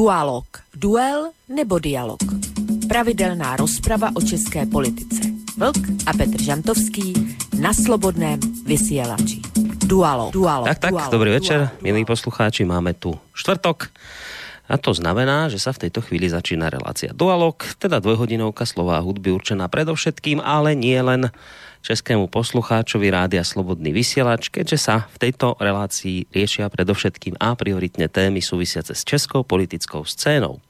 Dualog. Duel nebo dialog. Pravidelná rozprava o české politice. Vlk a Petr Žantovský na slobodném vysielači. Dualog. Dualog. Tak, tak, dualog, dobrý večer, dualog, milí poslucháči, máme tu štvrtok. A to znamená, že sa v tejto chvíli začína relácia Dualog, teda dvojhodinovka slova a hudby určená predovšetkým, ale nie len českému poslucháčovi Rádia Slobodný vysielač, keďže sa v tejto relácii riešia predovšetkým a prioritne témy súvisiace s českou politickou scénou.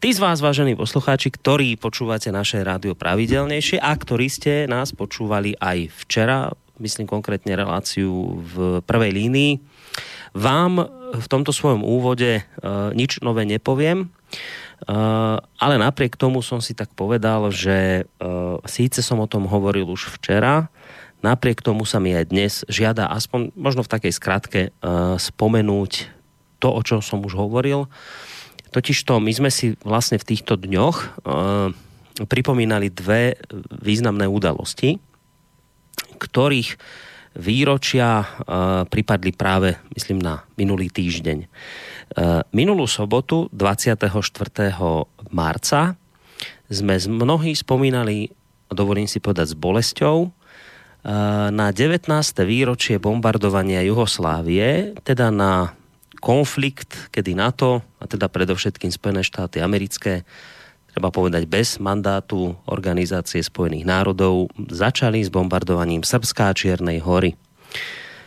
Tí z vás, vážení poslucháči, ktorí počúvate naše rádio pravidelnejšie a ktorí ste nás počúvali aj včera, myslím konkrétne reláciu v prvej línii, vám v tomto svojom úvode uh, nič nové nepoviem, ale napriek tomu som si tak povedal, že uh, síce som o tom hovoril už včera, napriek tomu sa mi aj dnes žiada aspoň možno v takej skratke uh, spomenúť to, o čom som už hovoril. Totižto my sme si vlastne v týchto dňoch pripomínali dve významné udalosti, ktorých výročia pripadli práve, myslím, na minulý týždeň. Eh, minulú sobotu 24. marca sme mnohí spomínali, dovolím si povedať s bolesťou, eh, na 19. výročie bombardovania Jugoslávie, teda na konflikt, kedy NATO, a teda predovšetkým Spojené štáty americké, treba povedať bez mandátu Organizácie spojených národov, začali s bombardovaním Srbská Čiernej hory.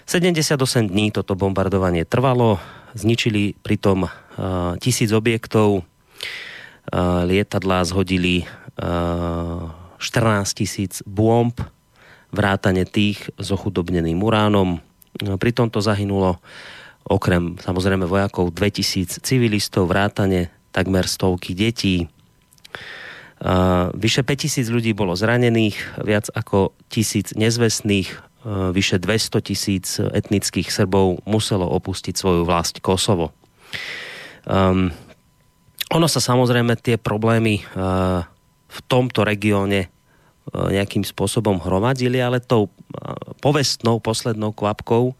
78 dní toto bombardovanie trvalo, zničili pritom uh, tisíc objektov, uh, lietadlá zhodili uh, 14 tisíc bomb, vrátane tých s ochudobneným uránom. No, pri tomto zahynulo okrem samozrejme vojakov 2000 civilistov, vrátane takmer stovky detí. Uh, vyše 5000 ľudí bolo zranených, viac ako tisíc nezvestných, Eh, vyše 200 tisíc etnických Srbov muselo opustiť svoju vlast Kosovo. Um, ono sa samozrejme tie problémy uh, v tomto regióne uh, nejakým spôsobom hromadili, ale tou uh, povestnou poslednou kvapkou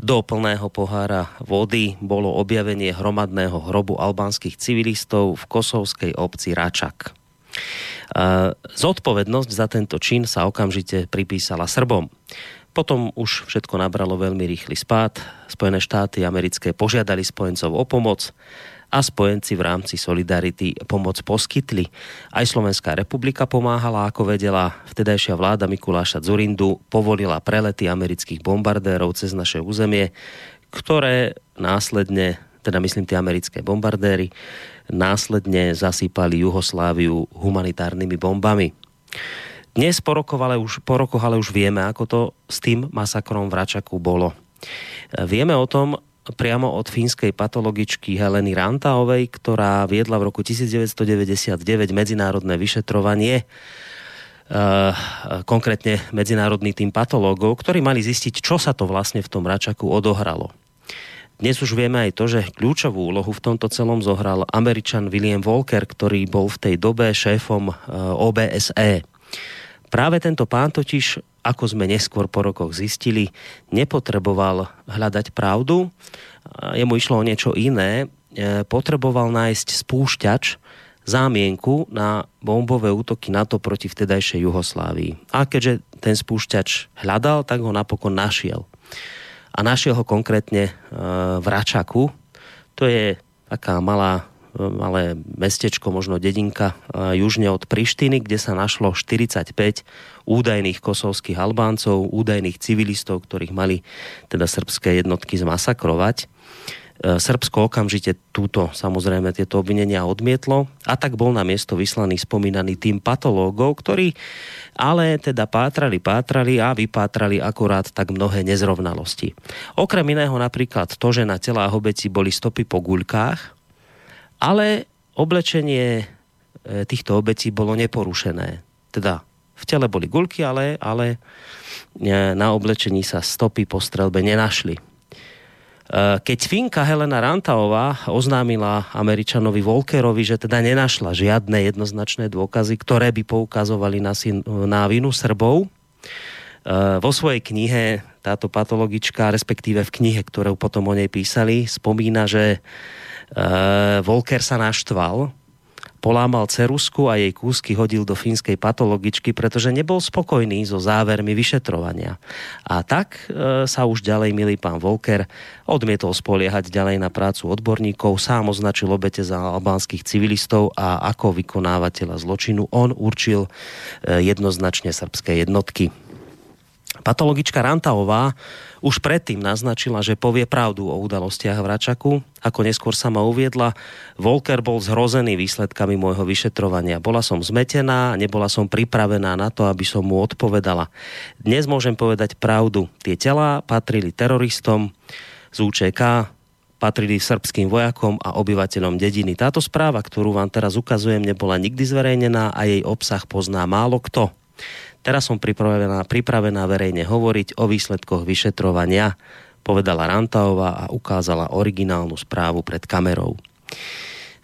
do plného pohára vody bolo objavenie hromadného hrobu albánskych civilistov v kosovskej obci Račak. Zodpovednosť za tento čin sa okamžite pripísala Srbom. Potom už všetko nabralo veľmi rýchly spád. Spojené štáty americké požiadali spojencov o pomoc a spojenci v rámci Solidarity pomoc poskytli. Aj Slovenská republika pomáhala, ako vedela. Vtedajšia vláda Mikuláša Zurindu povolila prelety amerických bombardérov cez naše územie, ktoré následne, teda myslím tie americké bombardéry, následne zasýpali Juhosláviu humanitárnymi bombami. Dnes po rokoch, ale už, po ale už vieme, ako to s tým masakrom v Račaku bolo. Vieme o tom priamo od fínskej patologičky Heleny Rantaovej, ktorá viedla v roku 1999 medzinárodné vyšetrovanie Uh, konkrétne medzinárodný tým patológov, ktorí mali zistiť, čo sa to vlastne v tom Račaku odohralo. Dnes už vieme aj to, že kľúčovú úlohu v tomto celom zohral Američan William Walker, ktorý bol v tej dobe šéfom OBSE. Práve tento pán totiž, ako sme neskôr po rokoch zistili, nepotreboval hľadať pravdu, jemu išlo o niečo iné, e, potreboval nájsť spúšťač, zámienku na bombové útoky NATO proti vtedajšej Juhoslávii. A keďže ten spúšťač hľadal, tak ho napokon našiel a našiel ho konkrétne e, v Račaku. To je taká malá e, malé mestečko, možno dedinka e, južne od Prištiny, kde sa našlo 45 údajných kosovských Albáncov, údajných civilistov, ktorých mali teda srbské jednotky zmasakrovať. Srbsko okamžite túto, samozrejme, tieto obvinenia odmietlo a tak bol na miesto vyslaný spomínaný tým patológov, ktorí ale teda pátrali, pátrali a vypátrali akurát tak mnohé nezrovnalosti. Okrem iného napríklad to, že na telách obeci boli stopy po guľkách, ale oblečenie e, týchto obecí bolo neporušené. Teda v tele boli guľky, ale, ale e, na oblečení sa stopy po strelbe nenašli. Eh, keď Finka Helena Rantaová oznámila Američanovi Volkerovi, že teda nenašla žiadne jednoznačné dôkazy, ktoré by poukazovali na, sin, na vinu Srbov, vo svojej knihe táto patologička, respektíve v knihe, ktorú potom o nej písali, spomína, že Volker sa naštval, polámal cerusku a jej kúsky hodil do fínskej patologičky, pretože nebol spokojný so závermi vyšetrovania. A tak e, sa už ďalej, milý pán Volker, odmietol spoliehať ďalej na prácu odborníkov, sám označil obete za albánskych civilistov a ako vykonávateľa zločinu on určil e, jednoznačne srbské jednotky. Patologička Rantaová už predtým naznačila, že povie pravdu o udalostiach v Račaku. Ako neskôr sama uviedla, Volker bol zhrozený výsledkami môjho vyšetrovania. Bola som zmetená, nebola som pripravená na to, aby som mu odpovedala. Dnes môžem povedať pravdu. Tie telá patrili teroristom z UČK, patrili srbským vojakom a obyvateľom dediny. Táto správa, ktorú vám teraz ukazujem, nebola nikdy zverejnená a jej obsah pozná málo kto. Teraz som pripravená, pripravená verejne hovoriť o výsledkoch vyšetrovania, povedala Rantaová a ukázala originálnu správu pred kamerou.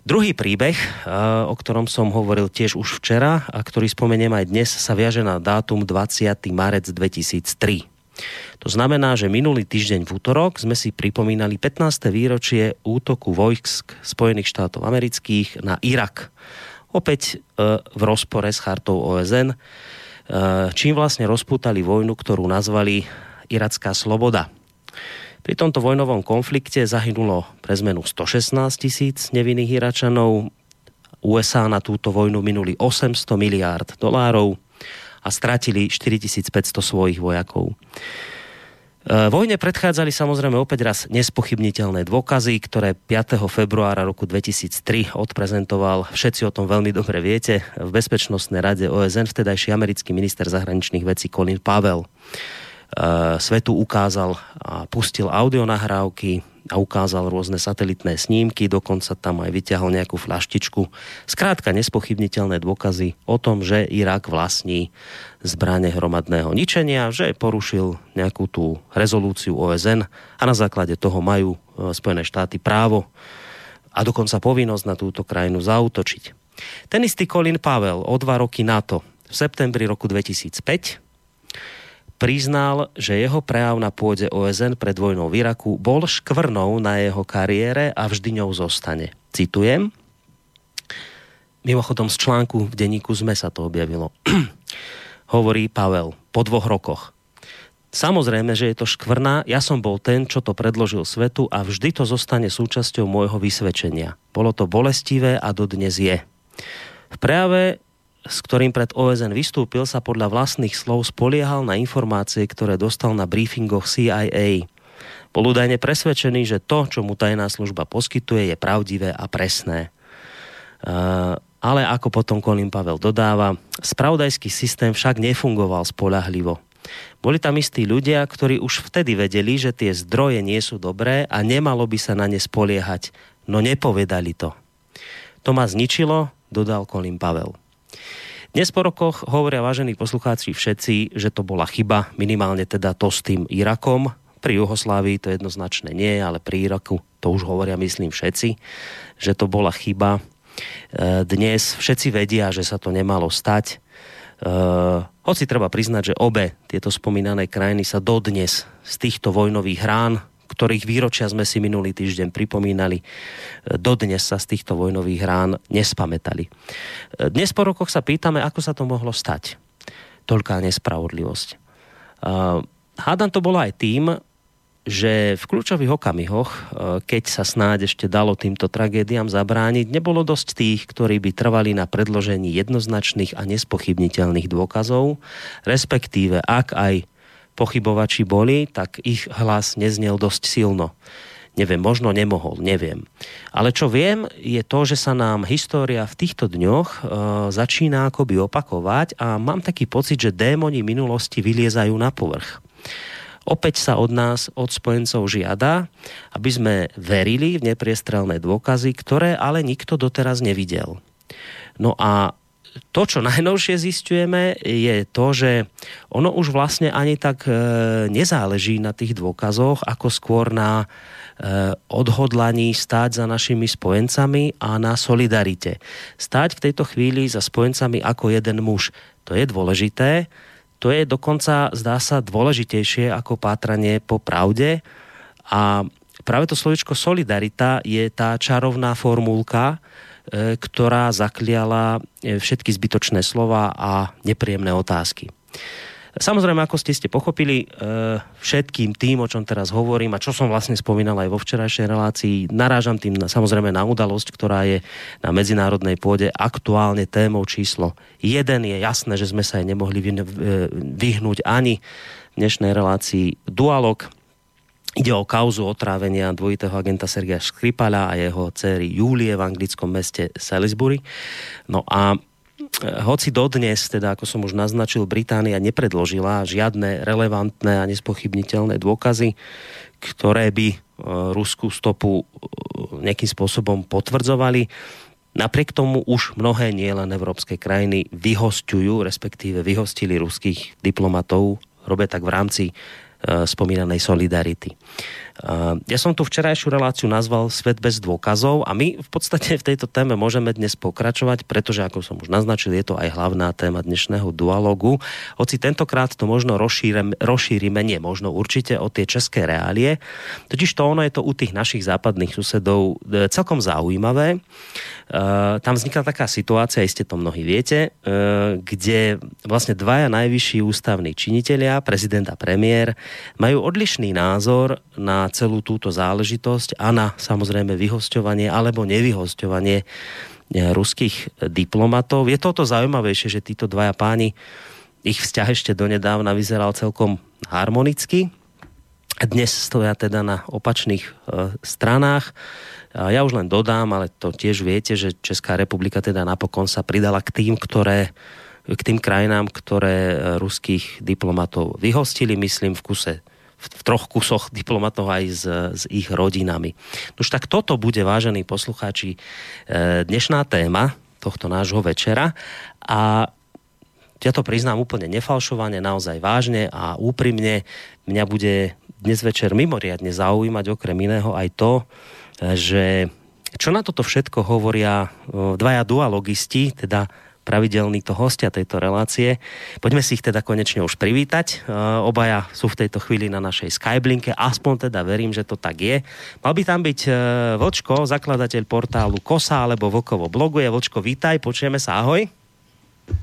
Druhý príbeh, eh, o ktorom som hovoril tiež už včera a ktorý spomeniem aj dnes, sa viaže na dátum 20. marec 2003. To znamená, že minulý týždeň v útorok sme si pripomínali 15. výročie útoku vojsk Spojených štátov amerických na Irak. Opäť eh, v rozpore s chartou OSN čím vlastne rozputali vojnu, ktorú nazvali Iracká sloboda. Pri tomto vojnovom konflikte zahynulo pre zmenu 116 tisíc nevinných Iračanov. USA na túto vojnu minuli 800 miliárd dolárov a stratili 4500 svojich vojakov. Eh, vojne predchádzali samozrejme opäť raz nespochybniteľné dôkazy, ktoré 5. februára roku 2003 odprezentoval, všetci o tom veľmi dobre viete, v Bezpečnostnej rade OSN vtedajší americký minister zahraničných vecí Colin Pavel. Eh, svetu ukázal a pustil audionahrávky a ukázal rôzne satelitné snímky, dokonca tam aj vyťahol nejakú flaštičku. Skrátka nespochybniteľné dôkazy o tom, že Irak vlastní zbranie hromadného ničenia, že porušil nejakú tú rezolúciu OSN a na základe toho majú e, Spojené štáty právo a dokonca povinnosť na túto krajinu zautočiť. Ten istý Colin Pavel o dva roky na to, v septembri roku 2005, priznal, že jeho prejav na pôde OSN pred vojnou v Iraku bol škvrnou na jeho kariére a vždy ňou zostane. Citujem. Mimochodom z článku v denníku ZME sa to objavilo. Hovorí Pavel po dvoch rokoch. Samozrejme, že je to škvrná, ja som bol ten, čo to predložil svetu a vždy to zostane súčasťou môjho vysvedčenia. Bolo to bolestivé a dodnes je. V prejave s ktorým pred OSN vystúpil, sa podľa vlastných slov spoliehal na informácie, ktoré dostal na briefingoch CIA. Bol údajne presvedčený, že to, čo mu tajná služba poskytuje, je pravdivé a presné. Uh, ale ako potom Colin Pavel dodáva, spravodajský systém však nefungoval spolahlivo. Boli tam istí ľudia, ktorí už vtedy vedeli, že tie zdroje nie sú dobré a nemalo by sa na ne spoliehať, no nepovedali to. To ma zničilo, dodal Colin Pavel. Dnes po rokoch hovoria vážení poslucháči všetci, že to bola chyba, minimálne teda to s tým Irakom. Pri Juhoslávii to jednoznačne nie, ale pri Iraku to už hovoria, myslím, všetci, že to bola chyba. E, dnes všetci vedia, že sa to nemalo stať. E, hoci treba priznať, že obe tieto spomínané krajiny sa dodnes z týchto vojnových rán ktorých výročia sme si minulý týždeň pripomínali, e, dodnes sa z týchto vojnových rán nespamätali. E, dnes po rokoch sa pýtame, ako sa to mohlo stať. Toľká nespravodlivosť. E, hádam to bolo aj tým, že v kľúčových okamihoch, keď sa snáď ešte dalo týmto tragédiám zabrániť, nebolo dosť tých, ktorí by trvali na predložení jednoznačných a nespochybniteľných dôkazov, respektíve ak aj pochybovači boli, tak ich hlas neznel dosť silno. Neviem, možno nemohol, neviem. Ale čo viem, je to, že sa nám história v týchto dňoch e, začína akoby opakovať a mám taký pocit, že démoni minulosti vyliezajú na povrch. Opäť sa od nás, od spojencov žiada, aby sme verili v nepriestrelné dôkazy, ktoré ale nikto doteraz nevidel. No a to, čo najnovšie zistujeme, je to, že ono už vlastne ani tak e, nezáleží na tých dôkazoch, ako skôr na e, odhodlaní stáť za našimi spojencami a na solidarite. Stáť v tejto chvíli za spojencami ako jeden muž. To je dôležité, to je dokonca, zdá sa, dôležitejšie ako pátranie po pravde a práve to slovičko solidarita je tá čarovná formulka, ktorá zakliala e, všetky zbytočné slova a nepríjemné otázky. Samozrejme, ako ste ste pochopili, e, všetkým tým, o čom teraz hovorím a čo som vlastne spomínal aj vo včerajšej relácii, narážam tým na, samozrejme na udalosť, ktorá je na medzinárodnej pôde aktuálne témou číslo jeden. Je jasné, že sme sa aj nemohli vyhnúť ani dnešnej relácii dualog. Ide o kauzu otrávenia dvojitého agenta Sergia Škripala a jeho dcery Julie v anglickom meste Salisbury. No a hoci dodnes, teda ako som už naznačil, Británia nepredložila žiadne relevantné a nespochybniteľné dôkazy, ktoré by e, ruskú stopu e, nejakým spôsobom potvrdzovali. Napriek tomu už mnohé nielen európske krajiny vyhostujú, respektíve vyhostili ruských diplomatov, robia tak v rámci spomínanej solidarity. Uh, ja som tu včerajšiu reláciu nazval Svet bez dôkazov a my v podstate v tejto téme môžeme dnes pokračovať, pretože ako som už naznačil, je to aj hlavná téma dnešného dualogu. Hoci tentokrát to možno rozšírime, rozšírime, nie možno určite o tie české reálie, totiž to ono je to u tých našich západných susedov e, celkom zaujímavé. Uh, tam vznikla taká situácia, iste to mnohí viete, kde vlastne dvaja najvyšší ústavní činitelia, prezident a premiér, majú odlišný názor na celú túto záležitosť a na samozrejme vyhosťovanie alebo nevyhosťovanie eh, ruských diplomatov. Je toto zaujímavejšie, že títo dvaja páni, ich vzťah ešte donedávna vyzeral celkom harmonicky. Dnes stoja teda na opačných e, stranách. Ja už len dodám, ale to tiež viete, že Česká republika teda napokon sa pridala k tým, ktoré k tým krajinám, ktoré eh, ruských diplomatov vyhostili, myslím v kuse v troch kusoch diplomatov aj s, s ich rodinami. Už tak toto bude, vážení poslucháči, e, dnešná téma tohto nášho večera a ja to priznám úplne nefalšovane, naozaj vážne a úprimne. Mňa bude dnes večer mimoriadne zaujímať okrem iného aj to, e, že čo na toto všetko hovoria e, dvaja dualogisti, teda pravidelný to hostia tejto relácie. Poďme si ich teda konečne už privítať. E, obaja sú v tejto chvíli na našej Skyblinke, aspoň teda verím, že to tak je. Mal by tam byť e, Vlčko, zakladateľ portálu Kosa alebo Vlkovo bloguje. Vlčko, vítaj, počujeme sa, ahoj.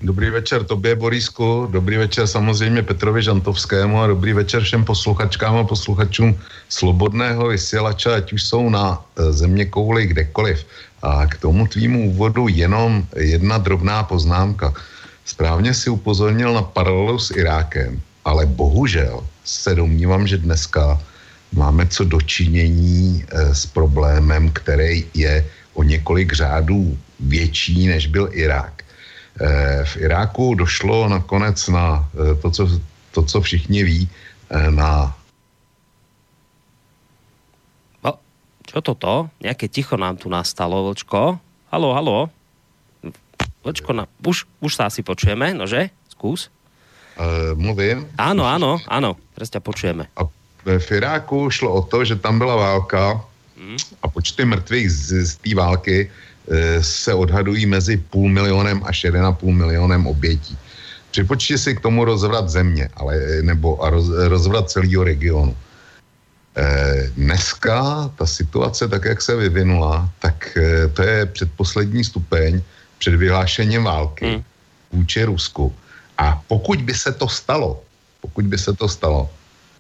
Dobrý večer tobě, Borisku, dobrý večer samozřejmě Petrovi Žantovskému a dobrý večer všem posluchačkám a posluchačům Slobodného vysílača, ať už jsou na e, země kouli kdekoliv. A k tomu tvýmu úvodu jenom jedna drobná poznámka. Správně si upozornil na paralelu s Irákem, ale bohužel se domnívám, že dneska máme co dočinění e, s problémem, který je o několik řádů větší, než byl Irák. E, v Iráku došlo nakonec na e, to, co, to, co všichni ví, na Čo toto? Nejaké ticho nám tu nastalo, Vlčko. Halo, halo. Vlčko, na... už, už sa asi počujeme, nože? Skús. Uh, mluvím? Áno, áno, áno, presne počujeme. A v Iráku šlo o to, že tam byla válka hmm. a počty mrtvých z, z té války e, se odhadují mezi půl milionem až 1,5 milionem obětí. Připočti si k tomu rozvrat země, ale, nebo a roz, rozvrat celého regionu. Eh, dneska ta situace, tak jak se vyvinula, tak eh, to je předposlední stupeň před vyhlášením války hmm. vůči Rusku. A pokud by se to stalo, pokud by se to stalo,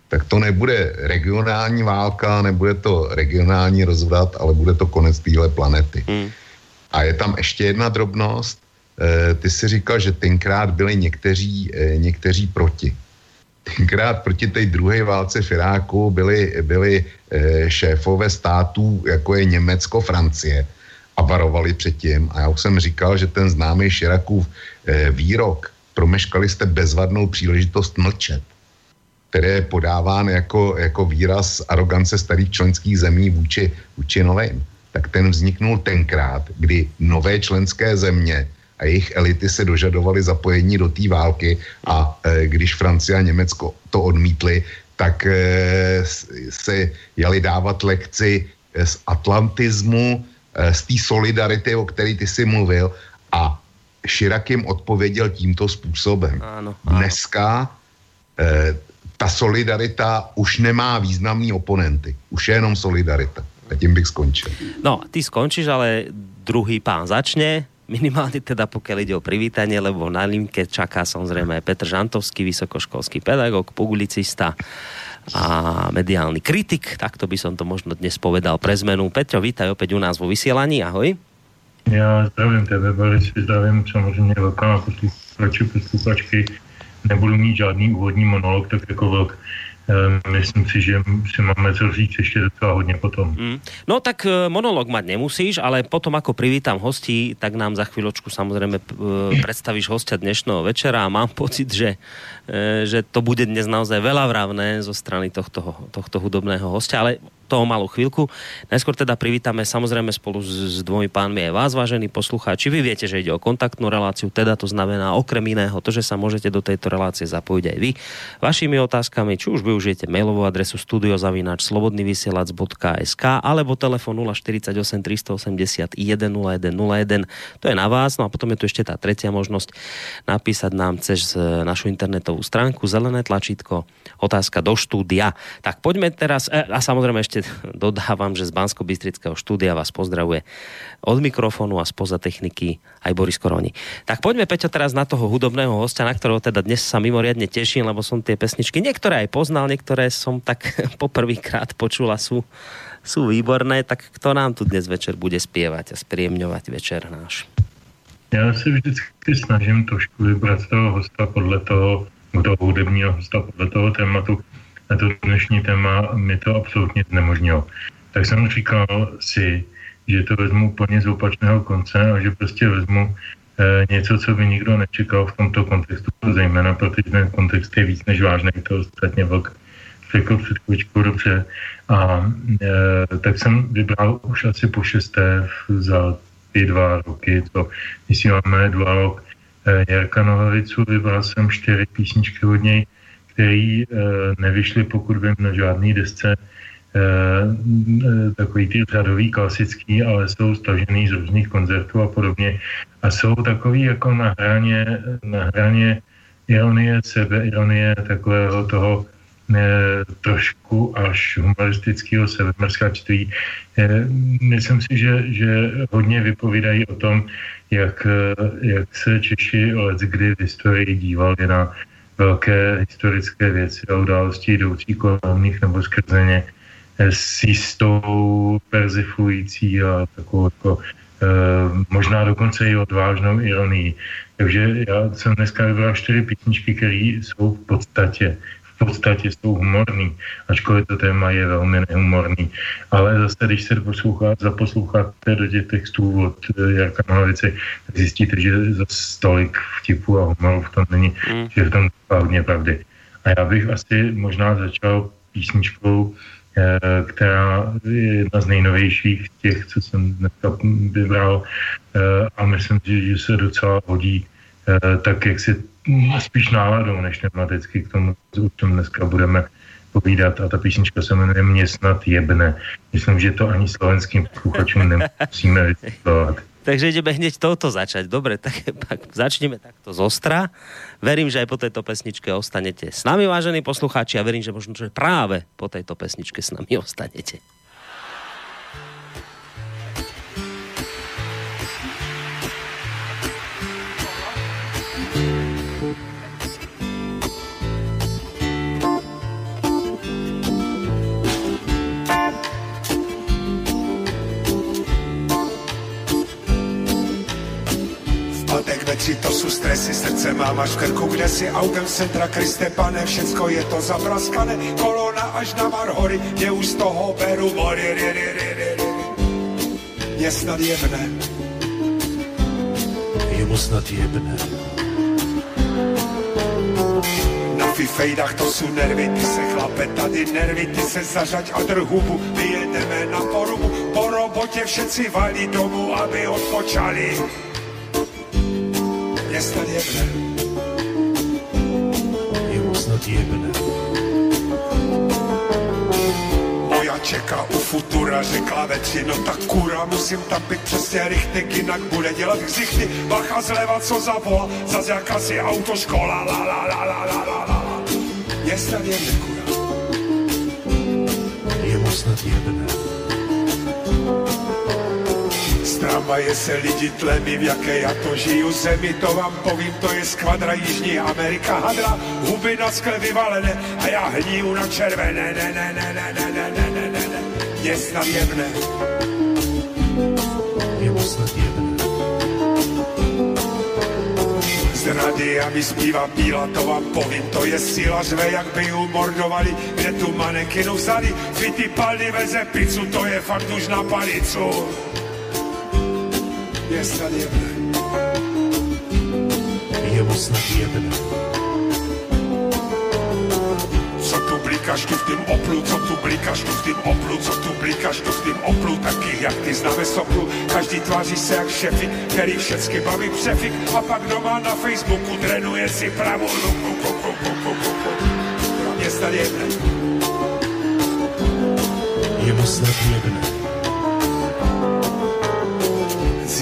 tak to nebude regionální válka, nebude to regionální rozvrat, ale bude to konec téhle planety. Hmm. A je tam ještě jedna drobnost. E, ty si říkal, že tenkrát byli někteří, e, někteří proti tenkrát proti té druhé válce v Iráku byli, byli e, šéfové států, jako je Německo, Francie a varovali předtím. A já už jsem říkal, že ten známý Širakův e, výrok promeškali jste bezvadnou příležitost mlčet, který je podáván jako, jako výraz arogance starých členských zemí vůči, vůči novým. Tak ten vzniknul tenkrát, kdy nové členské země a jejich elity se dožadovaly zapojení do té války a e, když Francie a Německo to odmítli, tak e, se jeli dávat lekci z atlantismu, e, z té solidarity, o které ty si mluvil a Širak jim odpověděl tímto způsobem. Ano, ano. Dneska eh, ta solidarita už nemá významný oponenty. Už je jenom solidarita. A tím bych skončil. No, ty skončíš, ale druhý pán začne minimálne teda pokiaľ ide o privítanie, lebo na linke čaká samozrejme Petr Žantovský, vysokoškolský pedagóg, publicista a mediálny kritik, takto by som to možno dnes povedal pre zmenu. Petro, vítaj opäť u nás vo vysielaní, ahoj. Já zdravím tebe, velice zdravím samozřejmě velká posluchači, posluchačky. Nebudu mít žádný úvodní monolog, tak jako velk myslím si, že si máme co říct ještě docela hodně potom. Mm. No tak e, monolog mať nemusíš, ale potom ako privítam hostí, tak nám za chvíľočku samozrejme e, predstavíš hostia dnešného večera a mám pocit, že, že to bude dnes naozaj veľa vravné zo strany tohto, tohto hudobného hostia, ale toho malú chvíľku. Najskôr teda privítame samozrejme spolu s, s dvomi pánmi aj vás, vážení poslucháči. Vy viete, že ide o kontaktnú reláciu, teda to znamená okrem iného to, že sa môžete do tejto relácie zapojiť aj vy. Vašimi otázkami, či už využijete mailovú adresu studiozavináč slobodnyvysielac.sk alebo telefon 048 381 0101. To je na vás. No a potom je tu ešte tá tretia možnosť napísať nám cez e, našu internetovú stránku zelené tlačítko otázka do štúdia. Tak poďme teraz, e, a samozrejme ešte dodávam, že z bansko bystrického štúdia vás pozdravuje od mikrofonu a spoza techniky aj Boris Koroni. Tak poďme, Peťo, teraz na toho hudobného hostia, na ktorého teda dnes sa mimoriadne teším, lebo som tie pesničky niektoré aj poznal, niektoré som tak poprvýkrát počul a sú, sú výborné. Tak kto nám tu dnes večer bude spievať a spriemňovať večer náš? Já se vždycky snažím trošku vybrat toho hosta podle toho, kdo hudebního hosta podle toho tématu na to dnešní téma mi to absolutně znemožnilo. Tak jsem říkal si, že to vezmu úplně z opačného konce a že prostě vezmu eh, něco, co by nikdo nečekal v tomto kontextu, zejména protože ten kontext je víc než vážný, to ostatně vlk řekl před chvíličkou dobře. A eh, tak jsem vybral už asi po šesté za ty dva roky, co vysíláme rok eh, Jarka Nohavicu, vybral jsem čtyři písničky od něj, který eh, nevyšly, pokud vím, na žádný desce, eh, takový ty řadový klasický, ale jsou stažený z různých koncertů a podobně. A jsou takový jako na hraně, na hraně ironie, sebeironie, takového toho eh, trošku až humoristického sebemrskačství. Myslím si, že, že hodně vypovídají o tom, jak, jak se Češi let kdy v historii dívali na velké historické věci a události jdoucí kolem nich nebo skrze ně eh, s jistou perzifující a takovou jako, e, možná dokonce i odvážnou ironii. Takže já jsem dneska vybral čtyři písničky, které jsou v podstatě podstatě jsou humorný, ačkoliv to téma je velmi nehumorný. Ale zase, když se poslouchá, zaposloucháte do těch textů od eh, Jarka Nohavice, tak zjistíte, že za stolik vtipu a humoru v tom není, mm. že v tom hodně pravdy. A já bych asi možná začal písničkou, eh, která je jedna z nejnovějších těch, co jsem dneska vybral eh, a myslím si, že se docela hodí tak, jak si spíš náladou než tematicky k tomu, o čem dneska budeme povídat a ta písnička se jmenuje Mě snad jebne. Myslím, že to ani slovenským posluchačům nemusíme vysvětlovat. Takže ideme hneď touto začať. Dobre, tak, tak začneme takto z ostra. Verím, že aj po tejto pesničke ostanete s nami, vážení poslucháči, a verím, že možno, že práve po tejto pesničke s nami ostanete. Větší to jsou stresy, srdce mám až v krku, kde si autem centra Kriste pane, všecko je to zapraskané, kolona až na Marhory, mě už z toho beru mory, ry, ry, ry, ry, ry. Je snad jebne. Je mu snad jebne. Na fifejdách to jsou nervy, ty se chlape, tady nervy, ty se zařaď a drhubu, vyjedeme na porubu, po robotě všetci valí domů, aby odpočali je snad jebne. Je mu snad jebne. Moja čeká u futura, řekla ve tři, no tak kura, musím tam být přesně rychtek, jinak bude dělat ksichty, bacha zleva, co zavola, zase jakási autoškola, la la la la la la la. Je snad jedne kura. Je mu snad jedné. Z tramvaje se lidi tlemí, v jaké já to žiju zemi, to vám povím, to je skvadra Jižní Amerika, hadra, huby na skle vyvalené a já hníju na červené, ne, ne, ne, ne, ne, ne, ne, ne, ne, ne, je snad jemné. Je mu snad jedné. Z radia mi zpívá bíla, to vám povím, to je síla, řve, jak by ju mordovali, kde tu manekinu vzali, fity palny veze pizzu, to je fakt už na palicu. Je snad jemné. Je mu snad jedné. Co tu blíkaš tu v tým oplu, co tu blíkaš tu v tým oplu, co tu blíkaš tu v tým oplu, takých jak ty známe soplu. Každý tváří se jak šefik, který všecky baví přefik a pak doma na Facebooku trénuje si pravou ruku. Ku, ku, ku, ku, ku, ku. Je snad jedné. Je mu snad jedné.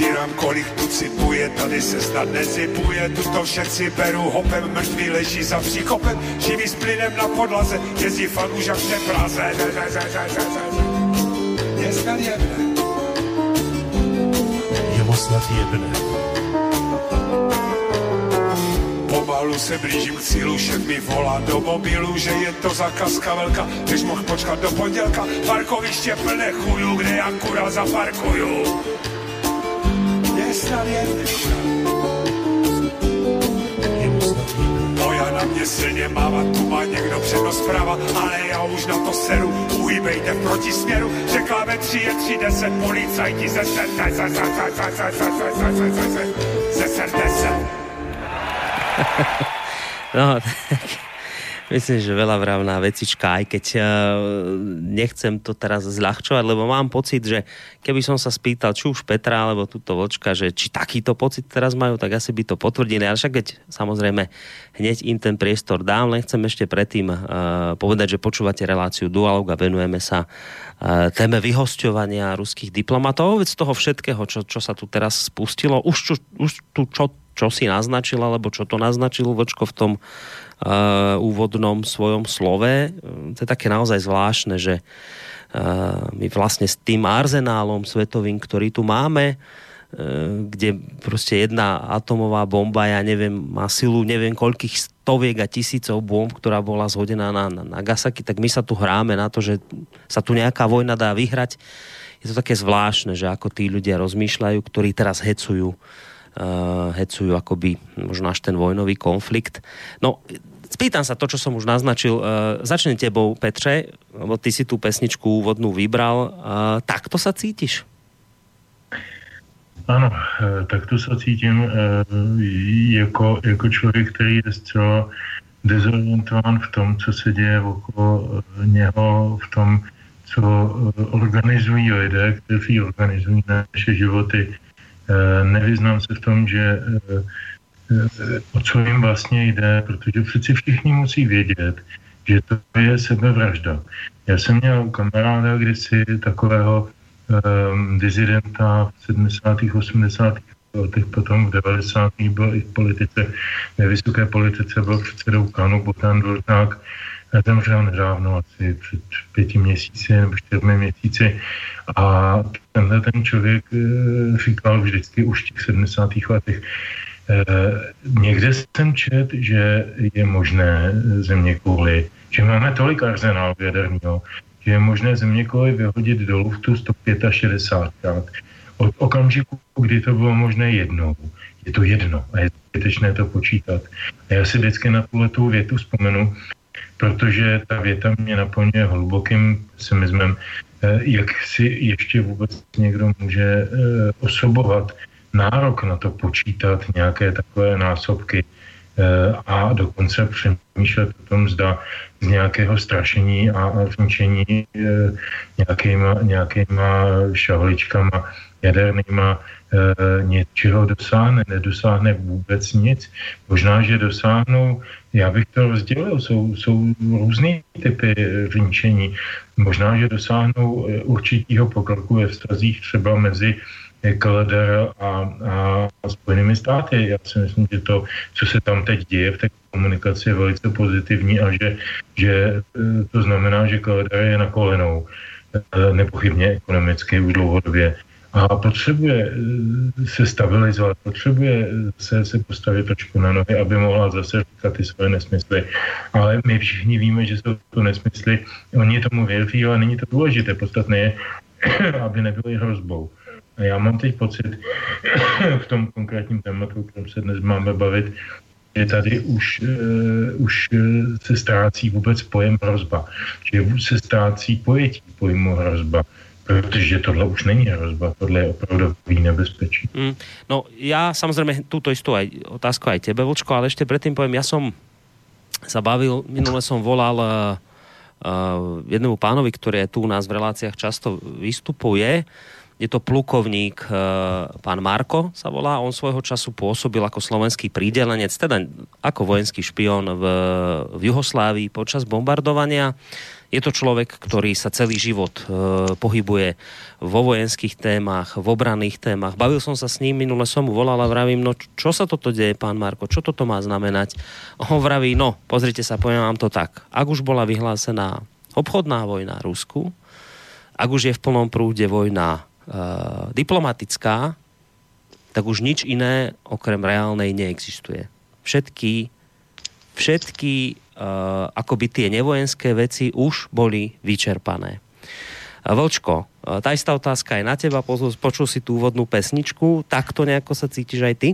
Zírám, kolik tu cipuje, tady se snad nezipuje, tu to všetci beru hopem, mrtvý leží za příkopem, živý s plynem na podlaze, jezdí fakt už jak přepraze. Je snad jedné. Je mu snad jedné. Pomalu se blížím k cílu, šéf mi volá do mobilu, že je to zakazka velká, když mohl počkat do pondělka, parkoviště plné chujů, kde já kura zaparkuju. Kura. Je jedné. Moja na mě silně mává, tu má někdo přednost prava, ale já už na to seru, uhýbejte v protisměru, řekla ve tři je tři deset, policajti ze serte, ze ze ze ze ze ze ze ze ze ze ze serte se. No, tak myslím, že veľa vravná vecička, aj keď uh, nechcem to teraz zľahčovať, lebo mám pocit, že keby som sa spýtal, či už Petra alebo túto Vlčka, že či takýto pocit teraz majú, tak asi by to potvrdili. Ale však keď samozrejme hneď im ten priestor dám, len chcem ešte predtým uh, povedať, že počúvate reláciu Dualog a venujeme sa uh, téme vyhosťovania ruských diplomatov. Veď z toho všetkého, čo, čo sa tu teraz spustilo, už, čo, už tu čo čo si naznačil, alebo čo to naznačil Vlčko v tom uh, úvodnom svojom slove. To je také naozaj zvláštne, že uh, my vlastne s tým arzenálom svetovým, ktorý tu máme, uh, kde prostě jedna atomová bomba, ja neviem, má silu neviem koľkých stoviek a tisícov bomb, ktorá bola zhodená na, na Nagasaki, tak my sa tu hráme na to, že sa tu nejaká vojna dá vyhrať. Je to také zvláštne, že ako tí ľudia rozmýšľajú, ktorí teraz hecujú uh, hecujú akoby možno až ten vojnový konflikt. No, spýtam sa to, čo som už naznačil. Uh, začne tebou, Petře, lebo ty si tú pesničku úvodnú vybral. Uh, takto sa cítiš? Ano, eh, tak to se cítím jako, jako člověk, který je zcela dezorientován v tom, co se děje okolo něho, v tom, co organizují lidé, kteří organizují naše životy nevyznám se v tom, že o co jim vlastně jde, protože přeci všichni musí vědět, že to je sebevražda. Já jsem měl kamaráda kdysi takového um, dizidenta v 70. 80. letech, potom v 90. byl i v politice, ve vysoké politice byl předsedou KANu Botan Dvorták, zemřel nedávno, asi před pěti měsíci nebo čtyřmi měsíci a tenhle ten člověk e, říkal vždycky už v těch 70. letech, někde jsem čet, že je možné země kvůli, že máme tolik arzenálu jaderního, že je možné země kvůli vyhodit do luftu 165 krát. Od okamžiku, kdy to bylo možné jednou, je to jedno a je zbytečné to počítat. A já si vždycky na tuhle tu větu vzpomenu, protože ta věta mě naplňuje hlubokým pesimismem, Eh, jak si ještě vůbec někdo může eh, osobovat nárok na to počítat nějaké takové násobky eh, a dokonce přemýšlet o tom, zda z nějakého strašení a zničení nějakýma, nějakýma šahličkama jadernýma něčeho dosáhne. Nedosáhne vůbec nic. Možná, že dosáhnou Já bych to rozdělil. Jsou, jsou různé typy řinčení. Možná, že dosáhnou určitého pokroku ve vztazích třeba mezi KLDR a, a Spojenými státy. Já si myslím, že to, co se tam teď děje v té komunikaci je velice pozitivní a že, že e, to znamená, že KLDR je na kolenou e, nepochybně ekonomicky už dlouhodobě a potřebuje e, se stabilizovat, potřebuje se, se postavit trošku na nohy, aby mohla zase říkat ty svoje nesmysly. Ale my všichni víme, že jsou to nesmysly. Oni tomu věří, ale není to důležité. Podstatné je, aby nebyly hrozbou. A já mám teď pocit v tom konkrétním tématu, o kterém se dnes máme bavit, že tady už, uh, už eh, se ztrácí vůbec pojem hrozba. Že se ztrácí pojetí pojmu hrozba protože tohle už není hrozba, tohle je opravdový nebezpečí. Mm, no já samozřejmě tuto istou aj, otázku aj tebe, Vlčko, ale ještě předtím povím, já jsem sa bavil, minule som volal uh, uh, jednému pánovi, ktorý je tu u nás v reláciách často vystupuje, je to plukovník e, pán Marko sa volá. On svojho času pôsobil ako slovenský prídelenec, teda ako vojenský špion v, v Juhoslávii počas bombardovania. Je to človek, ktorý sa celý život e, pohybuje vo vojenských témach, v obranných témach. Bavil som sa s ním, minule som mu volal a vravím, no čo sa toto deje, pán Marko, čo toto má znamenať? On vraví, no, pozrite sa, poviem vám to tak. Ak už bola vyhlásená obchodná vojna Rusku, ak už je v plnom prúde vojna diplomatická, tak už nič iné okrem reálnej neexistuje. Všetky, všetky uh, akoby tie nevojenské veci už boli vyčerpané. Uh, Vlčko, tá istá otázka je na teba, počul si tú úvodnú pesničku, takto nejako sa cítiš aj ty?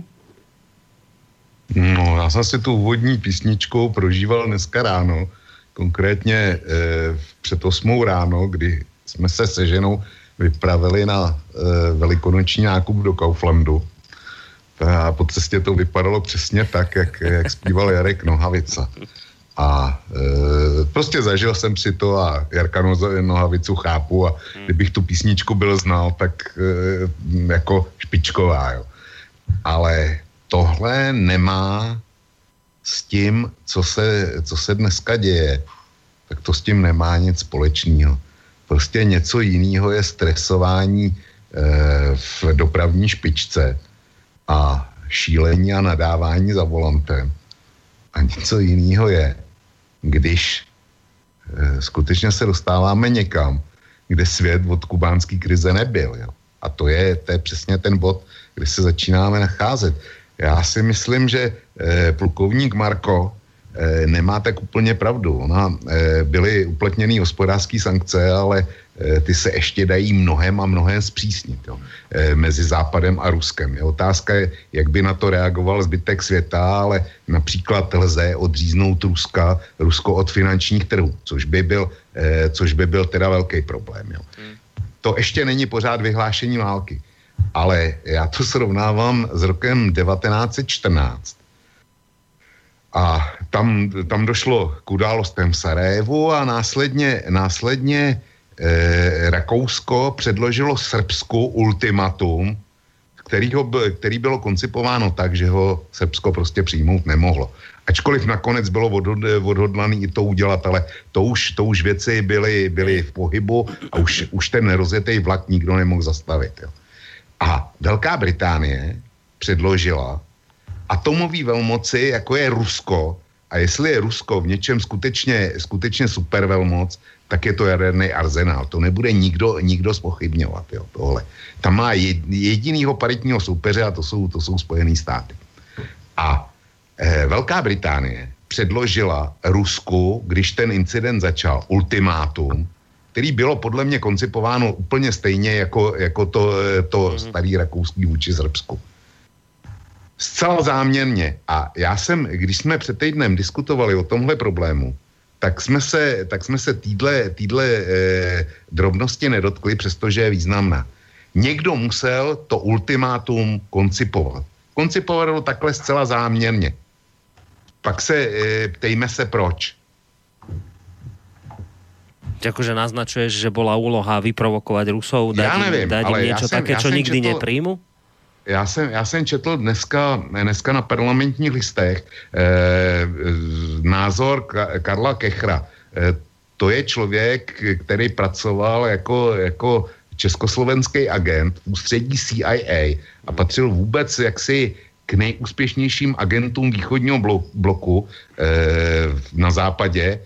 No, já jsem si tu úvodní písničku prožíval dneska ráno, konkrétně e, před 8 ráno, kdy jsme se se ženou vypravili na e, velikonoční nákup do Kauflandu. A po cestě to vypadalo přesně tak, jak, jak zpíval Jarek Nohavica. A e, prostě zažil jsem si to a Jarka Nohavicu chápu a kdybych tu písničku byl znal, tak e, jako špičková, jo. Ale tohle nemá s tím, co se, co se dneska děje, tak to s tím nemá nic společného. Prostě něco jiného je stresování e, v dopravní špičce a šílení a nadávání za volantem. A něco jiného je, když e, skutečně se dostáváme někam, kde svět od kubánské krize nebyl. Jo. A to je, to je přesně ten bod, kde se začínáme nacházet. Já si myslím, že e, plukovník Marko Eh, nemá tak úplně pravdu. Ona eh, byly uplatněny hospodářské sankce, ale eh, ty se ještě dají mnohem a mnohem zpřísnit jo, mezi Západem a Ruskem. Je otázka je, jak by na to reagoval zbytek světa, ale například lze odříznout Ruska, Rusko od finančních trhů, což by byl, což by byl teda velký problém. Jo. Hmm. To ještě není pořád vyhlášení války, ale já to srovnávám s rokem 1914, a tam, tam došlo k událostem v Sarajevu a následně, následně eh, Rakousko předložilo Srbsku ultimatum, který, ho, který bylo koncipováno tak, že ho Srbsko prostě přijmout nemohlo. Ačkoliv nakonec bylo odhod, odhodlané i to udělat, ale to už, to už věci byly, byly v pohybu a už, už ten rozjetý vlak nikdo nemohl zastavit. Jo. A Velká Británie předložila atomové velmoci, jako je Rusko, a jestli je Rusko v něčem skutečně, skutečně supervelmoc, tak je to jaderný arzenál. To nebude nikdo, nikdo spochybňovat, jo, tohle. Tam má jedinýho paritního soupeře a to jsou, to jsou Spojené státy. A e, Velká Británie předložila Rusku, když ten incident začal, ultimátum, který bylo podle mě koncipováno úplně stejně jako, jako to, eh, to mhm. starý rakouský vůči Srbsku. Zcela záměrně. A já jsem, když jsme před týdnem diskutovali o tomhle problému, tak jsme se, tak jsme se týdle, týdle eh, drobnosti nedotkli, přestože je významná. Někdo musel to ultimátum koncipovat. Koncipovat to takhle zcela záměrně. Pak se eh, ptejme se proč. Akože naznačuješ, že bola úloha vyprovokovať Rusov, dať, ja neviem, dať im niečo také, čo nikdy to... nepríjmu? Já jsem, já jsem četl dneska, dneska na parlamentních listech eh, názor Ka- Karla Kechra. Eh, to je člověk, který pracoval jako, jako československý agent v ústředí CIA a patřil vůbec jaksi k nejúspěšnějším agentům východního bloku eh, na západě eh,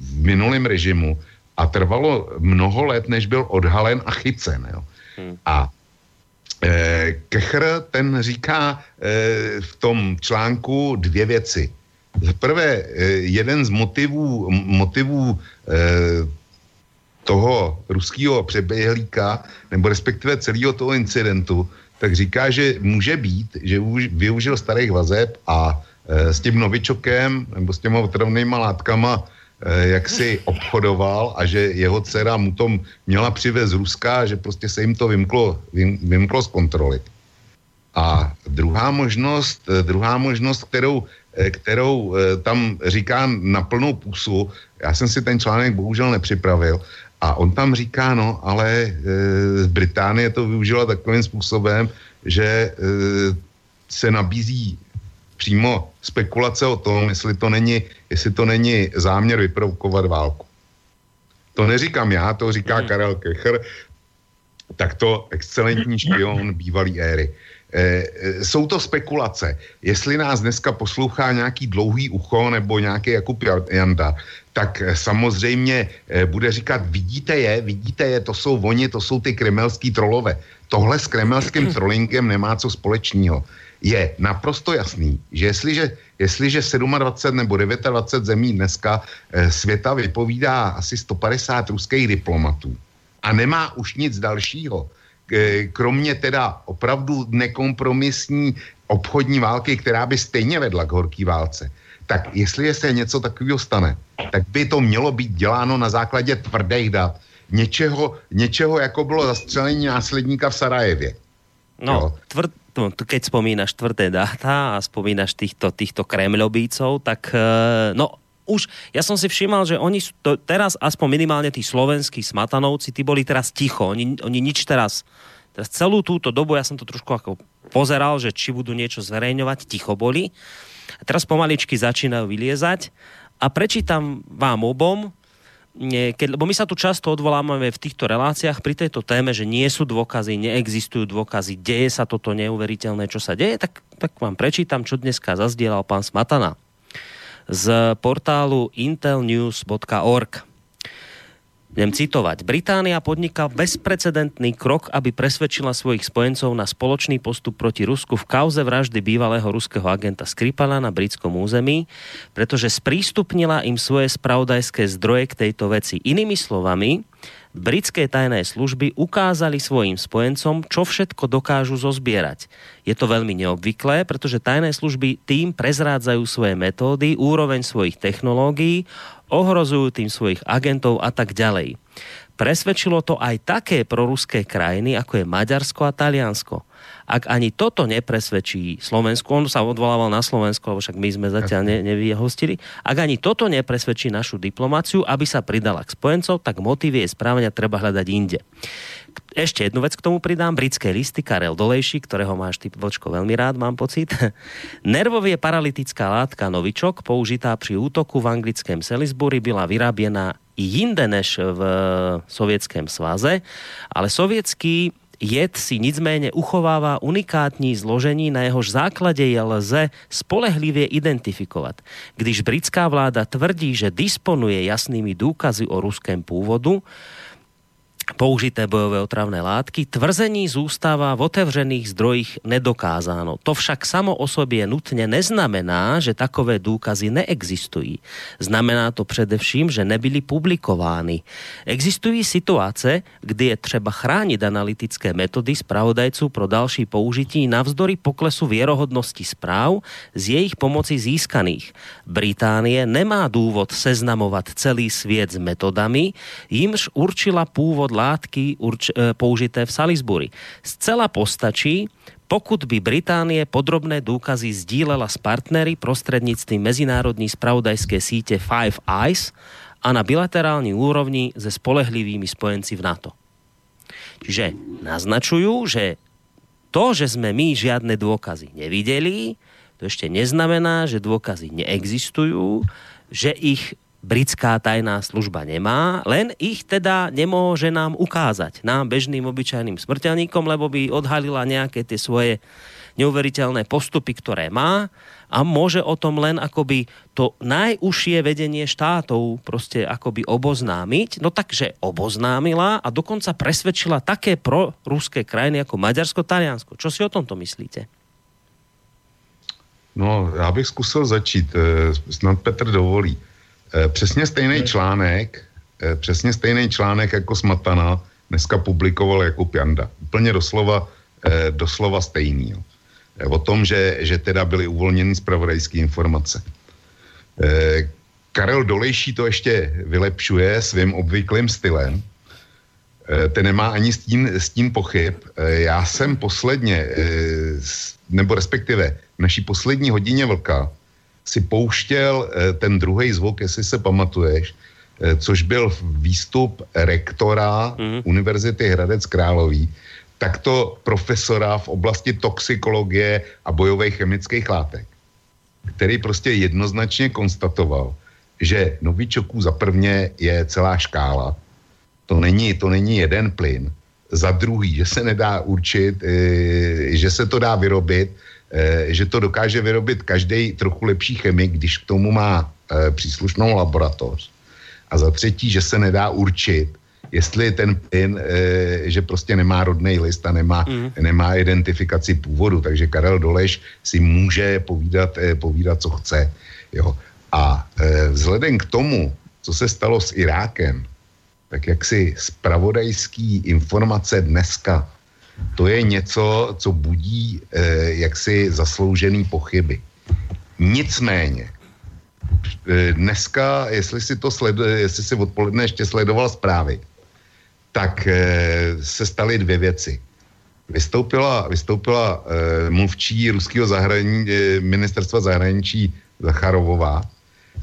v minulém režimu a trvalo mnoho let, než byl odhalen a chycen. Jo. Hmm. A Kechr ten říká eh, v tom článku dvě věci. Za prvé, eh, jeden z motivů, motivů eh, toho ruského přeběhlíka, nebo respektive celého toho incidentu, tak říká, že může být, že využil starých vazeb a s tím novičokem nebo s těma otravnýma látkama jak si obchodoval a že jeho dcera mu to měla přivez z Ruska, že prostě se jim to vymklo, vym, vymklo z kontroly. A druhá možnost, e, druhá možnost, kterou, e, kterou tam říká na plnou pusu, já jsem si ten článek bohužel nepřipravil, a on tam říká, no, ale e, Británie to využila takovým způsobem, že e, se nabízí přímo spekulace o tom, jestli to není, jestli to není záměr vyprovokovat válku. To neříkám já, to říká hmm. Karel Kecher, takto excelentní špion bývalý éry. E, jsou to spekulace. Jestli nás dneska poslouchá nějaký dlouhý ucho nebo nějaký Jakub Janda, tak eh, samozřejmě bude říkat, vidíte je, vidíte je, to jsou oni, to jsou ty kremelský trolové. Tohle s kremelským trollingem nemá co společného. Je naprosto jasný, že jestliže, jestliže 27 nebo 29 zemí dneska eh, světa vypovídá asi 150 ruských diplomatů a nemá už nic dalšího, kromě teda opravdu nekompromisní obchodní války, která by stejně vedla k horký válce, tak jestli se něco takového stane, tak by to mělo být děláno na základě tvrdých dat. Něčeho, něčeho jako bylo zastřelení následníka v Sarajevě. No, tvrd, keď spomínaš tvrdé dáta a spomínaš týchto, týchto kremlobícov, tak eh, no, už, ja som si všímal, že oni to, teraz, aspoň minimálne tí slovenskí smatanovci, tí boli teraz ticho. Oni, oni nič teraz, teraz celú túto dobu, ja som to trošku ako pozeral, že či budú niečo zverejňovať, ticho boli. A teraz pomaličky začínajú vyliezať a prečítam vám obom, keď, lebo my sa tu často odvolávame v týchto reláciách pri tejto téme, že nie sú dôkazy, neexistujú dôkazy, deje sa toto neuveriteľné, čo sa deje, tak, tak vám prečítam, čo dneska zazdielal pán Smatana z portálu intelnews.org. Budem citovať. Británia podniká bezprecedentný krok, aby presvedčila svojich spojencov na spoločný postup proti Rusku v kauze vraždy bývalého ruského agenta Skripala na britskom území, pretože sprístupnila im svoje spravodajské zdroje k tejto veci. Inými slovami, britské tajné služby ukázali svojim spojencom, čo všetko dokážu zozbierať. Je to veľmi neobvyklé, pretože tajné služby tým prezrádzajú svoje metódy, úroveň svojich technológií, ohrozujú tým svojich agentov a tak ďalej. Presvedčilo to aj také proruské krajiny, ako je Maďarsko a Taliansko. Ak ani toto nepresvedčí Slovensku, on sa odvolával na Slovensku, lebo však my sme zatiaľ ne, nevyhostili, ak ani toto nepresvedčí našu diplomáciu, aby sa pridala k spojencov, tak motivy jej správania treba hľadať inde. Ešte jednu vec k tomu pridám. Britské listy, Karel Dolejší, ktorého máš ty, Vlčko, veľmi rád, mám pocit. Nervovie paralytická látka novičok, použitá pri útoku v anglickém Salisbury, byla vyráběna jinde než v Sovětském svaze, ale sovětský jed si nicméně uchovává unikátní zložení, na jehož základě je lze spolehlivě identifikovat. Když britská vláda tvrdí, že disponuje jasnými důkazy o ruském původu, použité bojové otravné látky, tvrzení zůstává v otevřených zdrojích nedokázáno. To však samo o sobě nutně neznamená, že takové důkazy neexistují. Znamená to především, že nebyly publikovány. Existují situace, kdy je třeba chránit analytické metody zpravodajců pro další použití navzdory poklesu věrohodnosti zpráv z jejich pomoci získaných. Británie nemá důvod seznamovat celý svět s metodami, jimž určila původ látky urč, e, použité v Salisbury. Zcela postačí, pokud by Británie podrobné důkazy sdílela s partnery prostřednictvím mezinárodní spravodajské sítě Five Eyes a na bilaterální úrovni se spolehlivými spojenci v NATO. Čiže naznačujú, že To, že sme my žiadne dôkazy nevideli, to ešte neznamená, že dôkazy neexistujú, že ich britská tajná služba nemá, len ich teda nemôže nám ukázať, nám bežným obyčajným smrteľníkom, lebo by odhalila nejaké tie svoje neuveriteľné postupy, ktoré má a môže o tom len akoby to najúžšie vedenie štátov prostě akoby oboznámiť. No takže oboznámila a dokonca presvedčila také pro ruské krajiny jako Maďarsko, Taliansko. Čo si o tomto myslíte? No, já bych zkusil začít, eh, snad Petr dovolí. Eh, přesně stejný článek, eh, přesně stejný článek jako Smatana dneska publikoval jako Pjanda. Úplně doslova, doslova stejný. Jo o tom, že, že teda byly uvolněny zpravodajské informace. Karel Dolejší to ještě vylepšuje svým obvyklým stylem. Ten nemá ani stín, stín pochyb. E, já jsem posledně, nebo respektive v naší poslední hodině vlka, si pouštěl e, ten druhý zvuk, jestli se pamatuješ, e, což byl výstup rektora mm-hmm. Univerzity Hradec Králový, takto profesora v oblasti toxikologie a bojových chemických látek, který prostě jednoznačně konstatoval, že novičoků za prvně je celá škála, to není, to není jeden plyn, za druhý, že se nedá určit, e, že se to dá vyrobit, že to dokáže vyrobit každý trochu lepší chemik, když k tomu má e, příslušnou laboratoř. A za třetí, že se nedá určit, jestli ten plyn, e, že prostě nemá rodný list a nemá, mm. nemá identifikaci původu, takže Karel Doleš si může povídat, povídat co chce. Jo. A vzhledem k tomu, co se stalo s Irákem, tak jak si spravodajský informace dneska, to je něco, co budí e, jaksi zasloužený pochyby. Nicméně, dneska, jestli si to sledu, jestli si odpoledne ještě sledoval zprávy, tak eh, se staly dvě věci. Vystoupila, vystoupila eh, mluvčí ruského zahrani, eh, ministerstva zahraničí Zacharovová,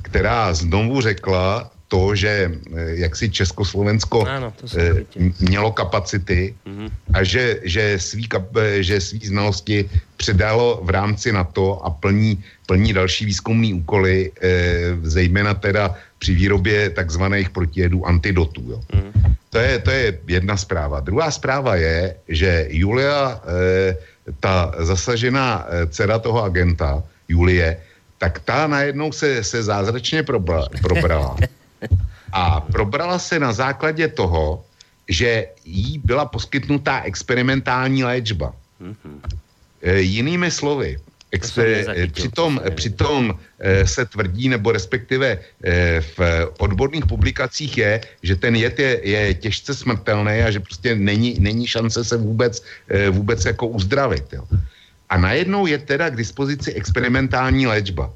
která znovu řekla to, že jak si Československo ano, to mělo kapacity mm-hmm. a že, že, svý, že svý znalosti předalo v rámci NATO a plní, plní další výzkumné úkoly, zejména teda při výrobě takzvaných protijedů antidotů. Jo. Mm. To je, to je jedna zpráva. Druhá zpráva je, že Julia, ta zasažená dcera toho agenta, Julie, tak ta najednou se, se zázračně probra, probrala. A probrala se na základě toho, že jí byla poskytnutá experimentální léčba. E, jinými slovy, Expe, přitom, přitom eh, se tvrdí, nebo respektive eh, v odborných publikacích je, že ten jed je, je těžce smrtelný a že prostě není, není šance se vůbec, eh, vůbec jako uzdravit. Jo. A najednou je teda k dispozici experimentální léčba,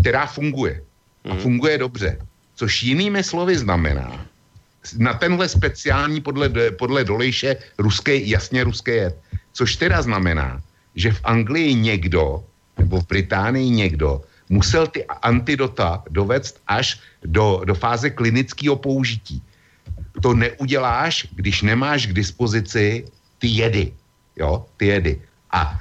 která funguje. A mhm. funguje dobře. Což jinými slovy znamená, na tenhle speciální podle, podle Dolejše ruský, jasně ruský jed. Což teda znamená, že v Anglii někdo nebo v Británii někdo musel ty antidota dovést až do, do fáze klinického použití. To neuděláš, když nemáš k dispozici ty jedy. Jo, ty jedy. A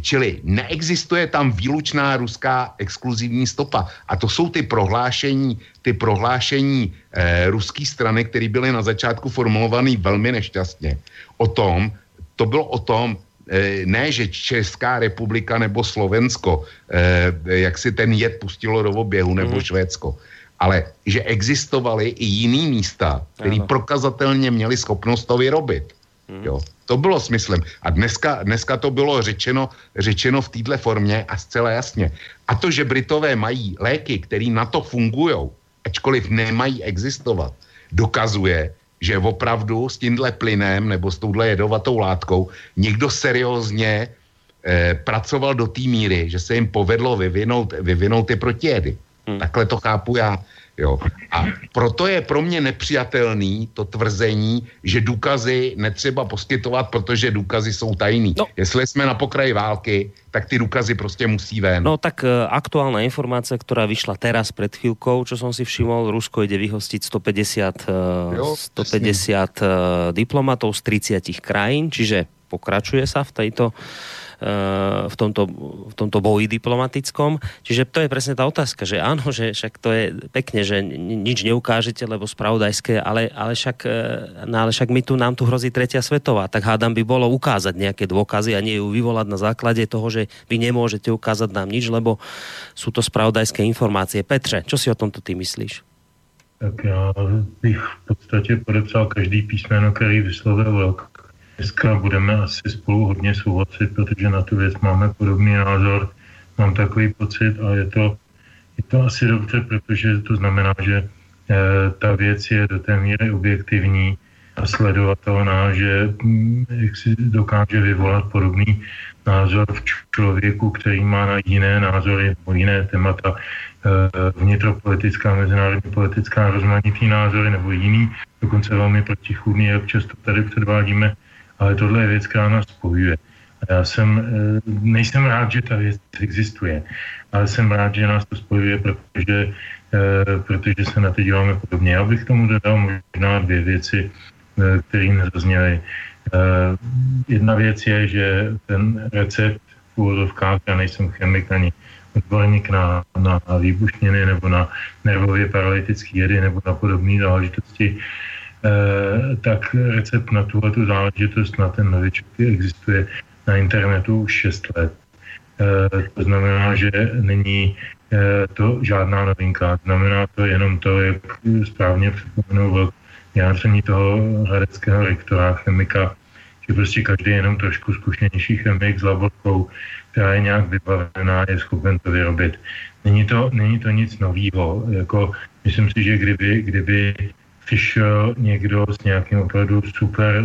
čili neexistuje tam výlučná ruská exkluzivní stopa. A to jsou ty prohlášení, ty prohlášení e, ruské strany, které byly na začátku formulované velmi nešťastně. O tom, to bylo o tom, Eh, ne, že Česká republika nebo Slovensko, eh, jak si ten jed pustilo do oběhu, nebo mm. Švédsko, ale že existovaly i jiný místa, které prokazatelně měli schopnost to vyrobit. Mm. Jo. To bylo smyslem. A dneska, dneska to bylo řečeno, řečeno v této formě a zcela jasně. A to, že Britové mají léky, které na to fungují, ačkoliv nemají existovat, dokazuje, že opravdu s tímhle plynem nebo s touhle jedovatou látkou někdo seriózně eh, pracoval do té míry, že se jim povedlo vyvinout, vyvinout ty protijedy. Hmm. Takhle to chápu já. Jo. A proto je pro mě nepřijatelný to tvrzení, že důkazy netřeba poskytovat, protože důkazy jsou tajný. No. Jestli jsme na pokraji války, tak ty důkazy prostě musí ven. No tak uh, aktuálna informace, která vyšla teraz před chvíľkou, čo som si všimol, Rusko jde vyhostiť 150, uh, jo, 150 uh, diplomatov z 30 krajín, čiže pokračuje sa v tejto v tomto, v tomto boji diplomatickom. Čiže to je presne tá otázka, že áno, že však to je pekne, že nič neukážete, lebo spravodajské, ale, ale, však, e, no ale však my tu, nám tu hrozí tretia svetová, tak hádam by bolo ukázať nejaké dôkazy a nie ju vyvolať na základe toho, že vy nemôžete ukázať nám nič, lebo sú to spravodajské informácie. Petře, čo si o tomto ty myslíš? Tak já bych v podstatě podepsal každý písmeno, který vyslovil Dneska budeme asi spolu hodně souhlasit, protože na tu věc máme podobný názor. Mám takový pocit a je to, je to asi dobře, protože to znamená, že e, ta věc je do té míry objektivní a sledovatelná, že hm, jak si dokáže vyvolat podobný názor v člověku, který má na jiné názory nebo jiné témata, e, vnitropolitická, mezinárodní politická, rozmanitý názory nebo jiný, dokonce velmi protichůdný, jak často tady předvádíme ale tohle je věc, která nás spojuje. Já jsem, eh, nejsem rád, že ta věc existuje, ale jsem rád, že nás to spojuje, protože, eh, protože se na to díváme podobně. Já bych tomu dodal možná dvě věci, eh, které nezazněly. Jedna věc je, že ten recept v úvodovkách, já nejsem chemik ani odborník na, na výbušniny nebo na nervově paralytické jedy nebo na podobné záležitosti, tak recept na tuhle tu záležitost, na ten novičok existuje na internetu už 6 let. Eh, to znamená, že není eh, to žádná novinka. Znamená to jenom to, jak správně připomenul vyjádření toho hradeckého rektora, chemika, že prostě každý jenom trošku zkušenější chemik s laborkou, která je nějak vybavená, je schopen to vyrobit. Není to, není to nic nového. Jako, myslím si, že kdyby, kdyby přišel někdo s nějakým opravdu super eh,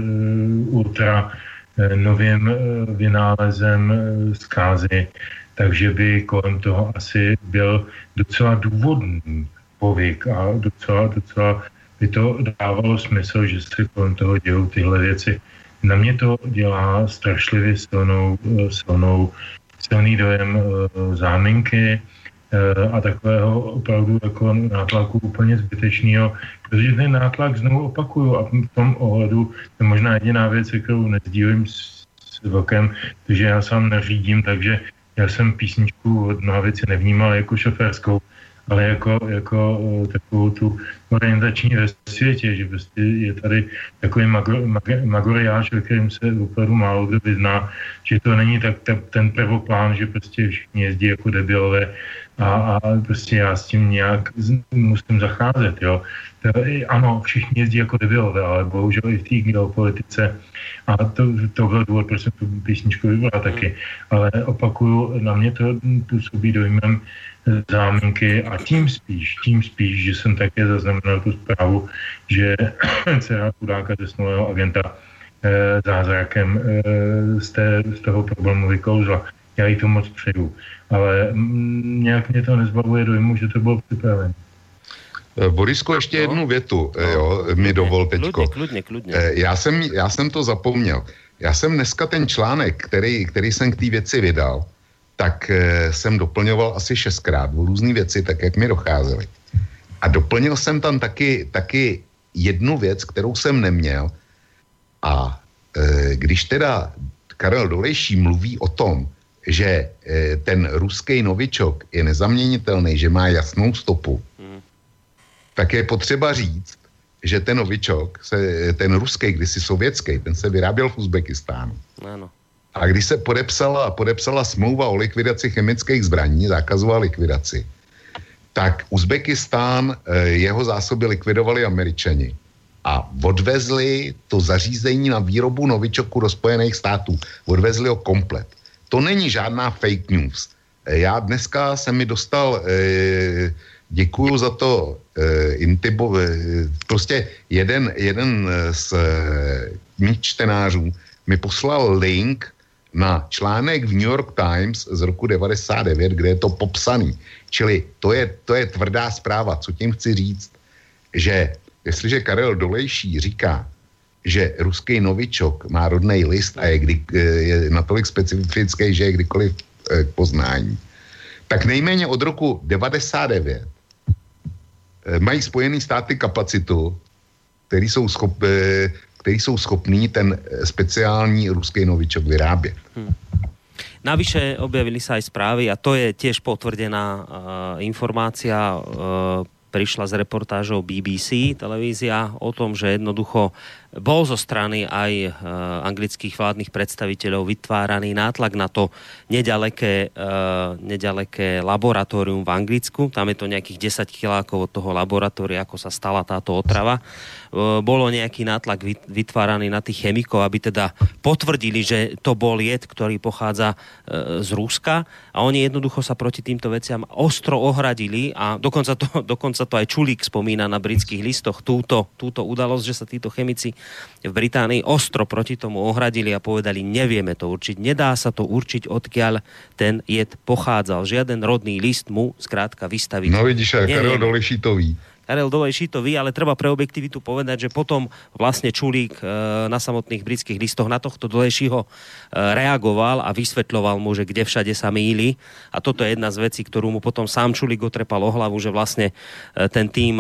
ultra eh, novým eh, vynálezem zkázy, takže by kolem toho asi byl docela důvodný povyk a docela, docela by to dávalo smysl, že se kolem toho dějou tyhle věci. Na mě to dělá strašlivě silnou, silnou silný dojem záminky, a takového opravdu jako nátlaku úplně zbytečného, ten nátlak znovu opakuju a v tom ohledu je možná jediná věc, kterou nezdílím s, s Vlkem, že já sám neřídím, takže já jsem písničku od mnoha věci nevnímal jako šoférskou, ale jako, jako eh, takovou tu orientační ve světě, že prostě je tady takový magor, magoriáž, ve kterém se opravdu málo kdo vyzná, že to není tak ta, ten prvoplán, že prostě všichni jezdí jako debilové a, a prostě já s tím nějak musím zacházet, jo. Ano, všichni jezdí jako debilové, ale bohužel i v té geopolitice a to, to byl důvod, proč jsem tu písničku vybral taky. Ale opakuju, na mě to působí dojmem záminky a tím spíš, tím spíš, že jsem také zaznamenal tu zprávu, že dcera chudáka zesnulého agenta e, zázrakem e, z, té, z toho problému vykouzla. Já jí to moc přeju, ale m, nějak mě to nezbavuje dojmu, že to bylo připravené. Eh, Borisko, ještě no. jednu větu, no. jo, mi dovol teďko. Kludně, kludně, kludně. Já jsem, já jsem to zapomněl. Já jsem dneska ten článek, který, který jsem k té věci vydal, tak eh, jsem doplňoval asi šestkrát o různé věci, tak jak mi docházely. A doplnil jsem tam taky, taky jednu věc, kterou jsem neměl. A e, když teda Karel Dolejší mluví o tom, že e, ten ruský novičok je nezaměnitelný, že má jasnou stopu, hmm. tak je potřeba říct, že ten novičok, se, ten ruský, kdysi sovětský, ten se vyráběl v Uzbekistánu. Ano. A když se podepsala, podepsala smlouva o likvidaci chemických zbraní, zákazová likvidaci, tak Uzbekistán, eh, jeho zásoby likvidovali američani a odvezli to zařízení na výrobu novičoku do Spojených států. Odvezli ho komplet. To není žádná fake news. Eh, já dneska jsem mi dostal, eh, děkuju za to, intibo, prostě jeden, jeden z mých čtenářů mi poslal link na článek v New York Times z roku 99, kde je to popsaný. Čili to je, to je tvrdá zpráva. Co tím chci říct? Že jestliže Karel Dolejší říká, že ruský novičok má rodný list a je, kdy, je natolik specifický, že je kdykoliv k poznání, tak nejméně od roku 99 mají Spojené státy kapacitu, který jsou schop, který jsou schopní ten speciální ruský novičok vyrábět. Hmm. Navyše objavili sa aj správy a to je tiež potvrdená uh, informácia uh, prišla z reportážou BBC televízia o tom, že jednoducho bol zo strany aj e, anglických vládnych predstaviteľov vytváraný nátlak na to nedaleké, e, nedaleké laboratórium v Anglicku. Tam je to nejakých 10 kilákov od toho laboratória, ako sa stala táto otrava. E, bolo nejaký nátlak vytváraný na tých chemikov, aby teda potvrdili, že to bol jed, ktorý pochádza z Ruska a oni jednoducho sa proti týmto veciam ostro ohradili a dokonca to, dokonca to aj Čulík spomína na britských listoch túto, túto udalosť, že sa títo chemici v Británii ostro proti tomu ohradili a povedali, nevieme to určiť, nedá sa to určiť, odkiaľ ten jed pochádzal. Žiaden rodný list mu zkrátka vystaviť. No vidíš, Karel Dolešitový. Karel Dolejší to ví, ale treba pre objektivitu povedať, že potom vlastne Čulík e, na samotných britských listoch na tohto Dolejšího e, reagoval a vysvetľoval mu, že kde všade sa míli. A toto je jedna z vecí, ktorú mu potom sám Čulík otrepal o hlavu, že vlastne e, ten tým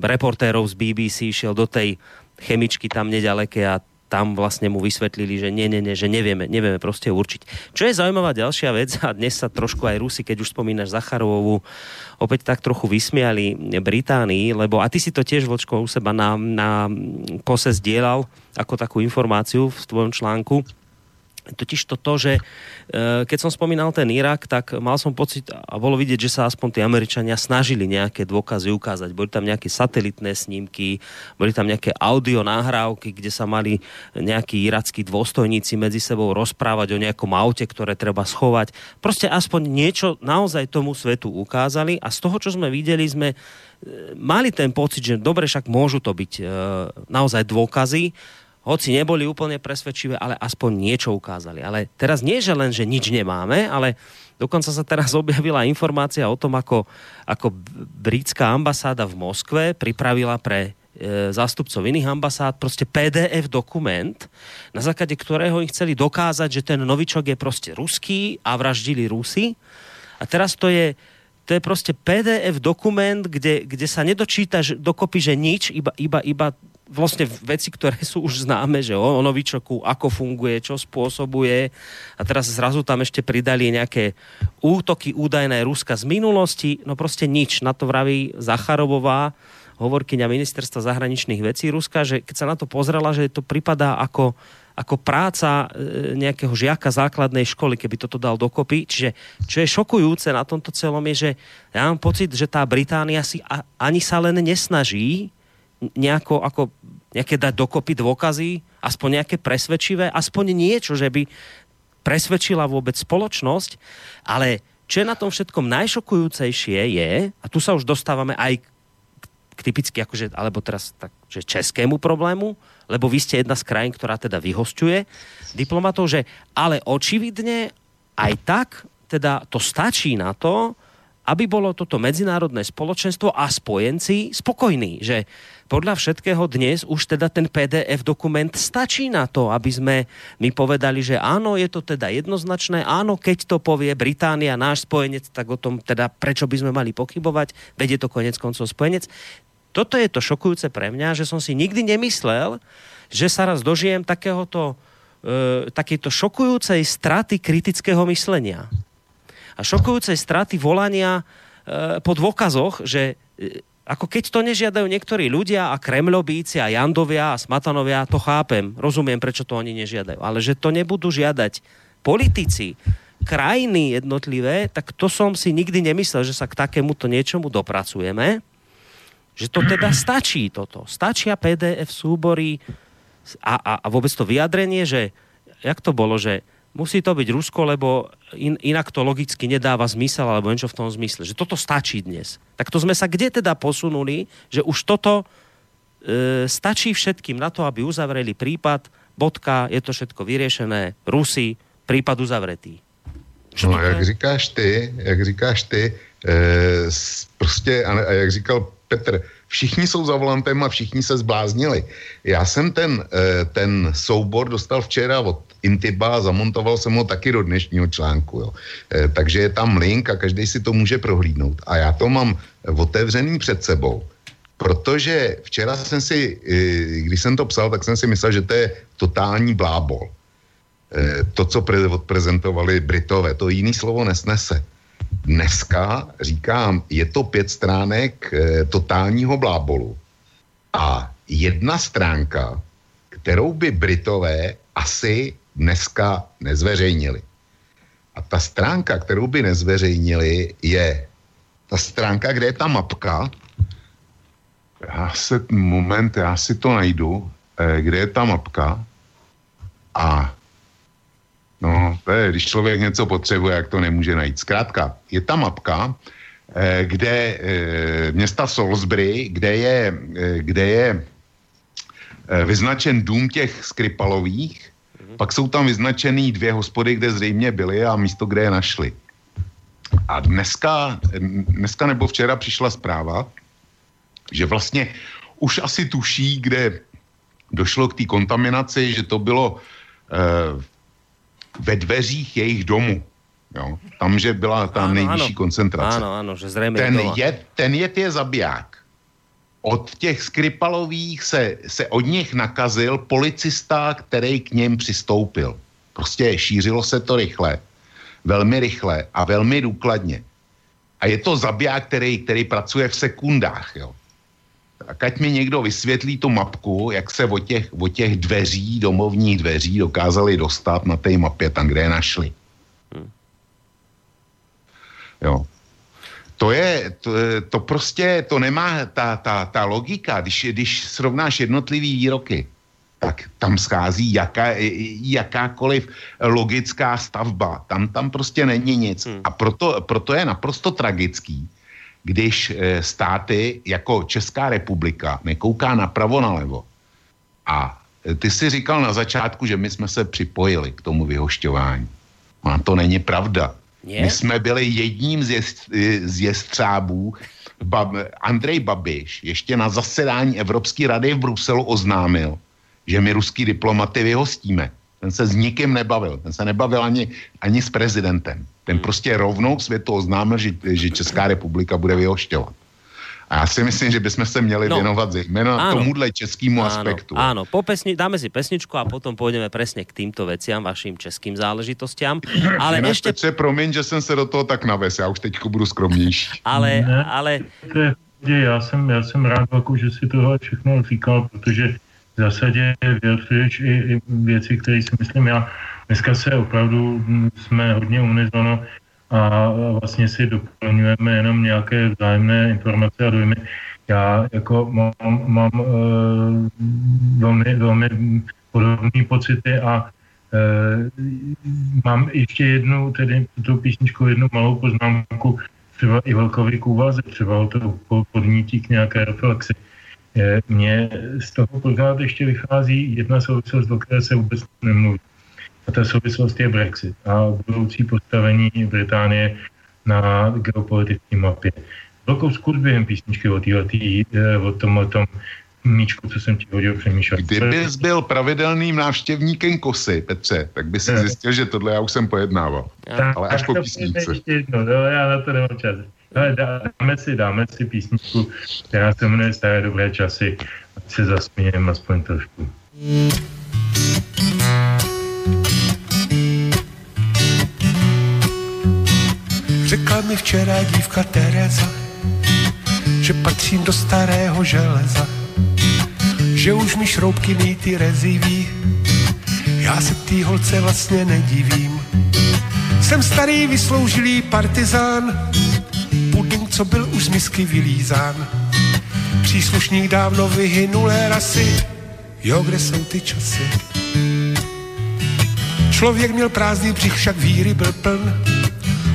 reportérov z BBC šiel do tej chemičky tam nedaleke a tam vlastne mu vysvetlili, že nie, nie, nie, že nevieme, nevieme proste určiť. Čo je zaujímavá ďalšia vec, a dnes sa trošku aj Rusi, keď už spomínaš Zacharovú, opäť tak trochu vysmiali Británii, lebo a ty si to tiež Vlčko u seba na, na kose zdieľal ako takú informáciu v tvojom článku, Totiž to to, že e, keď som spomínal ten Irak, tak mal som pocit a bolo vidieť, že sa aspoň tí Američania snažili nejaké dôkazy ukázať. Boli tam nejaké satelitné snímky, boli tam nejaké audio nahrávky, kde sa mali nejakí irackí dôstojníci medzi sebou rozprávať o nejakom aute, ktoré treba schovať. Proste aspoň niečo naozaj tomu svetu ukázali a z toho, čo sme videli, sme e, mali ten pocit, že dobre, však môžu to byť e, naozaj dôkazy, hoci neboli úplne presvedčivé, ale aspoň niečo ukázali. Ale teraz nie, že len, že nič nemáme, ale dokonca sa teraz objavila informácia o tom, ako, ako britská ambasáda v Moskve pripravila pre e, zástupcov iných ambasád prostě PDF dokument, na základe ktorého ich chceli dokázať, že ten novičok je prostě ruský a vraždili Rusy. A teraz to je to je prostě PDF dokument, kde, kde sa nedočítaš dokopy, že nič, iba, iba, iba vlastne veci, ktoré sú už známe, že o, o novičoku, ako funguje, čo spôsobuje a teraz zrazu tam ešte pridali nejaké útoky údajné Ruska z minulosti, no prostě nič. Na to vraví Zacharovová, hovorkyňa ministerstva zahraničných vecí Ruska, že keď sa na to pozrela, že to pripadá ako ako práca e, nejakého žiaka základnej školy, keby toto dal dokopy. Čiže čo je šokujúce na tomto celom je, že ja mám pocit, že tá Británia si ani sa len nesnaží nejako ako nejaké dať dokopy dôkazy, aspoň nejaké presvedčivé, aspoň niečo, že by presvedčila vôbec spoločnosť, ale čo je na tom všetkom najšokujúcejšie je, a tu sa už dostávame aj k typicky akože, alebo teraz tak, že českému problému, lebo vy ste jedna z krajín, ktorá teda vyhosťuje diplomatov, že ale očividne aj tak teda to stačí na to, aby bolo toto medzinárodné spoločenstvo a spojenci spokojní, že podľa všetkého dnes už teda ten PDF dokument stačí na to, aby sme my povedali, že áno, je to teda jednoznačné, áno, keď to povie Británia, náš spojenec, tak o tom teda prečo by sme mali pochybovať, vedie to konec koncov spojenec. Toto je to šokujúce pre mňa, že som si nikdy nemyslel, že sa raz dožijem takéhoto, e, takejto šokujúcej straty kritického myslenia a šokujúcej straty volania e, po dôkazoch, že e, ako keď to nežiadajú niektorí ľudia a kremlobíci a Jandovia a Smatanovia, to chápem, rozumiem, prečo to oni nežiadajú, ale že to nebudú žiadať politici, krajiny jednotlivé, tak to som si nikdy nemyslel, že sa k takémuto niečomu dopracujeme, že to teda stačí toto. Stačia PDF súbory a, a, a vôbec to vyjadrenie, že jak to bolo, že musí to byť Rusko, lebo in, inak to logicky nedáva zmysel, alebo niečo v tom zmysle. Že toto stačí dnes. Tak to sme sa kde teda posunuli, že už toto e, stačí všetkým na to, aby uzavreli prípad, bodka, je to všetko vyriešené, Rusi, případ uzavretý. no, jak říkáš ty, jak říkáš ty, e, prostě, a, a jak říkal Petr, všichni jsou za volantem a všichni se zbláznili. Já jsem ten, e, ten soubor dostal včera od Intiba a zamontoval jsem ho taky do dnešního článku. Jo. E, takže je tam link a každý si to může prohlídnout. A já to mám otevřený před sebou. protože včera jsem si, eh, když jsem to psal, tak jsem si myslel, že to je totální blábol. Eh, to, co pre, odprezentovali Britové, to jiný slovo nesnese. Dneska, říkám, je to pět stránek e, totálního blábolu a jedna stránka, kterou by Britové asi dneska nezveřejnili. A ta stránka, kterou by nezveřejnili, je ta stránka, kde je ta mapka. Já se, moment, já si to najdu, eh, kde je ta mapka. A no, to je, když člověk něco potřebuje, jak to nemůže najít. Zkrátka, je ta mapka, eh, kde eh, města Salisbury, kde je, kde je vyznačen dům těch Skripalových, mm-hmm. pak jsou tam vyznačený dvě hospody, kde zřejmě byly a místo, kde je našli. A dneska, dneska nebo včera přišla zpráva, že vlastně už asi tuší, kde došlo k té kontaminaci, že to bylo eh, ve dveřích jejich domu. Jo? Tam, že byla ta ano, nejvyšší ano. koncentrace. Ano, ano, že zřejmě ten, je, ten jed je zabiják. Od těch Skripalových se, se od nich nakazil policista, který k něm přistoupil. Prostě šířilo se to rychle velmi rychle a velmi důkladně. A je to zabiják, který, který pracuje v sekundách. Jo. Tak ať mi někdo vysvětlí tu mapku, jak se o těch, o těch dveří, domovních dveří dokázali dostat na té mapě, tam, kde je našli. Hmm. Jo. To je, to, to prostě, to nemá ta, ta, ta logika, když, když srovnáš jednotlivý výroky, tak tam schází jaká, jakákoliv logická stavba. Tam, tam prostě není nic. Hmm. A proto, proto je naprosto tragický, když e, státy jako Česká republika nekouká napravo nalevo. A e, ty si říkal na začátku, že my jsme se připojili k tomu vyhošťování. A to není pravda. Je? My jsme byli jedním z, jest, z jestřábů. Bab, Andrej Babiš ještě na zasedání Evropské rady v Bruselu oznámil, že my ruský diplomaty vyhostíme. Ten se s nikým nebavil. Ten se nebavil ani, ani s prezidentem. Ten hmm. prostě rovnou světu oznámil, že, že Česká republika bude vyhošťovat. A já si myslím, že bychom se měli no, věnovat zejména áno, tomuhle českému áno, aspektu. Áno, po pesni, dáme si pesničku a potom půjdeme přesně k týmto veciam, vašim českým záležitostiam. Ale Jinak ještě... Petře, promiň, že jsem se do toho tak naves, já už teď budu skromnější. ale, ne, ale... Já jsem, já jsem rád, že si toho všechno říkal, protože v zásadě vyjadřuješ i, i věci, které si myslím já. Dneska se opravdu jsme hodně unizono a vlastně si doplňujeme jenom nějaké vzájemné informace a dojmy. Já jako mám, mám e, velmi, velmi podobné pocity a e, mám ještě jednu, tedy tu písničku, jednu malou poznámku, třeba i velkový kůvaze, třeba to podnítí k nějaké reflexi. Mně z toho pořád ještě vychází jedna souvislost, o které se vůbec nemluví. A ta souvislost je Brexit a budoucí postavení Británie na geopolitické mapě. Velkou zkus během písničky o, týhletý, eh, o tom, o tom míčku, co jsem ti hodil přemýšlet. Kdybys byl pravidelným návštěvníkem Kosy, Petře, tak by si zjistil, že tohle já už jsem pojednával. Tak, Ale až po písničce. No, já na to nemám čas. Ale dáme si, dáme si písničku, která se jmenuje Staré dobré časy. Ať se zasmějeme aspoň trošku. Řekla mi včera dívka Tereza, že patřím do starého železa, že už mi šroubky nýty reziví, já se tý holce vlastně nedivím. Jsem starý vysloužilý partizán, puding, co byl už z misky vylízán. Příslušník dávno vyhynulé rasy, jo, kde jsou ty časy? Člověk měl prázdný břich, však víry byl pln,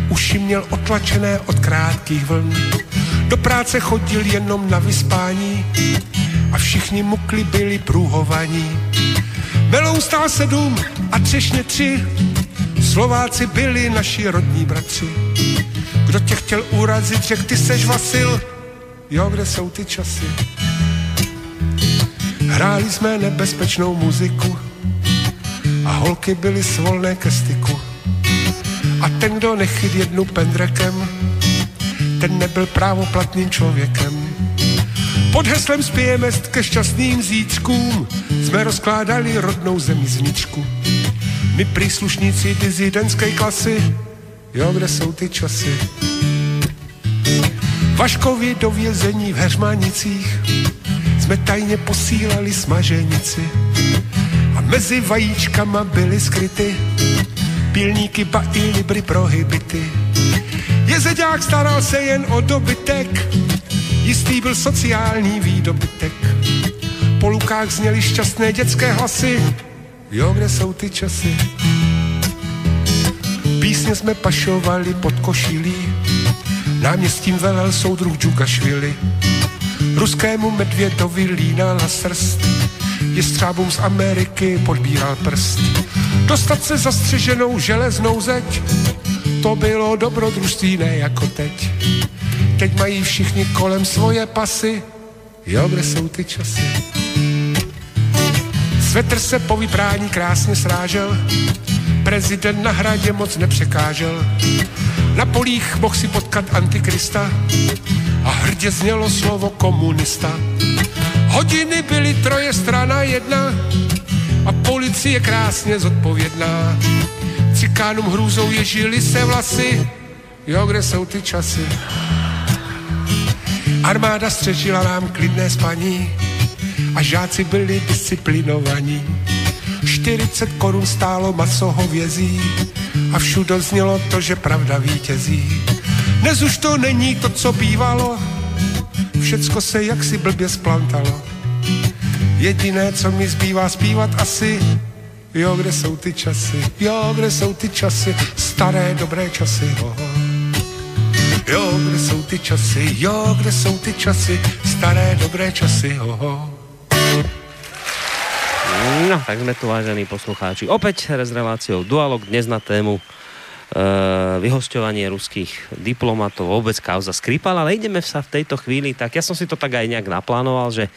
uši měl otlačené od krátkých vln. Do práce chodil jenom na vyspání a všichni mukli byli průhovaní. Melou stál sedm a třešně tři, Slováci byli naši rodní bratři. Kdo tě chtěl urazit, že ty seš Vasil? Jo, kde jsou ty časy? Hráli jsme nebezpečnou muziku a holky byly svolné ke styku. A ten, kdo nechyt jednu pendrekem, ten nebyl právoplatným člověkem. Pod heslem spějeme ke šťastným zítřkům, jsme rozkládali rodnou zemi zničku. My příslušníci dizidentské klasy, jo, kde jsou ty časy? Vaškovi do vězení v Heřmanicích jsme tajně posílali smaženici a mezi vajíčkama byly skryty pilníky, ba i libry prohybity. Jezeďák staral se jen o dobytek, jistý byl sociální výdobytek. Po lukách zněly šťastné dětské hlasy, jo, kde jsou ty časy? Písně jsme pašovali pod košilí, náměstím velel soudruh Džugašvili. Ruskému medvědovi línala srst, jestřábům z Ameriky podbíral prst. Dostat se zastřeženou železnou zeď, to bylo dobrodružství, ne jako teď. Teď mají všichni kolem svoje pasy, jo, kde jsou ty časy? Svetr se po vyprání krásně srážel, prezident na hradě moc nepřekážel. Na polích mohl si potkat antikrista a hrdě znělo slovo komunista. Hodiny byly troje strana jedna a policie krásně zodpovědná. Cikánům hrůzou ježili se vlasy, jo, kde jsou ty časy? Armáda střežila nám klidné spaní a žáci byli disciplinovaní. 40 korun stálo maso hovězí a všude znělo to, že pravda vítězí. Dnes už to není to, co bývalo, všecko se jaksi blbě splantalo. Jediné, co mi zbývá zpívat asi, jo, kde jsou ty časy, jo, kde jsou ty časy, staré dobré časy, ho, ho. Jo, kde jsou ty časy, jo, kde jsou ty časy, staré dobré časy, ho, ho. No, tak sme tu, vážení poslucháči. Opäť s reláciou Dualog dnes na tému vyhosťovanie ruských diplomatov, vôbec kauza Skripal, ale ideme sa v tejto chvíli, tak ja som si to tak aj nejak naplánoval, že e,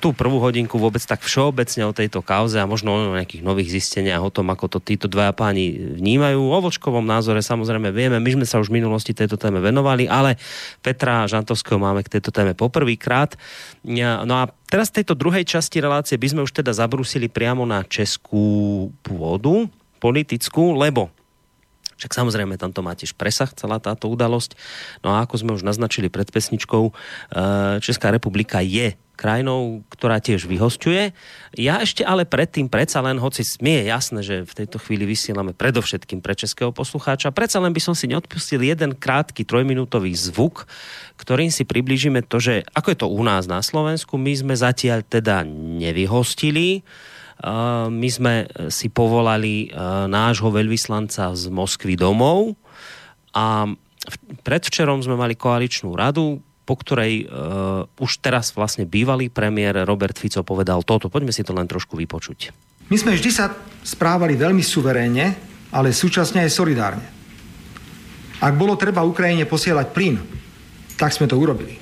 tú prvú hodinku vôbec tak všeobecne o tejto kauze a možno o nejakých nových zisteniach o tom, ako to títo dvaja páni vnímajú. O vočkovom názore samozrejme vieme, my sme sa už v minulosti tejto téme venovali, ale Petra Žantovského máme k tejto téme poprvýkrát. No a teraz v tejto druhej časti relácie by sme už teda zabrusili priamo na českú pôdu politickú, lebo však samozrejme tam to má tiež presah, celá táto udalosť. No a ako sme už naznačili pred pesničkou, Česká republika je krajinou, ktorá tiež vyhosťuje. Ja ešte ale predtým, predsa len, hoci mi je jasné, že v tejto chvíli vysielame predovšetkým pre českého poslucháča, predsa len by som si neodpustil jeden krátky trojminútový zvuk, ktorým si priblížime to, že ako je to u nás na Slovensku, my sme zatiaľ teda nevyhostili, my sme si povolali nášho veľvyslanca z Moskvy domov a predvčerom sme mali koaličnú radu, po ktorej uh, už teraz vlastne bývalý premiér Robert Fico povedal toto. Poďme si to len trošku vypočuť. My sme vždy sa správali veľmi suverénne, ale súčasne aj solidárne. Ak bolo treba Ukrajine posielať plyn, tak sme to urobili.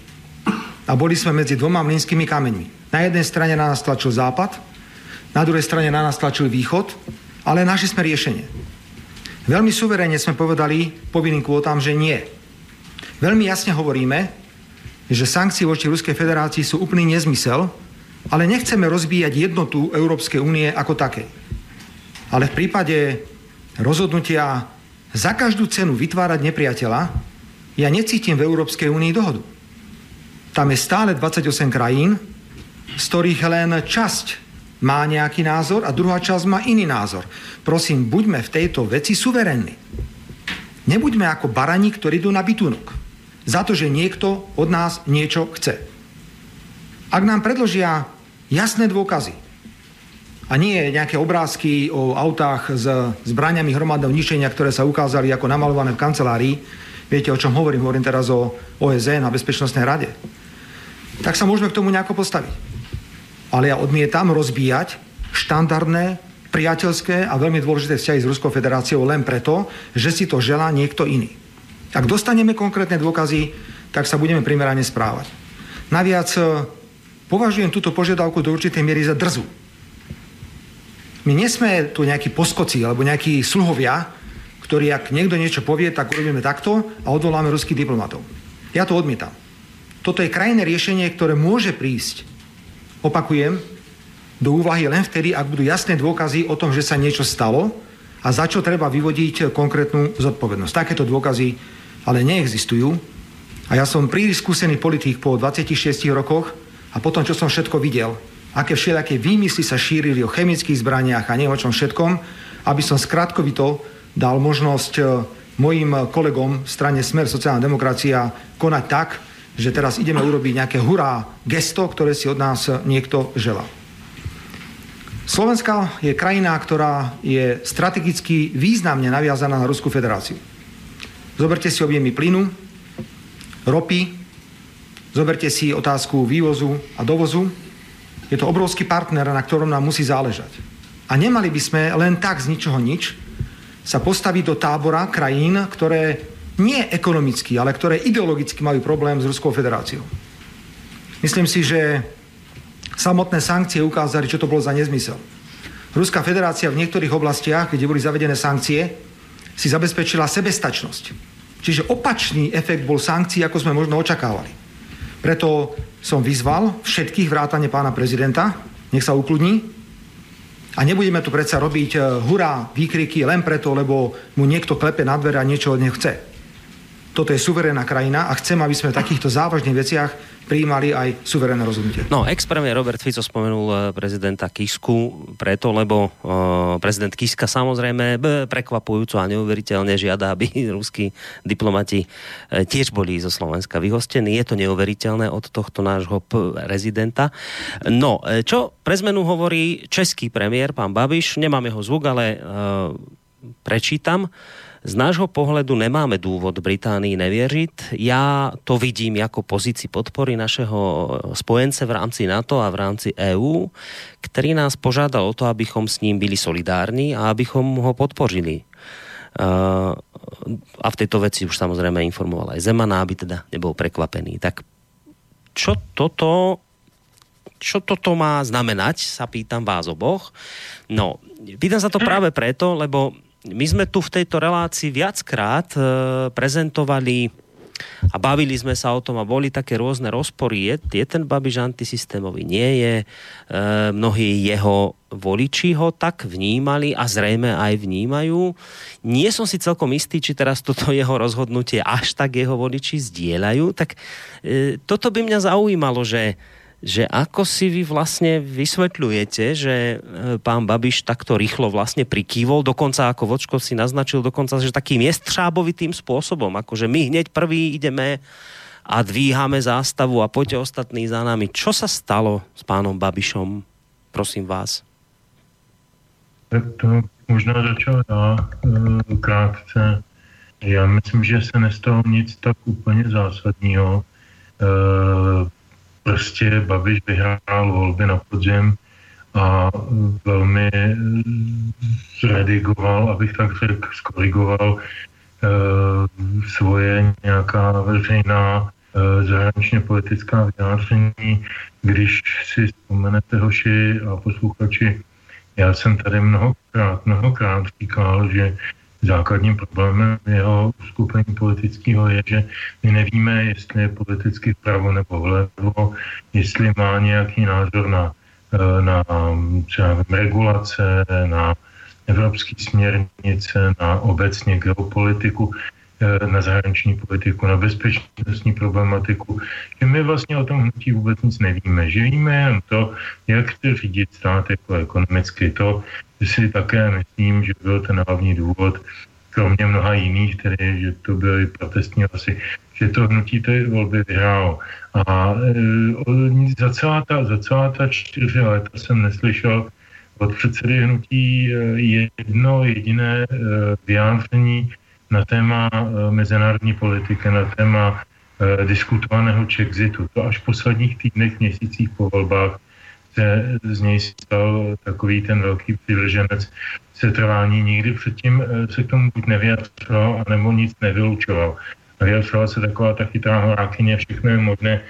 A boli sme medzi dvoma mlynskými kameňmi. Na jednej strane na nás tlačil západ, na druhej strane na nás tlačil východ, ale našli sme riešenie. Veľmi suverénne sme povedali povinným kvótám, že nie. Veľmi jasne hovoríme, že sankcie voči Ruskej federácii sú úplný nezmysel, ale nechceme rozbíjať jednotu Európskej únie ako také. Ale v prípade rozhodnutia za každú cenu vytvárať nepriateľa, ja necítim v Európskej únii dohodu. Tam je stále 28 krajín, z ktorých len časť má nejaký názor a druhá časť má iný názor. Prosím, buďme v tejto veci suverénni. Nebuďme ako barani, ktorí idú na bytunok za to, že niekto od nás niečo chce. Ak nám predložia jasné dôkazy a nie nejaké obrázky o autách s zbraniami hromadného ničenia, ktoré sa ukázali ako namalované v kancelárii, viete, o čom hovorím, hovorím teraz o OSN a Bezpečnostnej rade, tak sa môžeme k tomu nejako postaviť. Ale ja odmietam rozbíjať štandardné, priateľské a veľmi dôležité vzťahy s Ruskou federáciou len preto, že si to želá niekto iný. Ak dostaneme konkrétne dôkazy, tak sa budeme primerane správať. Naviac e, považujem túto požiadavku do určitej miery za drzu. My nesme tu nejakí poskoci alebo nejakí sluhovia, ktorí ak niekto niečo povie, tak urobíme takto a odvoláme ruských diplomatov. Ja to odmietam. Toto je krajné riešenie, ktoré môže prísť, opakujem, do úvahy len vtedy, ak budú jasné dôkazy o tom, že sa niečo stalo a za čo treba vyvodiť konkrétnu zodpovednosť. Takéto dôkazy ale neexistujú. A ja som príliš skúsený politik po 26 rokoch a potom, čo som všetko videl, aké všelijaké výmysly sa šírili o chemických zbraniach a neviem o čom všetkom, aby som skratkovito dal možnosť e, mojim kolegom v strane Smer sociálna demokracia konať tak, že teraz ideme urobiť nejaké hurá gesto, ktoré si od nás niekto želá. Slovenska je krajina, ktorá je strategicky významne naviazaná na Rusku federáciu. Zoberte si objemy plynu, ropy, zoberte si otázku vývozu a dovozu. Je to obrovský partner, na ktorom nám musí záležať. A nemali by sme len tak z ničoho nič sa postaviť do tábora krajín, ktoré nie ekonomicky, ale ktoré ideologicky majú problém s Ruskou federáciou. Myslím si, že samotné sankcie ukázali, čo to bolo za nezmysel. Ruská federácia v niektorých oblastiach, kde boli zavedené sankcie, si zabezpečila sebestačnosť. Čiže opačný efekt bol sankcií, ako sme možno očakávali. Preto som vyzval všetkých vrátane pána prezidenta, nech sa ukludní. A nebudeme tu predsa robiť eh, hurá výkriky len preto, lebo mu niekto klepe na dvere a niečo od neho chce toto je suverénna krajina a chcem, aby sme v takýchto závažných veciach prijímali aj suverénne rozhodnutie. No, ex-premiér Robert Fico spomenul eh, prezidenta Kisku preto, lebo uh, prezident Kiska samozrejme prekvapujúco a neuveriteľne žiada, aby ruskí diplomati uh, tiež boli zo Slovenska vyhostení. Je to neuveriteľné od tohto nášho prezidenta. No, čo pre zmenu hovorí český premiér, pán Babiš, nemám jeho zvuk, ale uh, prečítam. Z nášho pohledu nemáme důvod Británii nevěřit. Já to vidím jako pozici podpory našeho spojence v rámci NATO a v rámci EU, který nás požádal o to, abychom s ním byli solidární a abychom ho podpořili. Uh, a v této věci už samozřejmě informoval aj Zemana, aby teda nebol prekvapený. Tak čo toto čo toto má znamenať, sa pýtam vás oboch. No, pýtam sa to práve preto, lebo my sme tu v tejto relácii viackrát e, prezentovali a bavili sme sa o tom a boli také rôzne rozpory. Je, je ten Babiš antisystémový? Nie je. E, mnohí jeho voliči ho tak vnímali a zrejme aj vnímajú. Nie som si celkom istý, či teraz toto jeho rozhodnutie až tak jeho voliči zdieľajú. Tak e, toto by mňa zaujímalo, že že ako si vy vlastne vysvetľujete, že e, pán Babiš takto rýchlo vlastne prikývol, dokonca ako Vočko si naznačil, dokonca, že takým jestřábovitým spôsobom, akože my hneď prvý ideme a dvíhame zástavu a poďte ostatní za nami. Čo sa stalo s pánom Babišom? Prosím vás. Tak to možná začal já e, krátce. Já myslím, že se nestalo nic tak úplně zásadního. E, prostě Babiš vyhrál volby na podzim a velmi zredigoval, abych tak řekl, skorigoval eh, svoje nějaká veřejná eh, zahraničně politická vyjádření. Když si vzpomenete, hoši a posluchači, já jsem tady mnohokrát, mnohokrát říkal, že základním problémem jeho skupení politického je, že my nevíme, jestli je politicky vpravo nebo vlevo, jestli má nějaký názor na, eh, na třeba regulace, na evropské směrnice, na obecně geopolitiku, eh, na zahraniční politiku, na bezpečnostní problematiku, že my vlastně o tom hnutí vůbec nic nevíme. Že víme jen to, jak chce řídit stát jako ekonomicky. To si také myslím, že byl ten hlavní důvod, kromě mnoha jiných, tedy, že to byly protestní hlasy, že to hnutí té volby vyhrálo. A e, za, celá ta, za celá ta čtyři léta jsem neslyšel od předsedy hnutí e, jedno jediné e, vyjádření na téma e, mezinárodní politiky, na téma diskutovaného Chexitu. To až v posledních týdnech, měsících po volbách se z něj stal takový ten velký přivrženec setrvání. Nikdy předtím eh, se k tomu buď nevyjadřoval, anebo nic nevylučoval. Vyjadřovala se taková ta chytrá horákyně, všechno je možné,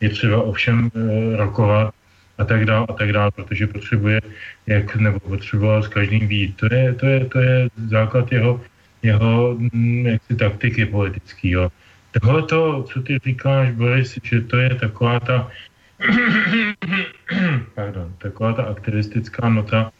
je třeba ovšem e, rokovat a tak dále a tak dále, protože potřebuje, jak nebo potřeboval s každým vít. To je, to je, to je základ jeho, jeho mm, jaksi taktiky politického Tohle to, co ty říkáš, Boris, že to je taková ta pardon, taková ta aktivistická nota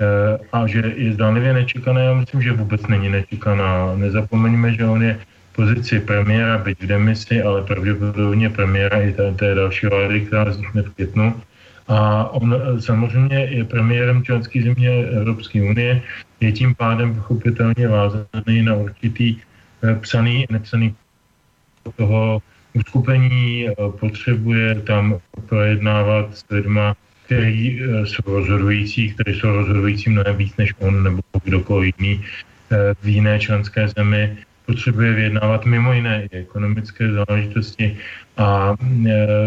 eh, a že je zdánlivě nečekaná, já myslím, že vůbec není nečekaná. Nezapomeňme, že on je v pozici premiéra, byť v demisi, ale pravděpodobně premiéra i té, té další vlády, která vznikne v květnu. A on eh, samozřejmě je premiérem členské země Evropské unie, je tím pádem pochopitelně vázaný na určitý eh, psaný, nepsaný toho uskupení eh, potřebuje tam projednávat s lidma, kteří eh, jsou rozhodující, kteří jsou rozhodující mnohem víc než on nebo kdokoliv jiný eh, v jiné členské zemi, potřebuje vyjednávat mimo jiné i ekonomické záležitosti a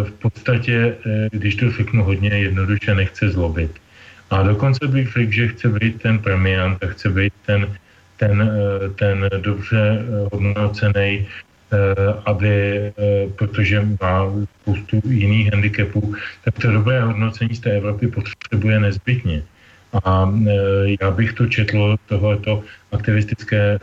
v podstatě, když to řeknu hodně jednoduše, nechce zlobit. A dokonce bych řekl, že chce být ten premiant a chce být ten, ten, ten dobře hodnocený aby, eh, protože má spoustu jiných handicapů, tak to dobré hodnocení z té Evropy potřebuje nezbytně. A eh, já bych to četl, tohleto aktivistické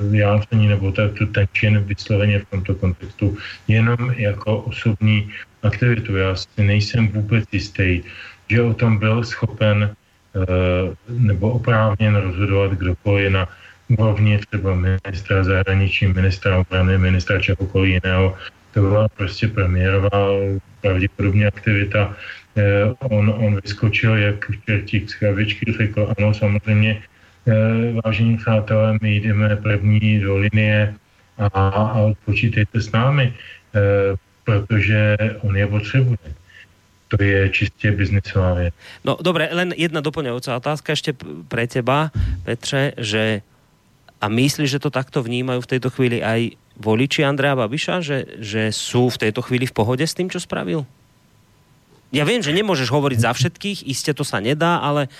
vyjádření nebo ten čin vysloveně v tomto kontextu jenom jako osobní aktivitu. Já si nejsem vůbec jistý, že o tom byl schopen nebo oprávněn rozhodovat kdokoliv na úrovni třeba ministra zahraničí, ministra obrany, ministra čehokoliv jiného. To byla prostě premiérová pravděpodobně aktivita. Eh, on, on vyskočil, jak čertík z kravičky, řekl, ano, samozřejmě, eh, vážení přátelé, my jdeme první do linie a, a počítejte s námi, eh, protože on je potřebuje to je čistě biznisová věc. No dobre, len jedna doplňujúca otázka ešte pre teba, Petře, že a myslíš, že to takto vnímajú v tejto chvíli aj voliči Andreja Babiša, že, že sú v tejto chvíli v pohode s tým, čo spravil? Ja viem, že nemôžeš hovoriť za všetkých, iste to sa nedá, ale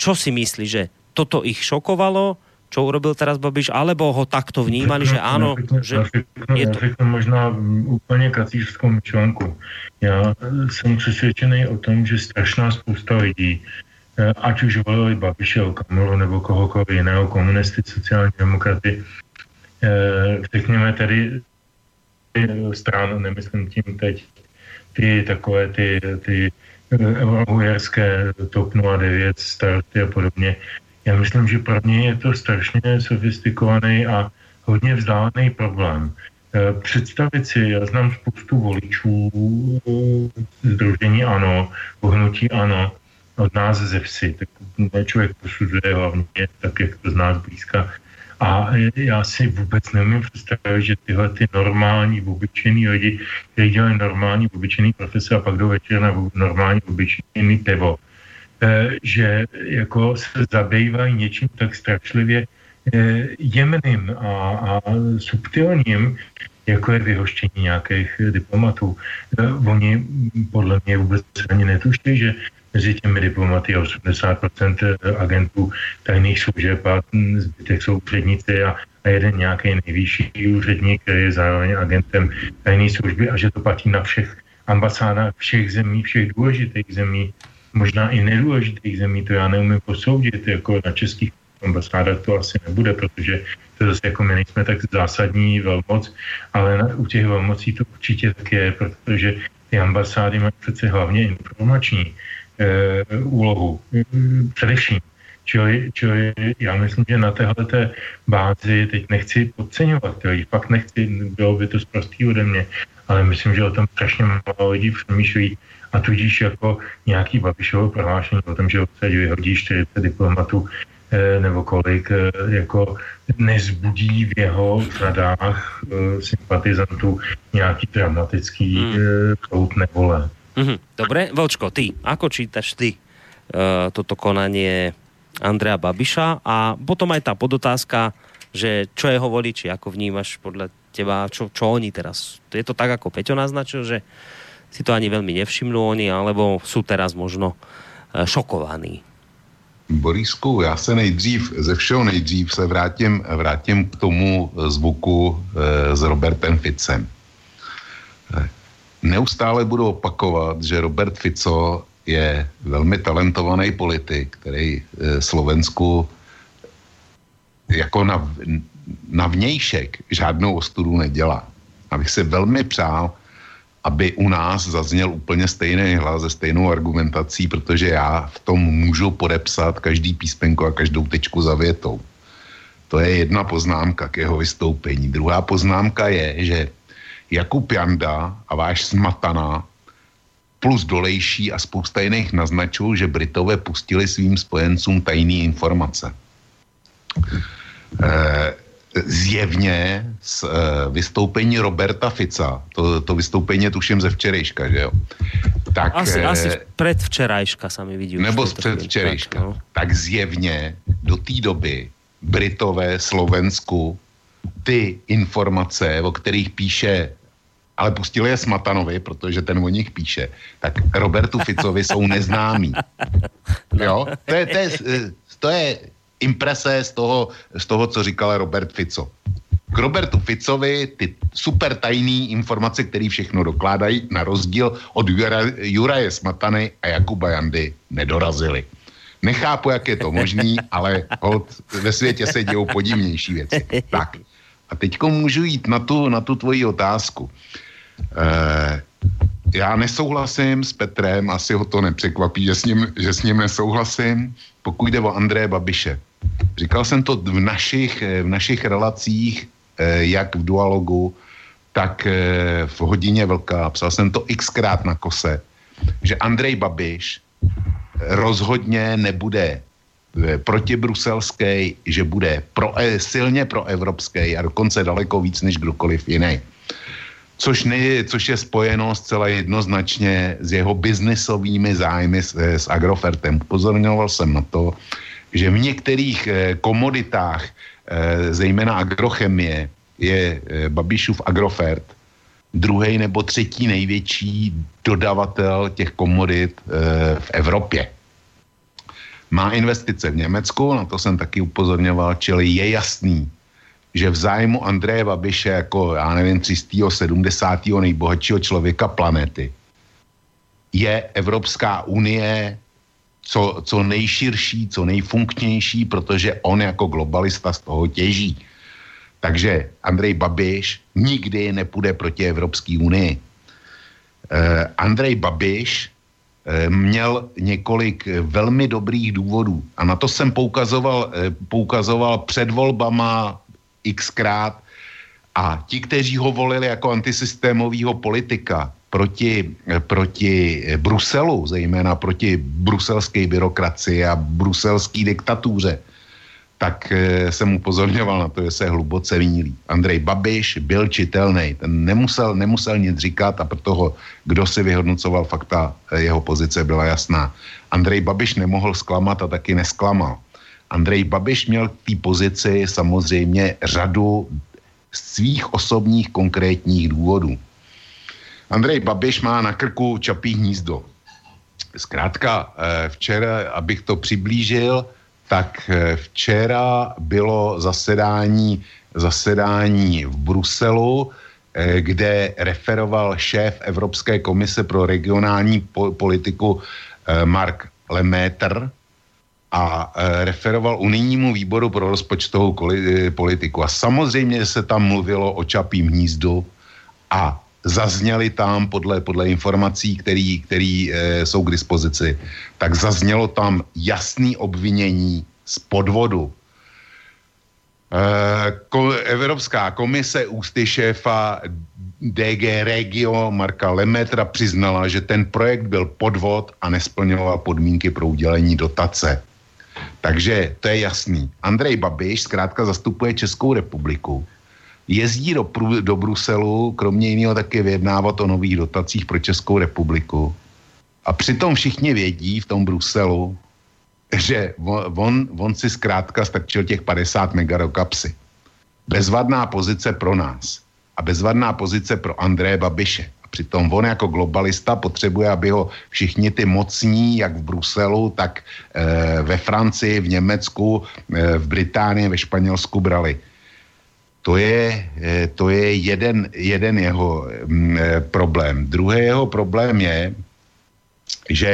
čo si myslíš, že toto ich šokovalo, čo urobil teraz Babiš, alebo ho takto vnímali, že áno, že je to... Já možná úplně kacířskou myšlenku. Já jsem přesvědčený o tom, že strašná spousta lidí ať už volili Babiše, Okamuru nebo kohokoliv jiného, komunisty, sociální demokraty, eh, řekněme tedy stran, nemyslím tím teď ty takové ty, ty eurohujerské TOP 09, starty a podobně. Já myslím, že pro ně je to strašně sofistikovaný a hodně vzdálený problém. Eh, představit si, já znám spoustu voličů Združení ANO, hnutí ANO, od nás ze vsi, tak člověk posuzuje hlavně tak, jak to z nás blízka. A já si vůbec neumím představit, že tyhle ty normální, obyčejný lidi, kteří dělají normální, obyčejný profese a pak jdou večer na normální, obyčejný pivo, eh, že jako se zabývají něčím tak strašlivě eh, jemným a, a subtilním, jako je vyhoštění nějakých diplomatů. Eh, oni podle mě vůbec ani netuší, že mezi těmi diplomaty 80% agentů tajných služeb a zbytek jsou úředníci a, a jeden nějaký nejvyšší úředník, který je zároveň agentem tajné služby a že to platí na všech ambasádách všech zemí, všech důležitých zemí, možná i nedůležitých zemí, to já neumím posoudit, jako na českých ambasádách to asi nebude, protože to zase jako my nejsme tak zásadní velmoc, ale na, u těch velmocí to určitě tak je, protože ty ambasády mají přece hlavně informační úlohu. Především. Čili, čili já myslím, že na téhle bázi teď nechci podceňovat, jo, fakt nechci, bylo by to zprostý ode mě, ale myslím, že o tom strašně málo lidí přemýšlí a tudíž jako nějaký Babišovo prohlášení o tom, že odsaď vyhodí 40 diplomatů e, nebo kolik, e, jako nezbudí v jeho řadách e, sympatizantů nějaký dramatický hmm. prout nevole. Mm-hmm. Dobre, Vlčko, ty, ako čítaš ty uh, toto konanie Andrea Babiša a potom aj tá podotázka, že čo jeho voliči, ako vnímaš podľa teba, čo, čo oni teraz? Je to tak, ako Peťo naznačil, že si to ani veľmi nevšimnú oni, alebo sú teraz možno uh, šokovaní? Borisku, já se nejdřív, ze všeho nejdřív se vrátím, vrátím k tomu zvuku e, s Robertem Ficem neustále budu opakovat, že Robert Fico je velmi talentovaný politik, který eh, Slovensku jako na, na vnějšek žádnou ostudu nedělá. abych si velmi přál, aby u nás zazněl úplně stejný hlas se stejnou argumentací, protože já v tom můžu podepsat každý písmenko a každou tečku za větou. To je jedna poznámka k jeho vystoupení. Druhá poznámka je, že Jakub Janda a váš Smataná plus Dolejší a spousta jiných naznačují, že Britové pustili svým spojencům tajné informace. E, zjevně z e, vystoupení Roberta Fica, to, to vystoupení tuším ze včerejška, že jo? Tak, asi, e, asi předvčerajška sami vidí. Nebo z předvčerejška. Tak, no. tak zjevně do té doby Britové Slovensku ty informace, o kterých píše ale pustili je Smatanovi, protože ten o nich píše, tak Robertu Ficovi jsou neznámí. Jo? To je, to je, to je imprese z toho, z toho, co říkal Robert Fico. K Robertu Ficovi ty super tajné informace, které všechno dokládají, na rozdíl od Jura, Juraje Smatany a Jakuba Jandy, nedorazily. Nechápu, jak je to možný, ale hod, ve světě se dějou podivnější věci. Tak. A teď můžu jít na tu, na tu tvoji otázku. Eh, já nesouhlasím s Petrem, asi ho to nepřekvapí, že s ním, že s ním nesouhlasím, pokud jde o Andreje Babiše. Říkal jsem to v našich, eh, v našich relacích, eh, jak v dualogu, tak v hodině vlka. Psal jsem to xkrát na kose, že Andrej Babiš rozhodně nebude protibruselský, že bude pro, silně proevropský a dokonce daleko víc než kdokoliv jiný což, ne, což je spojeno zcela jednoznačně s jeho biznisovými zájmy s, eh, s Agrofertem. Upozorňoval jsem na to, že v některých eh, komoditách, eh, zejména agrochemie, je eh, Babišův Agrofert druhý nebo třetí největší dodavatel těch komodit eh, v Evropě. Má investice v Německu, na to jsem taky upozorňoval, čili je jasný, že v zájmu Andreje Babiše jako, já nevím, 370. nejbohatšího člověka planety je Evropská unie co, co nejširší, co nejfunkčnější, protože on jako globalista z toho těží. Takže Andrej Babiš nikdy nepůjde proti Evropské unii. Eh, Andrej Babiš měl několik velmi dobrých důvodů. A na to jsem poukazoval, eh, poukazoval před volbama xkrát. A ti, kteří ho volili jako antisystémového politika proti, proti Bruselu, zejména proti bruselské byrokracii a bruselské diktatuře, tak e, jsem upozorňoval na to, že se hluboce mílí. Andrej Babiš byl čitelný, ten nemusel, nemusel nic říkat a proto ho, kdo si vyhodnocoval fakta, e, jeho pozice byla jasná. Andrej Babiš nemohl zklamat a taky nesklamal. Andrej Babiš měl k té pozici samozřejmě řadu svých osobních konkrétních důvodů. Andrej Babiš má na krku čapí hnízdo. Zkrátka, eh, včera, abych to přiblížil, tak eh, včera bylo zasedání, zasedání v Bruselu, eh, kde referoval šéf Evropské komise pro regionální politiku Mark Lemaitre, a referoval unijnímu výboru pro rozpočtovou politiku. A samozřejmě se tam mluvilo o čapím hnízdu a zazněly tam podle, podle informací, které e, jsou k dispozici, tak zaznělo tam jasný obvinění z podvodu. E, ko, Evropská komise ústy šéfa DG Regio Marka Lemetra přiznala, že ten projekt byl podvod a nesplňoval podmínky pro udělení dotace. Takže to je jasný. Andrej Babiš zkrátka zastupuje Českou republiku. Jezdí do, do Bruselu, kromě jiného také vyjednávat o nových dotacích pro Českou republiku. A přitom všichni vědí v tom Bruselu, že on, on si zkrátka strčil těch 50 mega do kapsy. Bezvadná pozice pro nás a bezvadná pozice pro Andreje Babiše. Přitom on jako globalista potřebuje, aby ho všichni ty mocní, jak v Bruselu, tak e, ve Francii, v Německu, e, v Británii, ve Španělsku brali. To je, e, to je jeden, jeden jeho m, e, problém. Druhý jeho problém je, že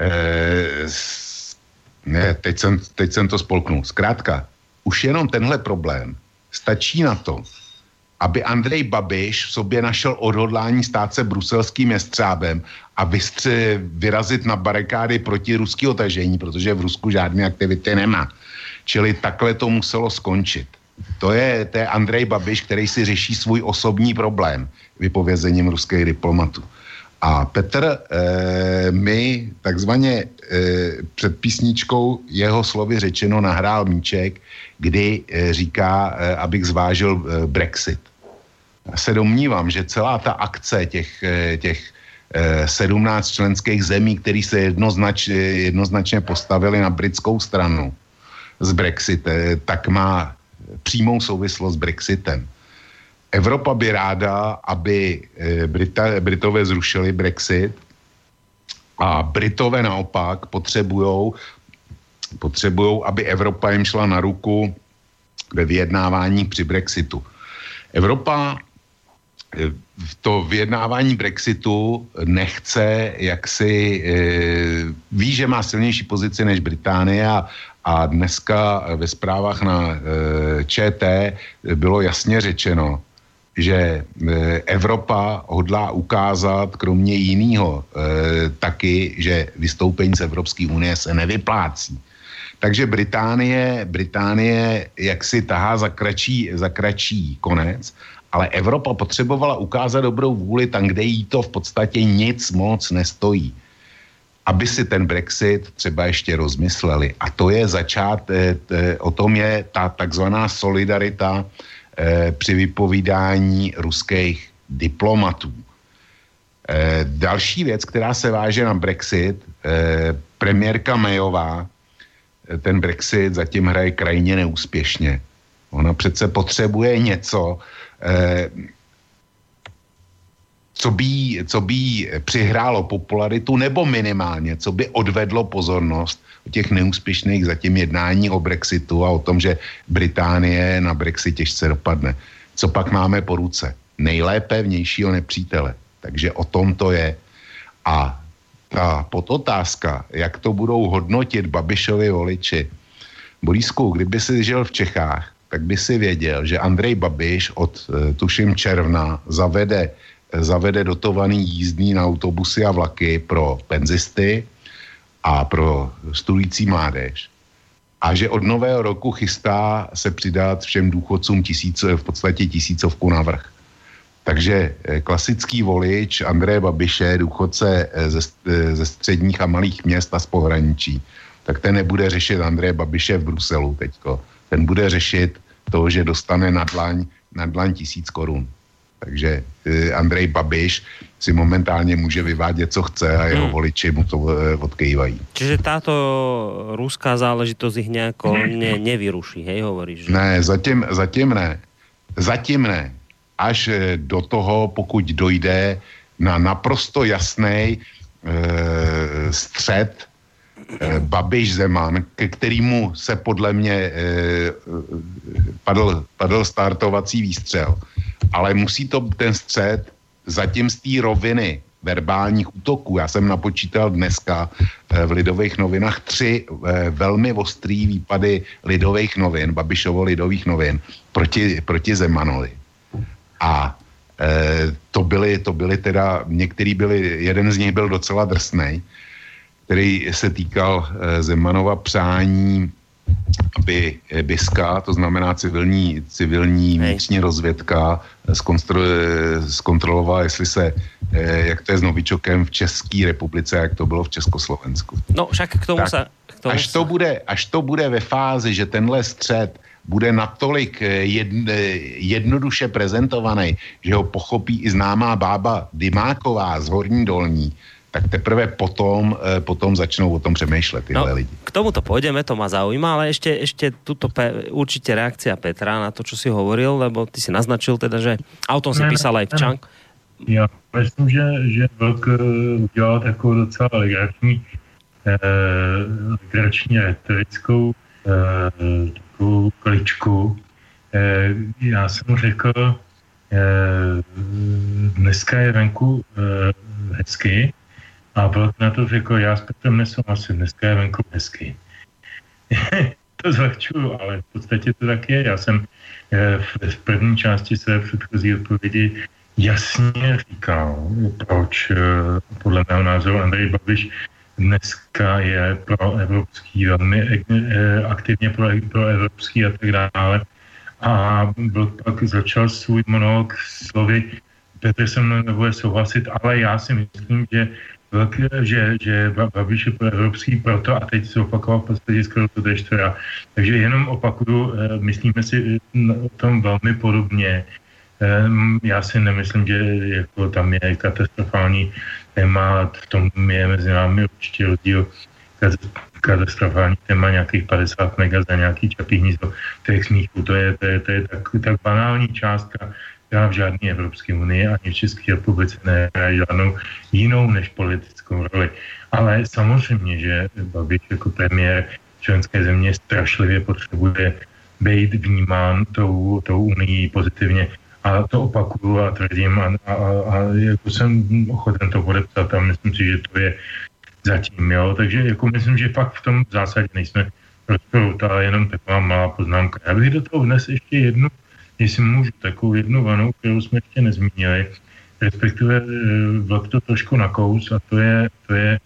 e, ne, teď, jsem, teď jsem to spolknul. Zkrátka, už jenom tenhle problém stačí na to, aby Andrej Babiš v sobě našel odhodlání stát se bruselským jestřábem a vystře, vyrazit na barikády proti ruského tažení, protože v Rusku žádné aktivity nemá. Čili takhle to muselo skončit. To je, to je Andrej Babiš, který si řeší svůj osobní problém vypovězením ruských diplomatů. A Petr e, mi takzvaně e, před písničkou jeho slovy řečeno nahrál míček, kdy e, říká, e, abych zvážil e, Brexit. Já se domnívám, že celá ta akce těch, e, těch e, 17 členských zemí, které se jednoznač, jednoznačně postavili na britskou stranu z Brexit, tak má přímou souvislost s Brexitem. Evropa by ráda, aby eh, Brita, Britové zrušili Brexit a Britové naopak potřebují, potřebujou, aby Evropa jim šla na ruku ve vyjednávání při Brexitu. Evropa eh, to vyjednávání Brexitu nechce, jak si e, ví, že má silnější pozici než Británie a, a dneska ve zprávách na e, ČT bylo jasně řečeno, že Evropa hodlá ukázat, kromě jiného, taky, že vystoupení z Evropské unie se nevyplácí. Takže Británie, Británie jaksi tahá za kratší, za kratší konec, ale Evropa potřebovala ukázat dobrou vůli tam, kde jí to v podstatě nic moc nestojí. Aby si ten Brexit třeba ještě rozmysleli. A to je začát, e, o tom je ta takzvaná solidarita Eh, při vypovídání ruských diplomatů. Eh, další věc, která se váže na Brexit, eh, premiérka Mayová ten Brexit zatím hraje krajně neúspěšně. Ona přece potřebuje něco, co by, co by přihrálo popularitu, nebo minimálně, co by odvedlo pozornost o těch neúspěšných zatím jednání o Brexitu a o tom, že Británie na Brexit těžce dopadne. Co pak máme po ruce? Nejlépe vnějšího nepřítele. Takže o tom to je. A ta podotázka, jak to budou hodnotit Babišovi voliči. Borisku, kdyby si žil v Čechách, tak by si věděl, že Andrej Babiš od eh, tuším června zavede, zavede dotovaný jízdní na autobusy a vlaky pro penzisty, a pro studující mládež a že od nového roku chystá se přidat všem důchodcům tisíce, v podstatě tisícovku navrh. Takže eh, klasický volič Andreje Babiše, důchodce eh, ze, eh, ze středních a malých měst a z pohraničí, tak ten nebude řešit Andreje Babiše v Bruselu teďko. Ten bude řešit to, že dostane na dlaň, na dlaň tisíc korun. Takže eh, Andrej Babiš si momentálně může vyvádět, co chce a jeho hmm. voliči mu to eh, odkývají. Čiže táto ruská záležitost ich nějako ne, nevyruší, hej, hovoríš? Že? Ne, zatím, zatím ne. Zatím ne. Až eh, do toho, pokud dojde na naprosto jasný e, střed e, Babiš Zeman, ke kterému se podle mě e, padl, padl startovací výstřel ale musí to ten střed zatím z té roviny verbálních útoků. Já jsem napočítal dneska eh, v Lidových novinách tři eh, velmi ostrý výpady Lidových novin, Babišovo Lidových novin proti, proti Zemanovi. A e, to byly, to byly teda, některý byli, jeden z nich byl docela drsný, který se týkal e, Zemanova přání aby BISKA, to znamená civilní, civilní vnitřní rozvědka, zkontrolovala, jestli se, eh, jak to je s Novičokem v České republice, jak to bylo v Československu. No však k tomu tak, se... K tomu až, to bude, až to bude ve fázi, že tenhle střed bude natolik eh, jedn, jednoduše prezentovaný, že ho pochopí i známá bába Dymáková z Horní Dolní, tak teprve potom, eh, potom začnou o tom přemýšlet tyhle no, lidi. K tomuto pôjdeme, to ma zaujíma, ale ešte, ešte tuto pe, určite reakcia Petra na to, čo si hovoril, lebo ty si naznačil teda, že a o tom si písal aj v Čank. Já myslím, že, že Vlk eh, udělal takovou docela legrační, eh, legrační retorickou eh, takovou kličku. Eh, já jsem mu řekl, eh, dneska je venku eh, hezky, a Vlk na to řekl, já s Petrem nesouhlasím, dneska je venku hezky. to zlehčuju, ale v podstatě to tak je. Já jsem eh, v první části své předchozí odpovědi jasně říkal, proč eh, podle mého názoru Andrej Babiš dneska je pro evropský, velmi eh, aktivně pro, pro evropský a tak dále. A byl pak začal svůj monolog slovy, Petr se mnou nebude souhlasit, ale já si myslím, že že, že Babiš je evropský proto a teď se opakoval v podstatě skoro to tež Takže jenom opakuju, eh, myslíme si o tom velmi podobně. Ehm, já si nemyslím, že jako tam je katastrofální téma, v tom je mezi námi určitě rozdíl katastrofální téma nějakých 50 mega za nějaký čapí hnízdo těch smíchů. To je, to je, to je tak, tak banální částka, která v žádné Evropské unii ani v České republice nehraje žádnou jinou než politickou roli. Ale samozřejmě, že Babiš jako premiér členské země strašlivě potřebuje být vnímán tou, tou unii pozitivně. A to opakuju a tvrdím a, a, a jako jsem ochoten to podepsat a myslím si, že to je zatím, jo. Takže jako myslím, že fakt v tom zásadě nejsme rozporu, ale jenom taková malá poznámka. Já bych do toho vnes ještě jednu, jestli můžu, takovou jednu vanu, kterou jsme ještě nezmínili, respektive e, vlak to trošku nakous a to je, to je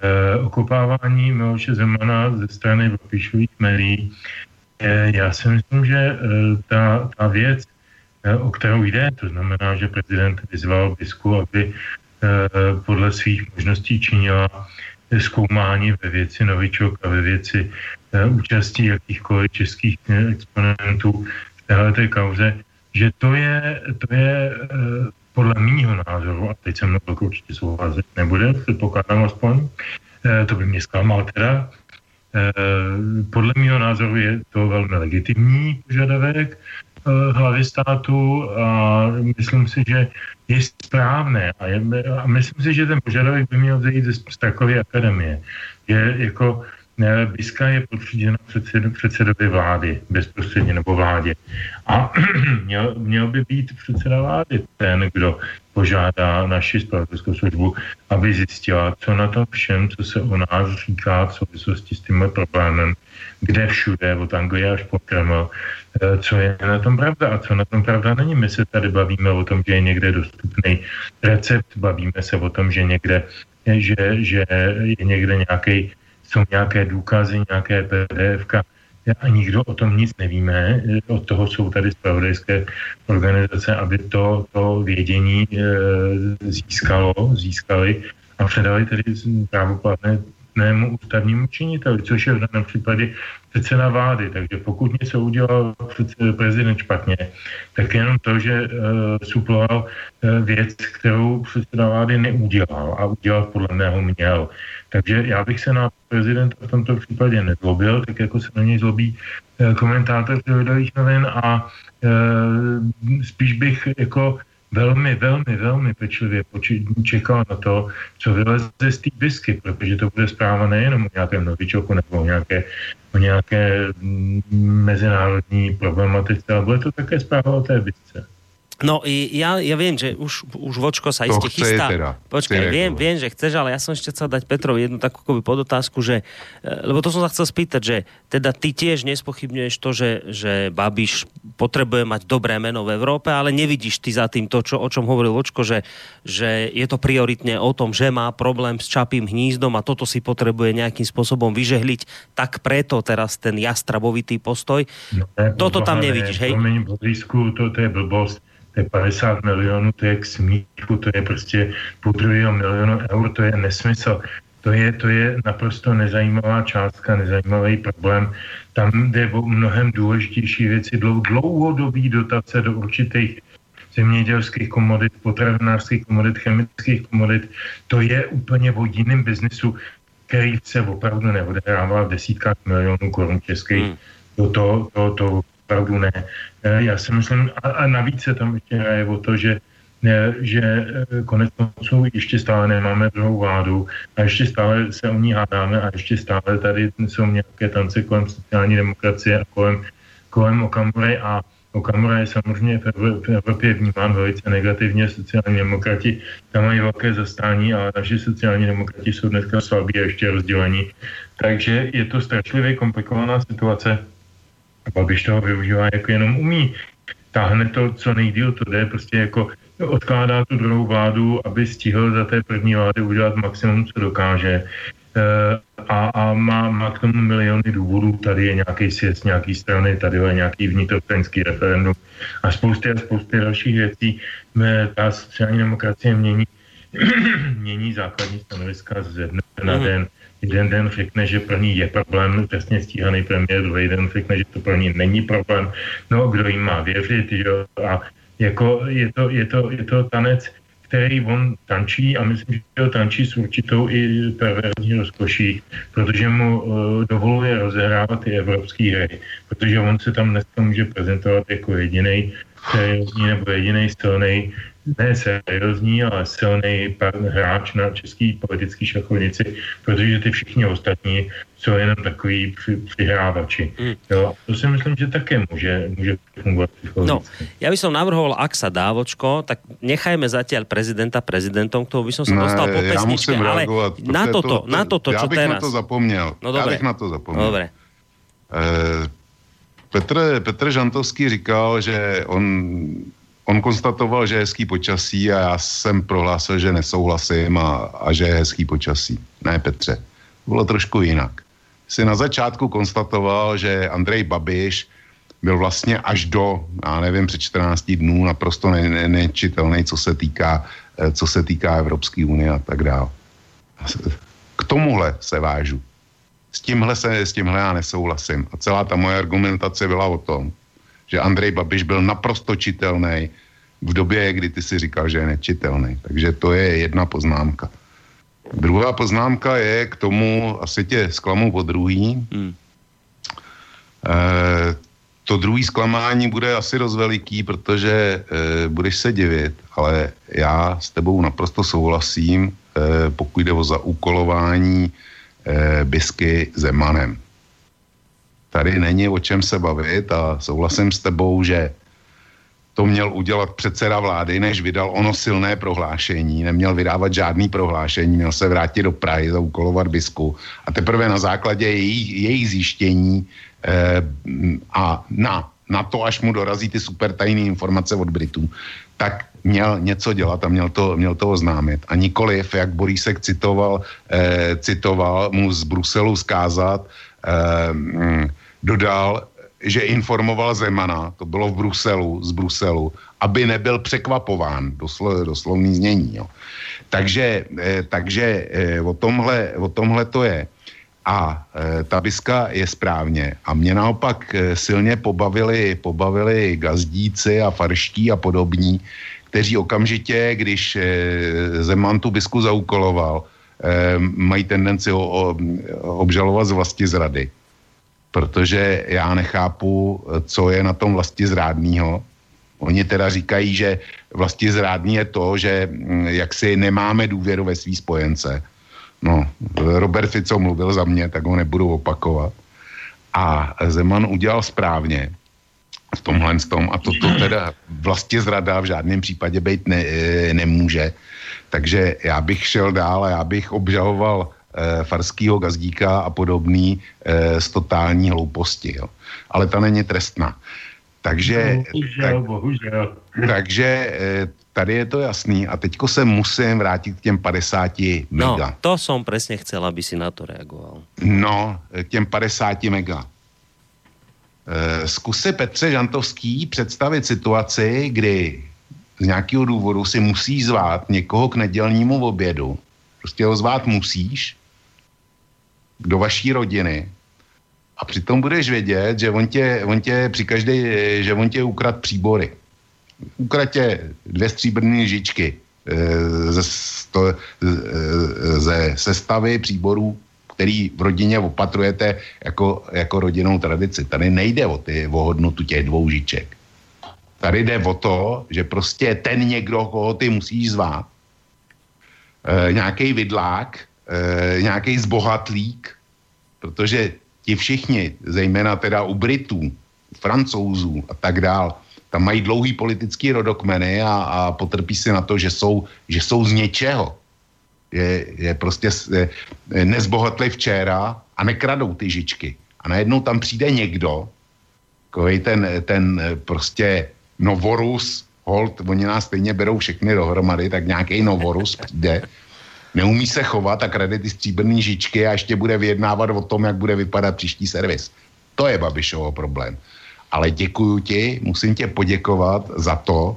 e, okopávání Miloše Zemana ze strany Babišových médií. E, já si myslím, že ta, ta věc, o kterou jde, to znamená, že prezident vyzval Bisku, aby Eh, podle svých možností činila zkoumání ve věci novičok a ve věci eh, účastí jakýchkoliv českých eh, exponentů v této kauze, že to je, to je podle mýho názoru, a teď se mnou určitě souhlasit nebude, předpokládám aspoň, to by mě zklamal teda, podle mého názoru je to velmi legitimní požadavek, Eh, hlavy státu a myslím si, že je správné a, je, a myslím si, že ten požadavek by měl vzít ze Strakovy akademie. Je jako Biska je podřízena předsed, předsedovi vlády, bezprostředně nebo vládě. A měl, měl by být předseda vlády ten, kdo požádá naši spravodajskou službu, aby zjistila, co na tom všem, co se o nás říká v souvislosti s tímhle problémem, kde všude, od Anglie až po Kreml, eh, co je na tom pravda a co na tom pravda není. My se tady bavíme o tom, že je někde dostupný recept, bavíme se o tom, že někde že, že je někde nějaký, jsou nějaké důkazy, nějaké pdf a nikdo o tom nic nevíme. Od toho jsou tady spravodajské organizace, aby to, to vědění e, získalo, získali a předali tedy právoplatné platnému ústavnímu činiteli, což je v daném případě předseda vlády. Takže pokud něco udělal prezident špatně, tak jenom to, že uh, suploval uh, věc, kterou předseda vlády neudělal a udělal podle mého měl. Takže já bych se na prezidenta v tomto případě nezlobil, tak jako se na něj zlobí uh, komentátor z novin a uh, spíš bych jako velmi, velmi, velmi pečlivě čekal na to, co vyleze z té bisky, protože to bude zpráva nejenom o nějakém novičoku nebo o nějaké, o nějaké mm, mezinárodní problematice, ale bude to také zpráva o té bisce. No ja, ja viem, že už, už Vočko sa iste chystá. Teda. Počkaj, viem, viem, že chceš, ale ja som ešte chcel dať Petrovi jednu takú akoby podotázku, že, e, lebo to som sa chcel spýtať, že teda ty tiež nespochybňuješ to, že, že Babiš potrebuje mať dobré meno v Európe, ale nevidíš ty za tým to, čo, o čom hovoril Vočko, že, že je to prioritne o tom, že má problém s čapým hnízdom a toto si potrebuje nejakým spôsobom vyžehliť, tak preto teraz ten jastrabovitý postoj. No, toto tam nevidíš, hej? to, to je blbost to je 50 milionů, to je k smíchu, to je prostě půl druhého milionu eur, to je nesmysl. To je, to je naprosto nezajímavá částka, nezajímavý problém. Tam jde o mnohem důležitější věci, dlouhodobý dotace do určitých zemědělských komodit, potravinářských komodit, chemických komodit. To je úplně o jiném biznisu, který se opravdu neodehrává v desítkách milionů korun českých. Hmm. To, to, to, to opravdu ne. Eh, já si myslím, a, a navíc se tam ještě hraje o to, že eh, že eh, konec konců ještě stále nemáme druhou vládu a ještě stále se o ní hádáme a ještě stále tady jsou nějaké tance kolem sociální demokracie a kolem, kolem Okamury a Okamura je samozřejmě v Evropě vnímán velice negativně, sociální demokrati tam mají velké zastání, ale naši sociální demokrati jsou dneska slabí a ještě rozdělení. Takže je to strašlivě komplikovaná situace. Babiš toho využívá jako jenom umí. Táhne to, co nejdíl to jde, prostě jako odkládá tu druhou vládu, aby stihl za té první vlády udělat maximum, co dokáže. Eh, a, a má, má k tomu miliony důvodů. Tady je nějaký sjezd nějaký strany, tady je nějaký vnitrostranský referendum a spousty a spousty dalších věcí. Ta sociální demokracie mění, mění základní stanoviska ze dne na mhm. den. Jeden den řekne, že pro ní je problém, trestně stíhaný premiér, druhý den řekne, že to pro ní není problém. No, kdo jim má věřit, jo? A jako je to, je to, je to tanec, který on tančí a myslím, že ho tančí s určitou i perverzní rozkoší, protože mu uh, dovoluje rozehrávat ty evropské hry, protože on se tam dneska může prezentovat jako jediný seriózní nebo jediný silný ne seriózní, ale silný hráč na český politický šachovnici, protože ty všichni ostatní jsou jenom takový přihrávači. Mm. Jo, to si myslím, že také může, může fungovat No, ja by som navrhoval, ak sa dá vočko, tak nechajme zatiaľ prezidenta prezidentom, k tomu by som sa ne, dostal po pesničke, ale na toto, to, na toto, čo já bych teraz... na to zapomněl. No. Já bych na to zapomněl. Dobre. Eh, Petr, Petr Žantovský říkal, že on on konstatoval, že je hezký počasí a já jsem prohlásil, že nesouhlasím a, a že je hezký počasí. Ne, Petře. Bylo trošku jinak. Si na začátku konstatoval, že Andrej Babiš byl vlastně až do, já nevím, před 14 dnů naprosto ne, ne, nečitelný, co se týká, eh, co se týká Evropské unie a tak dále. K tomuhle se vážu. S tímhle, se, s tímhle já nesouhlasím. A celá ta moje argumentace byla o tom, že Andrej Babiš byl naprosto čitelný v době, kdy ty si říkal, že je nečitelný. Takže to je jedna poznámka. Druhá poznámka je k tomu, asi tě zklamu po druhý. Hmm. E, to druhý zklamání bude asi dost veliký, protože e, budeš se divit, ale já s tebou naprosto souhlasím, e, pokud jde o zaúkolování e, Bisky Zemanem tady není o čem se bavit a souhlasím s tebou, že to měl udělat předseda vlády, než vydal ono silné prohlášení. Neměl vydávat žádný prohlášení, měl se vrátit do Prahy, zaúkolovat bisku a teprve na základě její, její zjištění eh, a na, na to, až mu dorazí ty super tajné informace od Britů, tak měl něco dělat a měl to, měl to oznámit. A nikoliv, jak Borísek citoval, eh, citoval mu z Bruselu zkázat, eh, dodal, že informoval Zemana, to bylo v Bruselu, z Bruselu, aby nebyl překvapován, doslo, doslovný znění. Jo. Takže, eh, takže eh, o, tomhle, o tomhle to je. A eh, ta biska je správně. A mě naopak silně pobavili, pobavili gazdíci a farští a podobní, kteří okamžitě, když Zeman tu bisku zaukoloval, mají tendenci ho, obžalovat z vlasti zrady protože já nechápu, co je na tom vlastně zrádného. Oni teda říkají, že vlastně zrádný je to, že mm, jak si nemáme důvěru ve svý spojence. No, Robert Fico mluvil za mě, tak ho nebudu opakovat. A Zeman udělal správně v tomhle tom a toto teda vlastně zrada v žádném případě být ne, e, nemůže. Takže já bych šel dál a já bych obžaloval farského gazdíka a podobný e, z totální hlouposti. Jo. Ale ta není trestná. Takže, bohužel, tak, bohužel. takže e, tady je to jasný a teďko se musím vrátit k těm 50 mega. No, to jsem přesně chcel, aby si na to reagoval. No, k těm 50 mega. E, zkus si Petře Žantovský představit situaci, kdy z nějakého důvodu si musí zvát někoho k nedělnímu obědu. Prostě ho zvát musíš do vaší rodiny a přitom budeš vědět, že on tě, on tě při každé, že on tě ukrad příbory. Ukratě dvě stříbrné žičky eh, ze, sto, eh, ze sestavy příborů, který v rodině opatrujete jako, jako rodinnou tradici. Tady nejde o, ty, o hodnotu těch dvou žiček. Tady jde o to, že prostě ten někdo, koho ty musíš zvát, e, nějaký vidlák, e, nějaký zbohatlík, protože ti všichni, zejména teda u Britů, francouzů a tak dál, tam mají dlouhý politický rodokmeny a, a potrpí si na to, že jsou, že jsou z něčeho. Je, je prostě je, nezbohatli včera a nekradou ty žičky. A najednou tam přijde někdo, takový ten, ten prostě novorus, hold, oni nás stejně berou všechny dohromady, tak nějaký novorus přijde, neumí se chovat a krade ty stříbrný žičky a ještě bude vyjednávat o tom, jak bude vypadat příští servis. To je Babišovo problém. Ale děkuju ti, musím tě poděkovat za to,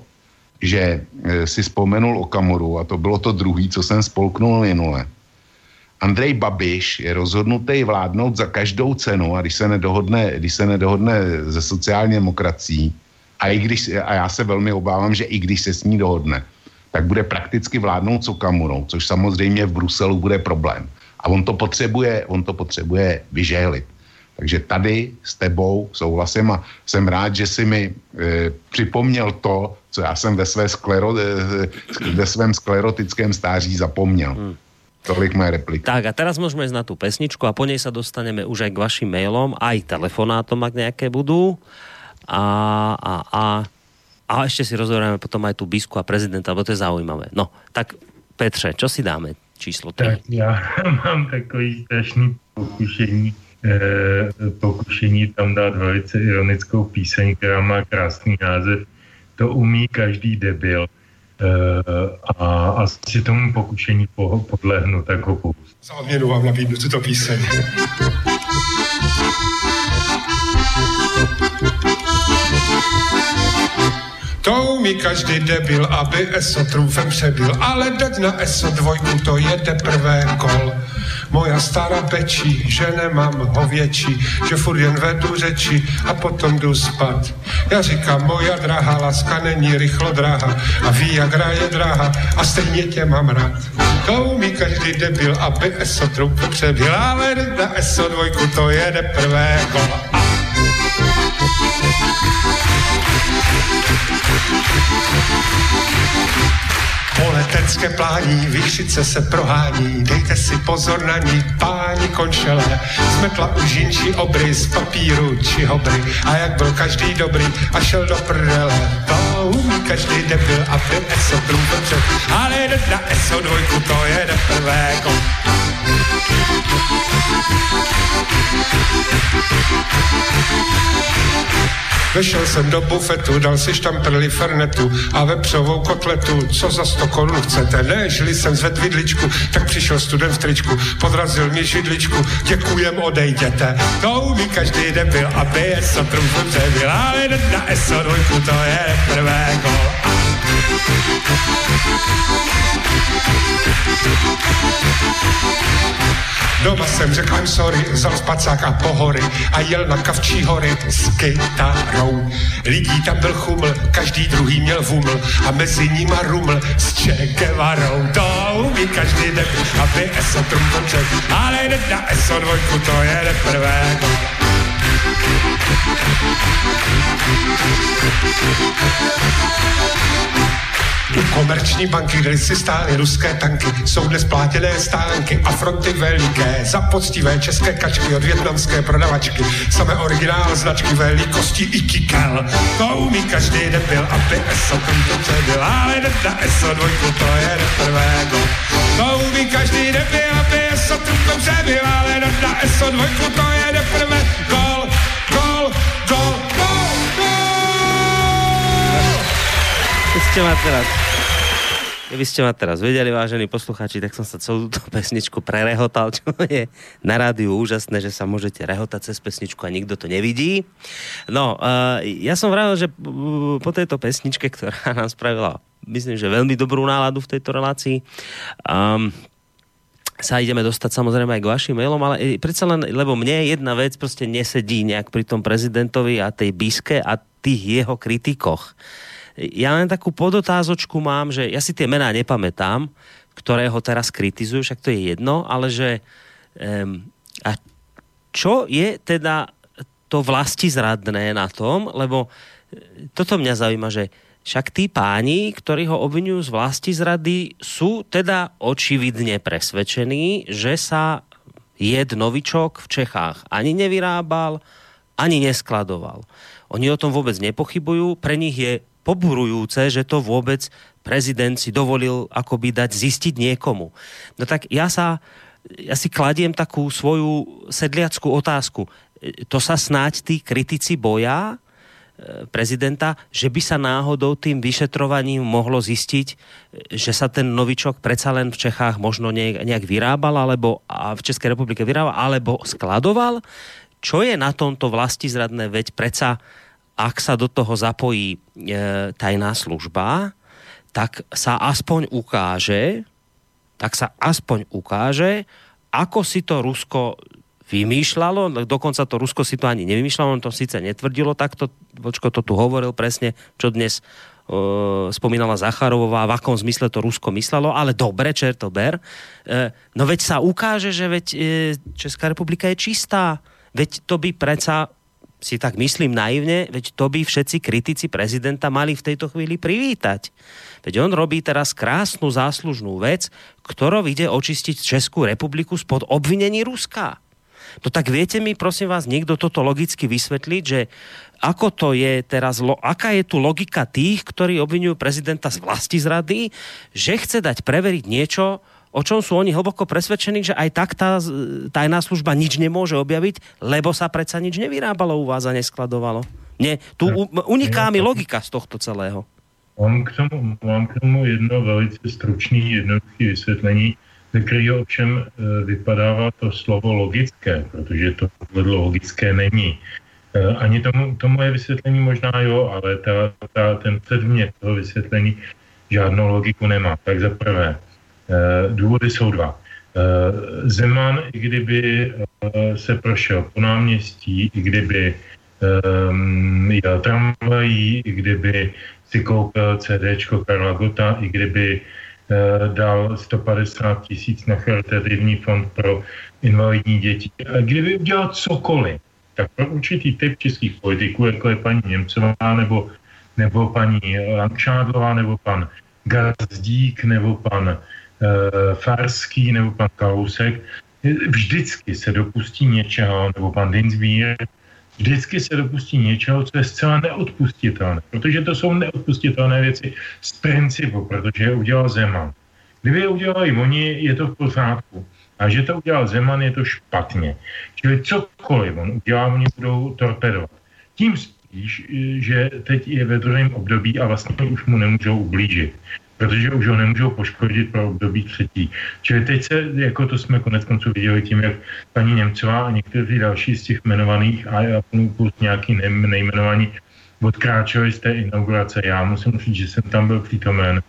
že e, si vzpomenul o Kamoru a to bylo to druhý, co jsem spolknul minule. Andrej Babiš je rozhodnutý vládnout za každou cenu a když se nedohodne, když se nedohodne ze sociální demokracií, a, i když, a já se velmi obávám, že i když se s ní dohodne, tak bude prakticky vládnout s Okamurou, což samozřejmě v Bruselu bude problém. A on to potřebuje, on to potřebuje vyžehlit. Takže tady s tebou souhlasím a jsem rád, že si mi e, připomněl to, co já jsem ve, své sklero, e, ve svém sklerotickém stáří zapomněl. Hmm. Tolik moje replika. Tak a teraz môžeme ísť na tú pesničku a po nej sa dostaneme už aj k vašim mailom, aj telefonátom, ak nejaké budú. A, a, a, a ešte si rozoberieme potom aj tú bisku a prezidenta, lebo to je zaujímavé. No, tak Petře, čo si dáme? Číslo 3. Tak já mám takový strašný pokušení, eh, pokušení tam dát velice ironickou píseň, která má krásný název To umí každý debil. Eh, a asi tomu pokušení po, podlehnu, tak ho poustu. Za odměnu vám nabídnu tuto píseň. To umí každý debil, aby ESO trůfem přebil, ale dať na ESO dvojku, to je teprve kol. Moja stará pečí, že nemám hověčí, že furt jen vedu řeči a potom jdu spát. Já říkám, moja drahá láska není rychlo drahá a ví, jak je drahá a stejně tě mám rád. To umí každý debil, aby ESO trůfem přebil, ale na ESO dvojku, to je teprve kol. Po letenské plání výšice se prohání, dejte si pozor na ní, páni konšelé. Smetla už obry z papíru či hobry a jak byl každý dobrý a šel do prdele. To umí každý debil a ty ESO před, ale na ESO dvojku to je prvé kol. Vešel jsem do bufetu, dal si štamprli fernetu a vepřovou kotletu. Co za sto korun chcete? Ne, žili jsem zvedl vidličku, tak přišel student v tričku, podrazil mi židličku, děkujem, odejděte. To umí každý debil, aby je so trumfu ale na ESO dvojku to je prvé kolo. Doma jsem řekl I'm sorry, vzal spacák a pohory a jel na Kavčí hory s kytarou. Lidí tam byl chuml, každý druhý měl vuml a mezi nima ruml s Čekevarou. To umí každý den, aby ESO trumfl ale na ESO dvojku, to je prvé. U komerční banky, kde si stály ruské tanky, jsou dnes plátěné stánky a fronty veliké za poctivé české kačky od větnamské prodavačky. Samé originál značky velikosti i kikel. To umí každý debil, aby ESO to přebyl, ale na ESO dvojku to je prvé go. To umí každý debil, aby ESO to přebyl, ale na ESO dvojku to je prvé Ste ma teraz. Keby ste ma teraz. Vedeli, vážení posluchači, tak som sa celú tú pesničku prerehotal, čo je na rádiu úžasné, že sa môžete rehotať cez pesničku a nikto to nevidí. No, uh, ja som vravil, že po tejto pesničke, ktorá nám spravila, myslím, že veľmi dobrú náladu v tejto relácii, um, sa ideme dostať samozrejme aj k vašim mailom, ale predsa len, lebo mne jedna vec prostě nesedí nejak pri tom prezidentovi a tej bíske a tých jeho kritikoch ja len takú podotázočku mám, že ja si tie mená nepamätám, ktoré ho teraz kritizujú, však to je jedno, ale že um, a čo je teda to vlasti zradné na tom, lebo e, toto mňa zaujíma, že však tí páni, ktorí ho obvinujú z vlasti zrady, sú teda očividne presvedčení, že sa jed novičok v Čechách ani nevyrábal, ani neskladoval. Oni o tom vôbec nepochybujú, pre nich je poburujúce, že to vôbec prezident si dovolil akoby dať zistiť niekomu. No tak ja sa, ja si kladiem takú svoju sedliackú otázku. To sa snáď tí kritici boja, e, prezidenta, že by sa náhodou tým vyšetrovaním mohlo zistiť, e, že sa ten novičok predsa len v Čechách možno nejak vyrábal, alebo a v Českej republike vyrábal, alebo skladoval. Čo je na tomto vlastizradné? Veď predsa ak sa do toho zapojí e, tajná služba, tak sa aspoň ukáže, tak sa aspoň ukáže, ako si to Rusko vymýšľalo, dokonca to Rusko si to ani nevymýšľalo, on to síce netvrdilo takto, Vočko to tu hovoril presne, čo dnes uh, spomínala Zacharovová, v akom zmysle to Rusko myslelo, ale dobre, čerto ber. Uh, no veď sa ukáže, že veď uh, Česká republika je čistá, veď to by predsa si tak myslím naivne, veď to by všetci kritici prezidenta mali v tejto chvíli privítať. Veď on robí teraz krásnu záslužnú vec, ktorou ide očistiť Českú republiku spod obvinení Ruska. No tak viete mi, prosím vás, niekto toto logicky vysvetliť, že ako to je teraz, aká je tu logika tých, ktorí obvinujú prezidenta z vlasti zrady, že chce dať preveriť niečo, o čom sú oni hlboko presvedčení, že aj tak tá tajná služba nič nemôže objaviť, lebo sa predsa nič nevyrábalo u vás a neskladovalo. Nie, tu uniká mi logika z tohto celého. Mám k tomu, mám k tomu jedno velice stručný, jednoduché vysvětlení, ze kterého ovšem e, vypadává to slovo logické, protože to logické není. E, ani tomu, to moje vysvětlení možná jo, ale ta, ta, ten předmět toho vysvětlení žádnou logiku nemá. Tak za prvé, důvody jsou dva. Eh, Zeman, i kdyby eh, se prošel po náměstí, i kdyby jel tramvají, i kdyby si koupil CDčko Karla Gota, i kdyby dal 150 tisíc na charitativní fond pro invalidní děti. A kdyby udělal cokoliv, tak pro určitý typ českých politiků, jako je paní Němcová, nebo, nebo paní Langšádlová, nebo pan Gazdík, nebo pan Eh, Farský nebo pan Kalousek vždycky se dopustí něčeho, nebo pan Dinsbír, vždycky se dopustí něčeho, co je zcela neodpustitelné, protože to jsou neodpustitelné věci z principu, protože je udělal Zeman. Kdyby je udělali oni, je to v pořádku. A že to udělal Zeman, je to špatně. Čili cokoliv on udělá, oni budou torpedovat. Tím spíš, že teď je ve druhém období a vlastně už mu nemůžou ublížit protože už ho nemůžou poškodit pro období třetí. Čili teď se, jako to jsme konec konců viděli tím, jak paní Němcová a někteří další z těch jmenovaných a plus nějaký nejmenovaní odkráčeli z té inaugurace. Já musím říct, že jsem tam byl přítomen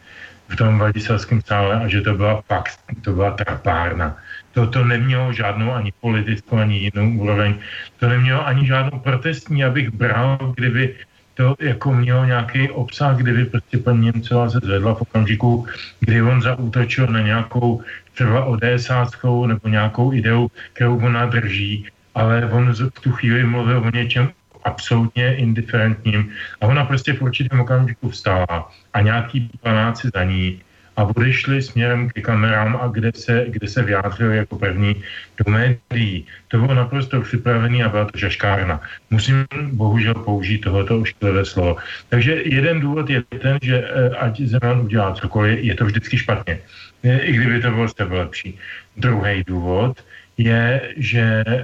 v tom Vadiselském sále a že to byla fakt, to byla trapárna. To, to nemělo žádnou ani politickou, ani jinou úroveň. To nemělo ani žádnou protestní, abych bral, kdyby to jako mělo nějaký obsah, kdyby prostě paní Němcová se zvedla v okamžiku, kdy on zaútočil na nějakou třeba odesáckou nebo nějakou ideu, kterou ona drží, ale on v tu chvíli mluvil o něčem absolutně indiferentním a ona prostě v určitém okamžiku vstala a nějaký panáci za ní a odešli směrem k kamerám a kde se, kde se vyjádřil jako první do médií. To bylo naprosto připravený a byla to žaškárna. Musím bohužel použít tohoto ošklivé slovo. Takže jeden důvod je ten, že eh, ať Zeman udělá cokoliv, je to vždycky špatně. I kdyby to bylo sebe lepší. Druhý důvod je, že eh,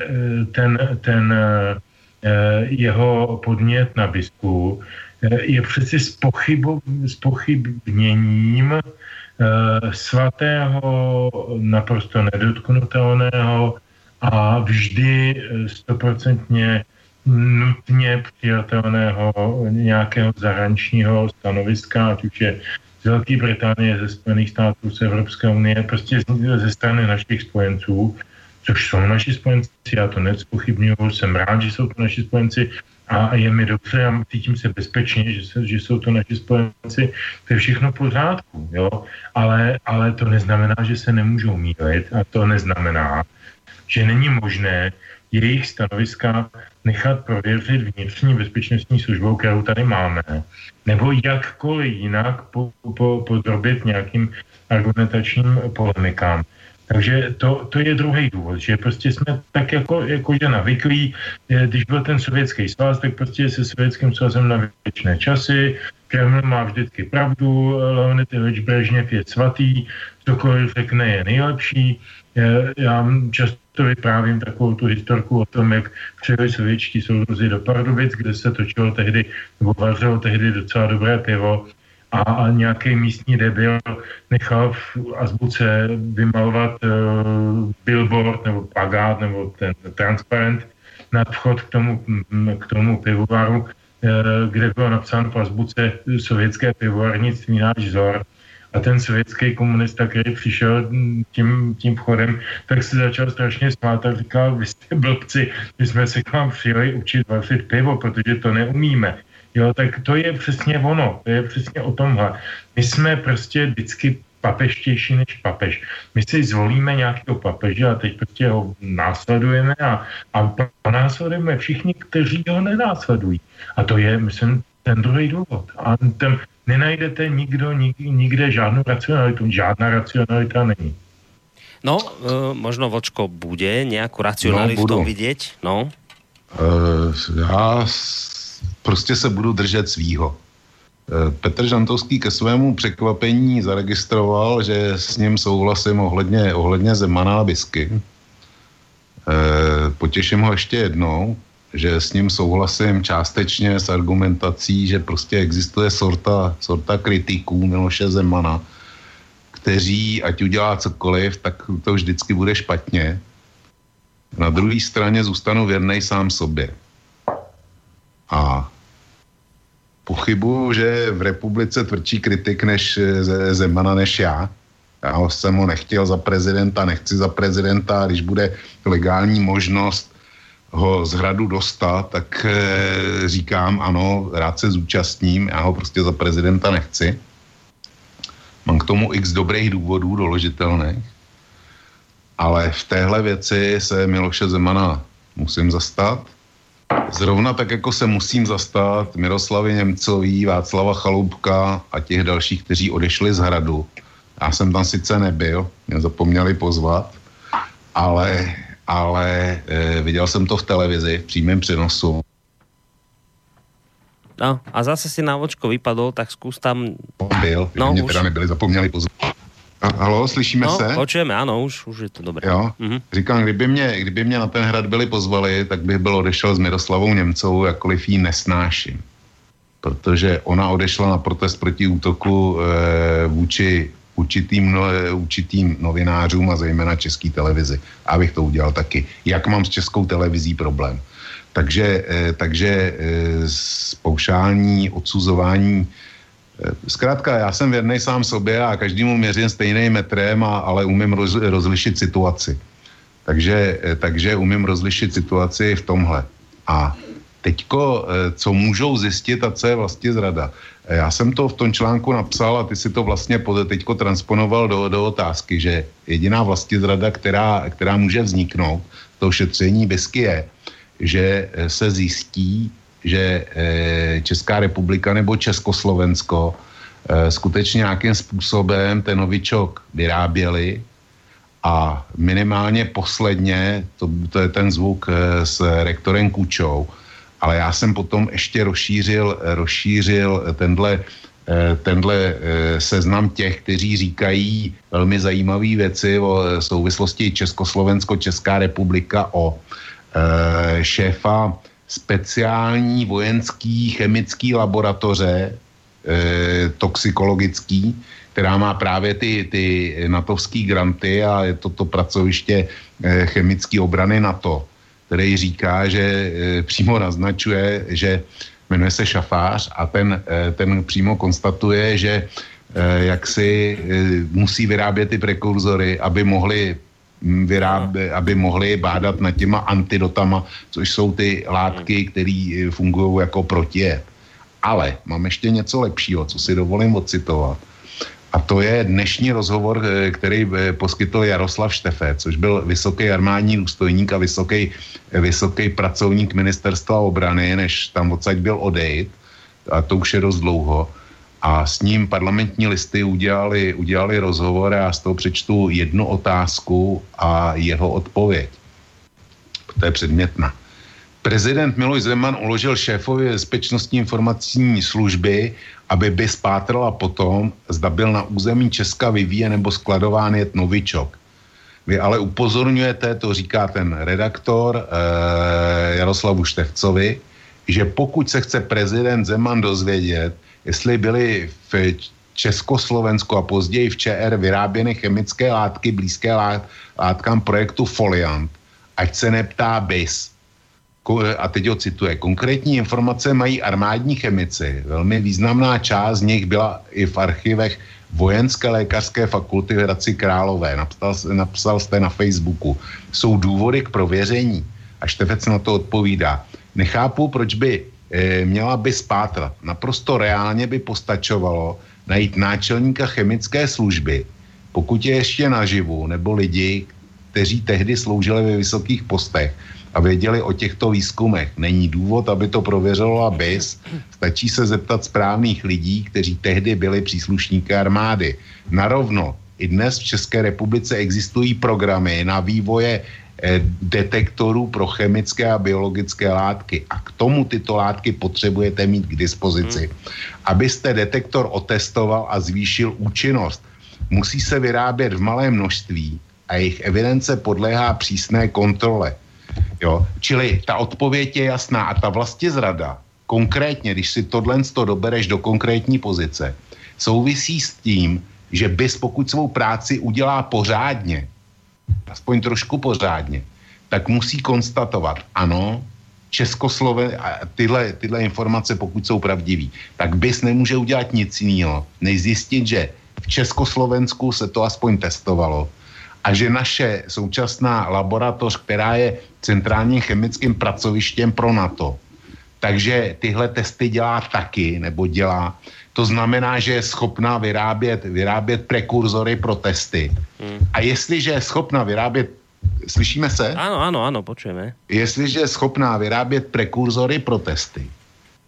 ten, ten eh, jeho podnět na bisku je přeci s, Eh, svatého, naprosto nedotknutelného a vždy eh, stoprocentně nutně přijatelného nějakého zahraničního stanoviska, ať už je z Velké Británie, ze Spojených států, z Evropské unie, prostě ze strany našich spojenců, což jsou naši spojenci, já to nespochybnuju, jsem rád, že jsou to naši spojenci, a je mi dobře a cítím se bezpečně, že, se, že jsou to naši spojenci, to je všechno v pořádku, jo? Ale, ale to neznamená, že se nemůžou mílit a to neznamená, že není možné jejich stanoviska nechat prověřit vnitřní bezpečnostní službou, kterou tady máme, nebo jakkoliv jinak po, po, podrobit nějakým argumentačním polemikám. Takže to, to je druhý důvod, že prostě jsme tak jako, jako že navyklí, když byl ten sovětský svaz, tak prostě se sovětským svazem na věčné časy, Kreml má vždycky pravdu, Leonid Ilič Brežněv je svatý, cokoliv řekne je nejlepší. Já často vyprávím takovou tu historku o tom, jak přijeli sovětští soudruzi do Pardubic, kde se točilo tehdy, nebo vařilo tehdy docela dobré pivo a, nějaký místní debil nechal v azbuce vymalovat uh, billboard nebo plagát nebo ten transparent na vchod k tomu, k tomu pivovaru, uh, kde bylo napsáno v azbuce sovětské pivovarnictví náš vzor. A ten sovětský komunista, který přišel tím, tím vchodem, tak se začal strašně smát a říkal, vy jste blbci, my jsme se k vám přijeli učit vařit pivo, protože to neumíme. Jo, tak to je přesně ono, to je přesně o tomhle. My jsme prostě vždycky papeštější než papež. My si zvolíme nějakého papeže a teď prostě ho následujeme a, a následujeme všichni, kteří ho nenásledují. A to je, myslím, ten druhý důvod. A ten, nenajdete nikdo, nik, nikde žádnou racionalitu. Žádná racionalita není. No, uh, možno Vočko bude nějakou racionalitu no, vidět, no? Uh, já prostě se budu držet svýho. Eh, Petr Žantovský ke svému překvapení zaregistroval, že s ním souhlasím ohledně, ohledně Zemana a Bisky. E, potěším ho ještě jednou, že s ním souhlasím částečně s argumentací, že prostě existuje sorta, sorta kritiků Miloše Zemana, kteří, ať udělá cokoliv, tak to vždycky bude špatně. Na druhé straně zůstanu věrnej sám sobě. A pochybuju, že v republice tvrdší kritik než Zemana než já. Já jsem ho nechtěl za prezidenta, nechci za prezidenta, když bude legální možnost ho z hradu dostat, tak e, říkám ano, rád se zúčastním, já ho prostě za prezidenta nechci. Mám k tomu x dobrých důvodů doložitelných, ale v téhle věci se Miloše Zemana musím zastat Zrovna tak, jako se musím zastat Miroslavy Němcový, Václava Chaloupka a těch dalších, kteří odešli z hradu. Já jsem tam sice nebyl, mě zapomněli pozvat, ale, ale e, viděl jsem to v televizi, v přímém přenosu. No, a zase si na očko vypadl, tak zkus tam... Byl, no, mě už... teda nebyli, zapomněli pozvat. Halo, slyšíme no, se? počujeme, ano, už, už je to dobré. Jo, mm-hmm. říkám, kdyby mě, kdyby mě na ten hrad byli pozvali, tak bych byl odešel s Miroslavou Němcovou, jakkoliv jí nesnáším. Protože ona odešla na protest proti útoku e, vůči určitým, no, určitým novinářům a zejména české televizi. A bych to udělal taky. Jak mám s českou televizí problém. Takže, e, takže e, spoušální odsuzování Eh, zkrátka, já jsem věrný sám sobě a každému měřím stejným metrem, a, ale umím roz, rozlišit situaci. Takže, eh, takže umím rozlišit situaci v tomhle. A teďko, eh, co můžou zjistit a co je vlastně zrada. Já jsem to v tom článku napsal a ty si to vlastně teďko transponoval do, do otázky, že jediná vlastně zrada, která, která může vzniknout, to šetření BISky je, že se zjistí, že eh, Česká republika nebo Československo eh, skutečně nějakým způsobem ten novičok vyráběli a minimálně posledně, to, to je ten zvuk eh, s rektorem Kučou, ale já jsem potom ještě rozšířil, rozšířil tenhle, tenhle seznam těch, kteří říkají velmi zajímavé věci o souvislosti Československo-Česká republika o šéfa speciální vojenský chemický laboratoře e, toxikologický, která má právě ty, ty natovský granty a je to to pracoviště e, chemické obrany NATO, který říká, že e, přímo naznačuje, že jmenuje se Šafář a ten, ten přímo konstatuje, že jak si musí vyrábět ty prekurzory, aby mohli vyrábě, aby mohli bádat nad těma antidotama, což jsou ty látky, které eh, fungují jako protijed. Ale mám ještě něco lepšího, co si dovolím ocitovat. A to je dnešní rozhovor, eh, který eh, poskytl Jaroslav Štefe, což byl vysoký armádní důstojník a vysoký, vysoký pracovník ministerstva obrany, než tam odsaď byl odejít, a to už je dost dlouho. A s ním parlamentní listy udělali, udělali rozhovor a z toho přečtu jednu otázku a jeho odpověď. To je předmětná. Prezident Miloš Zeman uložil šéfovi bezpečnostní informační služby, aby by spátrala potom, zda byl na území Česka vyvíjen nebo skladován jet novičok. Vy ale upozorňujete, to říká ten redaktor eh, Jaroslavu Števcovi, že pokud se chce prezident Zeman dozvědět, jestli byly v Československu a později v ČR vyráběny chemické látky blízké lát, látkám projektu Foliant, ať se neptá BIS. A teď ho cituje. Konkrétní informace mají armádní chemici. Velmi významná část z nich byla i v archivech Vojenské lékařské fakulty v Hradci Králové. Napsal, napsal jste na Facebooku. Jsou důvody k prověření. A Števec na to odpovídá. Nechápu, proč by měla by spátrat. Naprosto reálně by postačovalo najít náčelníka chemické služby, pokud je ještě naživu, nebo lidi, kteří tehdy sloužili ve vysokých postech a věděli o těchto výzkumech. Není důvod, aby to prověřovala BIS, stačí se zeptat správných lidí, kteří tehdy byli příslušníky armády. Narovno, i dnes v České republice existují programy na vývoje eh, detektorů pro chemické a biologické látky. A k tomu tyto látky potřebujete mít k dispozici. Abyste detektor otestoval a zvýšil účinnost, musí se vyrábět v malém množství a jejich evidence podléhá přísné kontrole. Jo? Čili ta odpověď je jasná a ta vlastně zrada, konkrétně, když si tohle to dobereš do konkrétní pozice, souvisí s tím, že bys pokud svou práci udělá pořádně, aspoň trošku pořádně, tak musí konstatovat, ano, Českoslove, a tyhle, tyhle informace, pokud jsou pravdivý, tak bys nemůže udělat nic jiného, než zjistit, že v Československu se to aspoň testovalo a že naše současná laboratoř, která je centrálním chemickým pracovištěm pro NATO, takže tyhle testy dělá taky, nebo dělá. To znamená, že je schopná vyrábět, vyrábět prekurzory pro testy. Hmm. A jestliže je schopná vyrábět, slyšíme se? Ano, ano, ano, počujeme. Jestliže je schopná vyrábět prekurzory pro testy,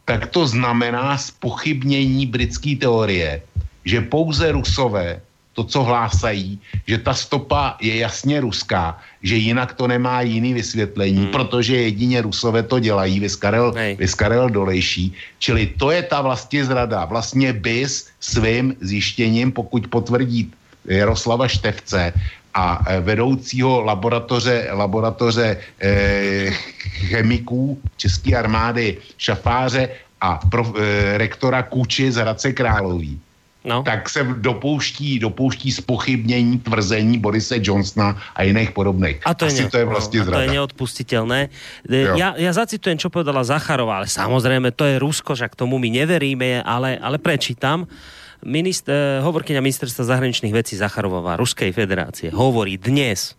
tak to znamená spochybnění britské teorie, že pouze Rusové to, co hlásají, že ta stopa je jasně ruská, že jinak to nemá jiný vysvětlení, hmm. protože jedině rusové to dělají, vyskarel, vyskarel dolejší. Čili to je ta vlastně zrada. Vlastně BIS svým zjištěním, pokud potvrdí Jaroslava Števce a e, vedoucího laboratoře, laboratoře eh, chemiků České armády Šafáře a pro, eh, rektora Kůči z Hradce Králový, no. tak se dopouští, dopouští spochybnění tvrzení Borise Johnsona a jiných podobných. A to Asi je, to je vlastně no, zrada. to je neodpustiteľné. Ja, ja zacitujem, čo povedala Zacharová, ale samozrejme to je Rusko, že k tomu my neveríme, ale, ale prečítam. Minister, hovorkyňa ministerstva zahraničných vecí Zacharová Ruskej federácie hovorí dnes,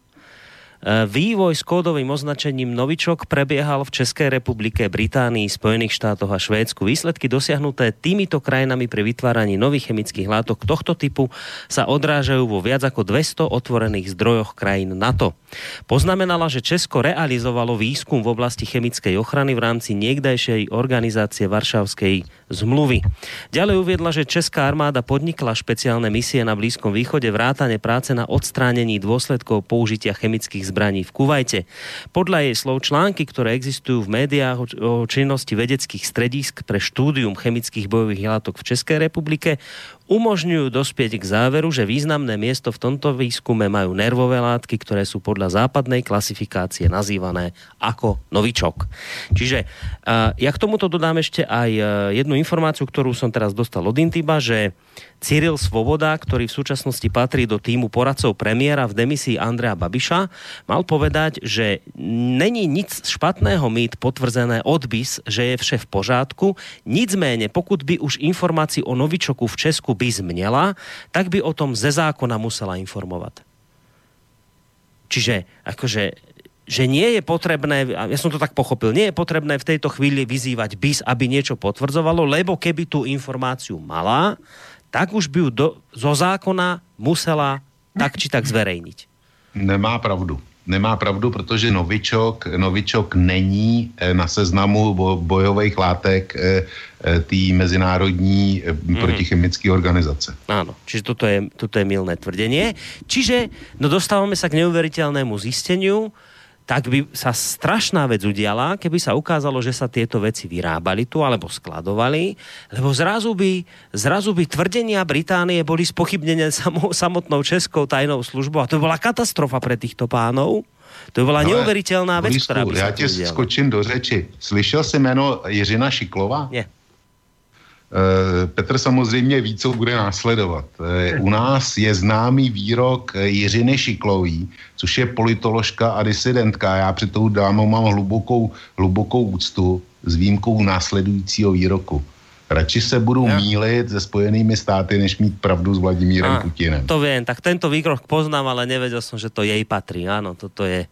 vývoj s kódovým označením Novičok prebiehal v Českej republike, Británii, Spojených štátoch a Švédsku. Výsledky dosiahnuté týmito krajinami pri vytváraní nových chemických látok tohto typu sa odrážajú vo viac ako 200 otvorených zdrojoch krajín NATO. Poznamenala, že Česko realizovalo výskum v oblasti chemickej ochrany v rámci niekdajšej organizácie Varšavskej zmluvy. Ďalej uviedla, že Česká armáda podnikla špeciálne misie na Blízkom východe vrátane práce na odstránení dôsledkov použitia chemických zbraní v Kuvajte. Podľa jej slov články, ktoré existujú v médiách o, činnosti vedeckých stredísk pre štúdium chemických bojových látok v Českej republike, umožňujú dospieť k záveru, že významné miesto v tomto výskume majú nervové látky, ktoré sú podľa západnej klasifikácie nazývané ako novičok. Čiže ja k tomuto dodám ešte aj uh, jednu informáciu, ktorú som teraz dostal od Intiba, že Cyril Svoboda, ktorý v súčasnosti patrí do týmu poradcov premiéra v demisii Andrea Babiša, mal povedať, že není nic špatného mít potvrzené odbis, že je vše v pořádku. Nicméně, pokud by už informaci o novičoku v Česku by změla, tak by o tom ze zákona musela informovat. Čiže akože že nie je potrebné, ja som to tak pochopil, nie je potrebné v tejto chvíli vyzývať BIS, aby niečo potvrdzovalo, lebo keby tú informáciu mala, tak už by ju do, zo zákona musela tak či tak zverejniť. Nemá pravdu. Nemá pravdu, protože novičok, novičok není eh, na seznamu bojových látek eh, eh, té mezinárodní mm. protichemické organizace. Áno, čiže toto je, toto je milné tvrdenie. Čiže no dostávame sa k neuveriteľnému zisteniu, tak by sa strašná vec udiala, keby sa ukázalo, že sa tieto veci vyrábali tu alebo skladovali, lebo zrazu by, zrazu by tvrdenia Británie boli spochybnené samotnou českou tajnou službou a to by bola katastrofa pre týchto pánov. To by byla neuvěřitelná věc, která by Já tě skočím do řeči. Slyšel jsi jméno Jiřina Šiklova? Ne. Eh, Petr samozřejmě ví, co bude následovat. Eh, u nás je známý výrok eh, Jiřiny Šiklový, což je politoložka a disidentka. Já před tou dámou mám hlubokou, hlubokou úctu s výjimkou následujícího výroku. Radši se budu ja. mílit se spojenými státy, než mít pravdu s Vladimírem a, Putinem. To vím, tak tento výrok poznám, ale nevěděl jsem, že to jej patří. Ano, toto je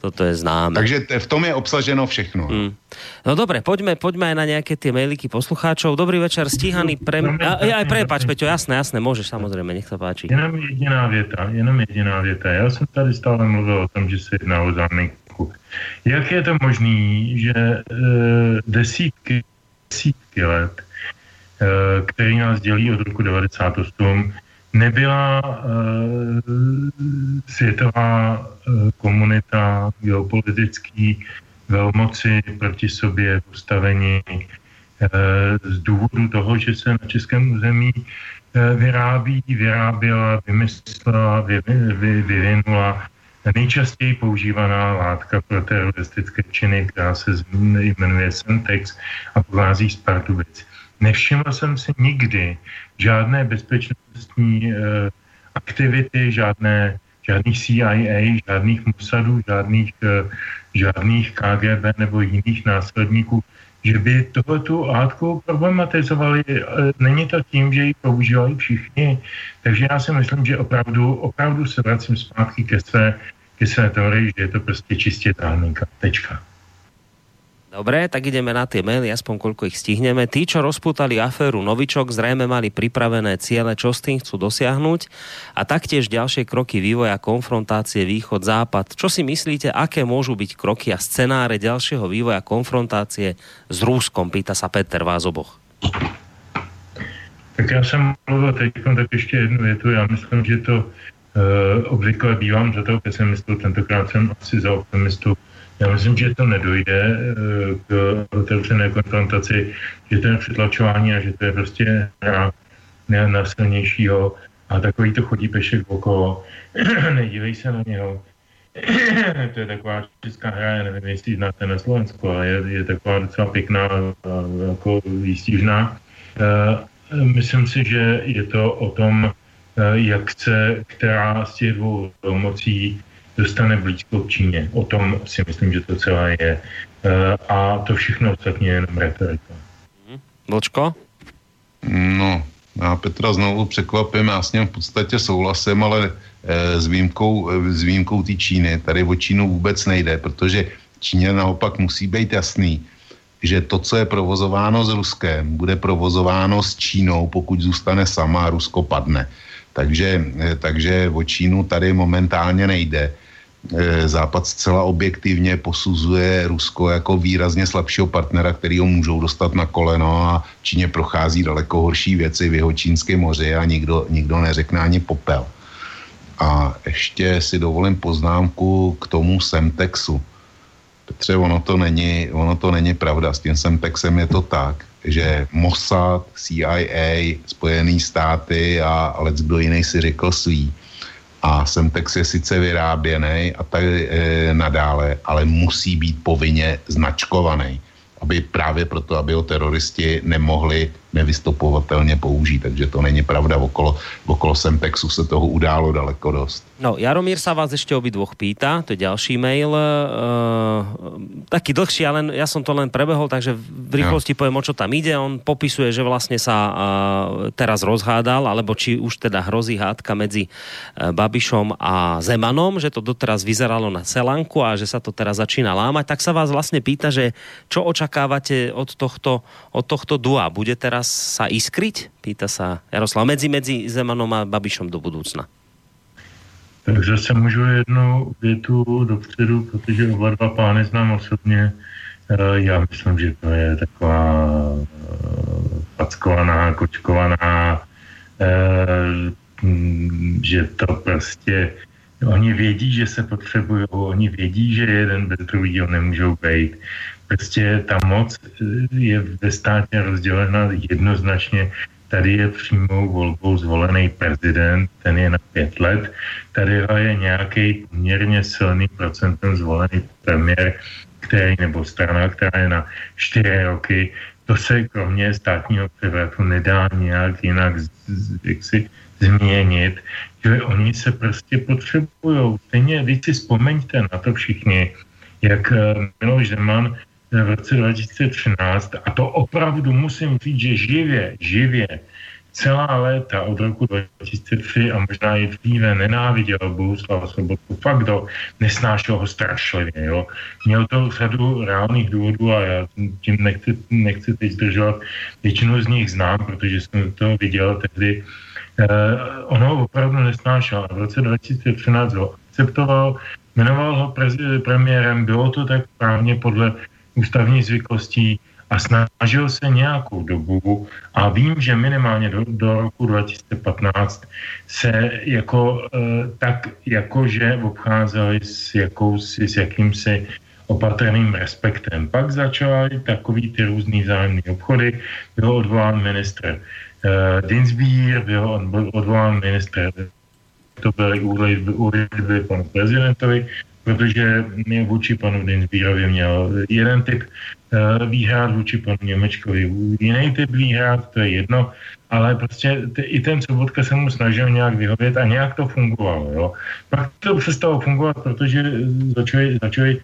Toto je známe. Takže v tom je obsaženo všechno. Mm. No dobre, poďme, poďme aj na nejaké tie mailiky poslucháčov. Dobrý večer, stíhaný pre... A, aj prepač, Peťo, jasné, jasné, môžeš samozrejme, nech sa páči. Jenom jediná věta, jenom jediná věta. Já jsem tady stále mluvil o tom, že se jedná o záminku. Jak je to možné, že e, desítky, desítky let, e, který nás dělí od roku 98, nebyla uh, světová uh, komunita geopolitický velmoci proti sobě postavení uh, z důvodu toho, že se na českém území uh, vyrábí, vyráběla, vymyslela, vy, vy, vyvinula nejčastěji používaná látka pro teroristické činy, která se jmenuje Sentex a pochází z Pardubic. Nevšiml jsem si nikdy žádné bezpečnostní uh, aktivity, žádné, žádných CIA, žádných Mossadů, žádných, uh, žádných KGB nebo jiných následníků, že by tohletu látku problematizovali. Uh, není to tím, že ji používají všichni. Takže já si myslím, že opravdu, opravdu se vracím zpátky ke své, ke své teorii, že je to prostě čistě táhninka. Tečka. Dobre, tak ideme na tie maily, aspoň koľko ich stihneme. Tí, čo rozputali aféru Novičok, zrejme mali pripravené ciele, čo s tým chcú dosiahnuť a taktiež ďalšie kroky vývoja konfrontácie východ-západ. Čo si myslíte, aké môžu byť kroky a scenáre ďalšieho vývoja konfrontácie s Rúskom? Pýta sa Peter vás oboch. Tak já jsem mluvil teď, tak ještě jednu větu. Já myslím, že to uh, obvykle bývám za toho pesimistu, tentokrát jsem asi za optimistu já myslím, že to nedojde eh, k otevřené konfrontaci, že to je přetlačování a že to je prostě hra na silnějšího a takový to chodí pešek okolo. Nedívej se na něho. to je taková česká hra, já nevím, jestli znáte na Slovensku, ale je, je taková docela pěkná, jako výstížná. Eh, myslím si, že je to o tom, eh, jak se která z těch dvou mocí dostane blízko k Číně. O tom si myslím, že to celé je. Eh, a to všechno ostatně je jenom retorika. Vlčko? No, já Petra znovu překvapím, já s ním v podstatě souhlasím, ale eh, s výjimkou, eh, s výjimkou té Číny, tady o Čínu vůbec nejde, protože Číně naopak musí být jasný, že to, co je provozováno s Ruskem, bude provozováno s Čínou, pokud zůstane sama a Rusko padne. Takže, takže o Čínu tady momentálně nejde. Eh, Západ zcela objektivně posuzuje Rusko jako výrazně slabšího partnera, který ho můžou dostat na koleno a Číně prochází daleko horší věci v jeho čínském moři a nikdo, nikdo neřekne ani popel. A ještě si dovolím poznámku k tomu Semtexu. Petře, ono to není, ono to není pravda. S tím Semtexem je to tak, že Mossad, CIA, Spojené státy a let kdo jiný si řekl svý, a Semtex je sice vyráběný a tak e, nadále, ale musí být povinně značkovaný, aby právě proto, aby ho teroristi nemohli nevystopovatelně použít. Takže to není pravda. Okolo, okolo Sempexu se toho událo daleko dost. No, Jaromír sa vás ešte dvoch pýta, to je ďalší mail, uh, taký dlhší, ale ja som to len prebehol, takže v rýchlosti no. poviem, o čo tam ide. On popisuje, že vlastne sa uh, teraz rozhádal, alebo či už teda hrozí hádka medzi uh, Babišom a Zemanom, že to doteraz vyzeralo na celanku a že sa to teraz začína lámať, tak sa vás vlastne pýta, že čo očakávate od tohto, od tohto dua? Bude teraz sa iskryť? Pýta sa Jaroslav. Medzi, medzi Zemanom a Babišom do budúcna. Tak zase můžu jednu větu dopředu, protože oba dva pány znám osobně. Eh, já myslím, že to je taková eh, packovaná, kočkovaná, eh, mm, že to prostě Oni vědí, že se potřebují, oni vědí, že jeden bez druhého nemůžou být. Prostě ta moc je ve státě rozdělena jednoznačně Tady je přímou volbou zvolený prezident, ten je na pět let. Tady je nějaký poměrně silný procentem zvolený premiér, který, nebo strana, která je na čtyři roky. To se kromě státního převratu nedá nějak jinak jaksi změnit, že oni se prostě potřebují. Stejně, když si vzpomeňte na to všichni, jak eh, Miloš Zeman v roce 2013, a to opravdu musím říct, že živě, živě, celá léta od roku 2003 a možná i dříve nenáviděl Bohuslava Sobotku, fakt to nesnášel ho strašlivě, jo. Měl to řadu reálných důvodů a já tím nechci, nechci teď zdržovat, většinu z nich znám, protože jsem to viděl tehdy. Eh, ono ho opravdu nesnášel v roce 2013 ho akceptoval, jmenoval ho premiérem, bylo to tak právně podle ústavní zvyklostí a snažil se nějakou dobu a vím, že minimálně do, do roku 2015 se jako e, tak jakože obcházeli s, jakousi, s jakýmsi opatrným respektem. Pak začaly takový ty různý zájemný obchody, byl odvolán ministr e, Dinsbír, byl, byl odvolán ministr to byly úlitby panu prezidentovi, protože vůči panu Dinsbírovi měl jeden typ uh, výhrad, vůči panu Němečkovi jiný typ výhrad, to je jedno, ale prostě t- i ten Sobotka se mu snažil nějak vyhovět a nějak to fungovalo. Jo. Pak to přestalo fungovat, protože začali, začali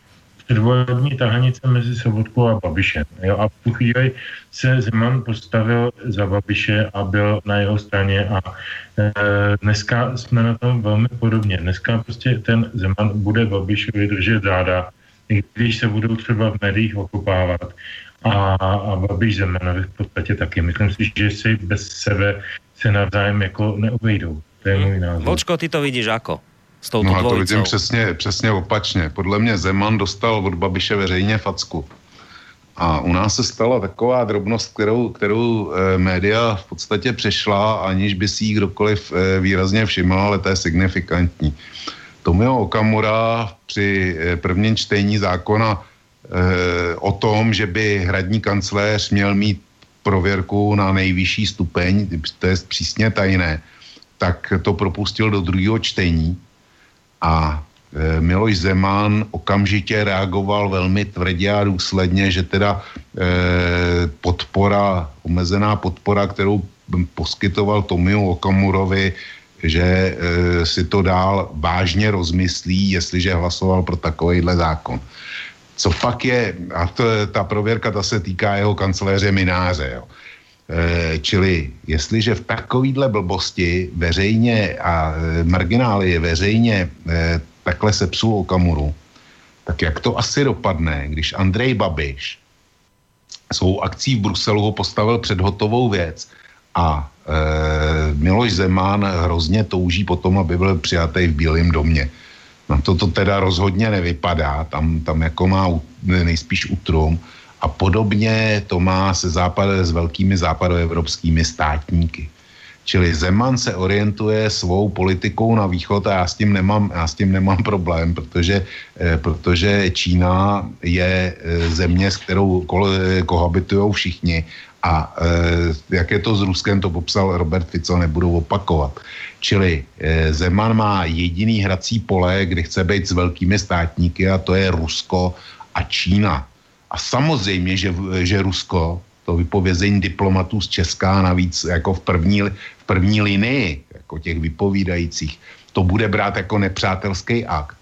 předvolební tahanice mezi Sobotkou a Babišem. Jo? A v tu chvíli se Zeman postavil za Babiše a byl na jeho straně a e, dneska jsme na tom velmi podobně. Dneska prostě ten Zeman bude Babišovi držet záda, když se budou třeba v médiích okupávat a, a Babiš Zemanovi v podstatě taky. Myslím si, že si bez sebe se navzájem jako neobejdou. To je můj názor. Vočko, ty to vidíš jako? S touto No to vidím přesně, přesně opačně. Podle mě Zeman dostal od Babiše veřejně facku. A u nás se stala taková drobnost, kterou, kterou e, média v podstatě přešla, aniž by si ji kdokoliv e, výrazně všiml, ale to je signifikantní. Tomio Okamura při e, prvním čtení zákona e, o tom, že by hradní kancléř měl mít prověrku na nejvyšší stupeň, to je přísně tajné, tak to propustil do druhého čtení a e, Miloš Zeman okamžitě reagoval velmi tvrdě a důsledně, že teda e, podpora, omezená podpora, kterou poskytoval Tomiu Okamurovi, že e, si to dál vážně rozmyslí, jestliže hlasoval pro takovýhle zákon. Co pak je, a to, ta prověrka ta se týká jeho kanceláře Mináře, jo. E, čili jestliže v takovýhle blbosti veřejně a e, marginály veřejně e, takhle sepsul Okamuru, tak jak to asi dopadne, když Andrej Babiš svou akcí v Bruselu ho postavil před hotovou věc a e, Miloš Zeman hrozně touží potom, aby byl přijatý v Bílém domě. Na to to teda rozhodně nevypadá, tam, tam jako má nejspíš utrum a podobně to má se západ, s velkými západoevropskými státníky. Čili Zeman se orientuje svou politikou na východ a já s tím nemám, já s tím nemám problém, protože, eh, protože Čína je eh, země, s kterou eh, kohabitují všichni a jak je to s Ruskem, to popsal Robert Fico, nebudu opakovat. Čili Zeman má jediný hrací pole, kde chce být s velkými státníky a to je Rusko a Čína. A samozřejmě, že, že Rusko, to vypovězení diplomatů z Česka navíc jako v první, v první linii, jako těch vypovídajících, to bude brát jako nepřátelský akt.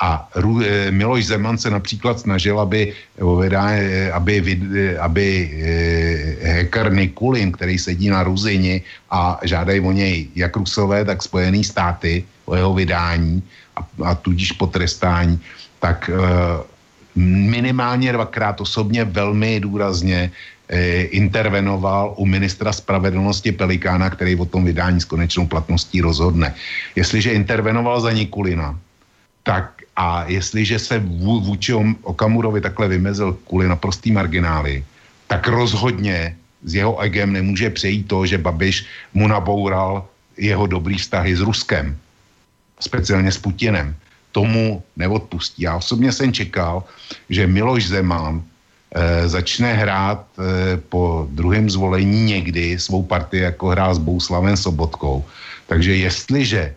A Ru, eh, Miloš Zeman se například snažil, aby, eh, aby, eh, aby eh, hacker Nikulin, který sedí na Ruzini a žádají o něj jak Rusové, tak Spojený státy o jeho vydání a, a tudíž potrestání, tak minimálně dvakrát osobně velmi důrazně eh, intervenoval u ministra spravedlnosti Pelikána, který o tom vydání s konečnou platností rozhodne. Jestliže intervenoval za Nikulina, tak a jestliže se vůči Okamurovi takhle vymezil kvůli naprostý marginály, tak rozhodně z jeho egem nemůže přejít to, že Babiš mu naboural jeho dobrý vztahy s Ruskem, speciálně s Putinem. Tomu neodpustí. Já osobně jsem čekal, že Miloš Zeman e, začne hrát e, po druhém zvolení někdy svou partii, jako hrál s Bouslavem Sobotkou. Takže jestliže e,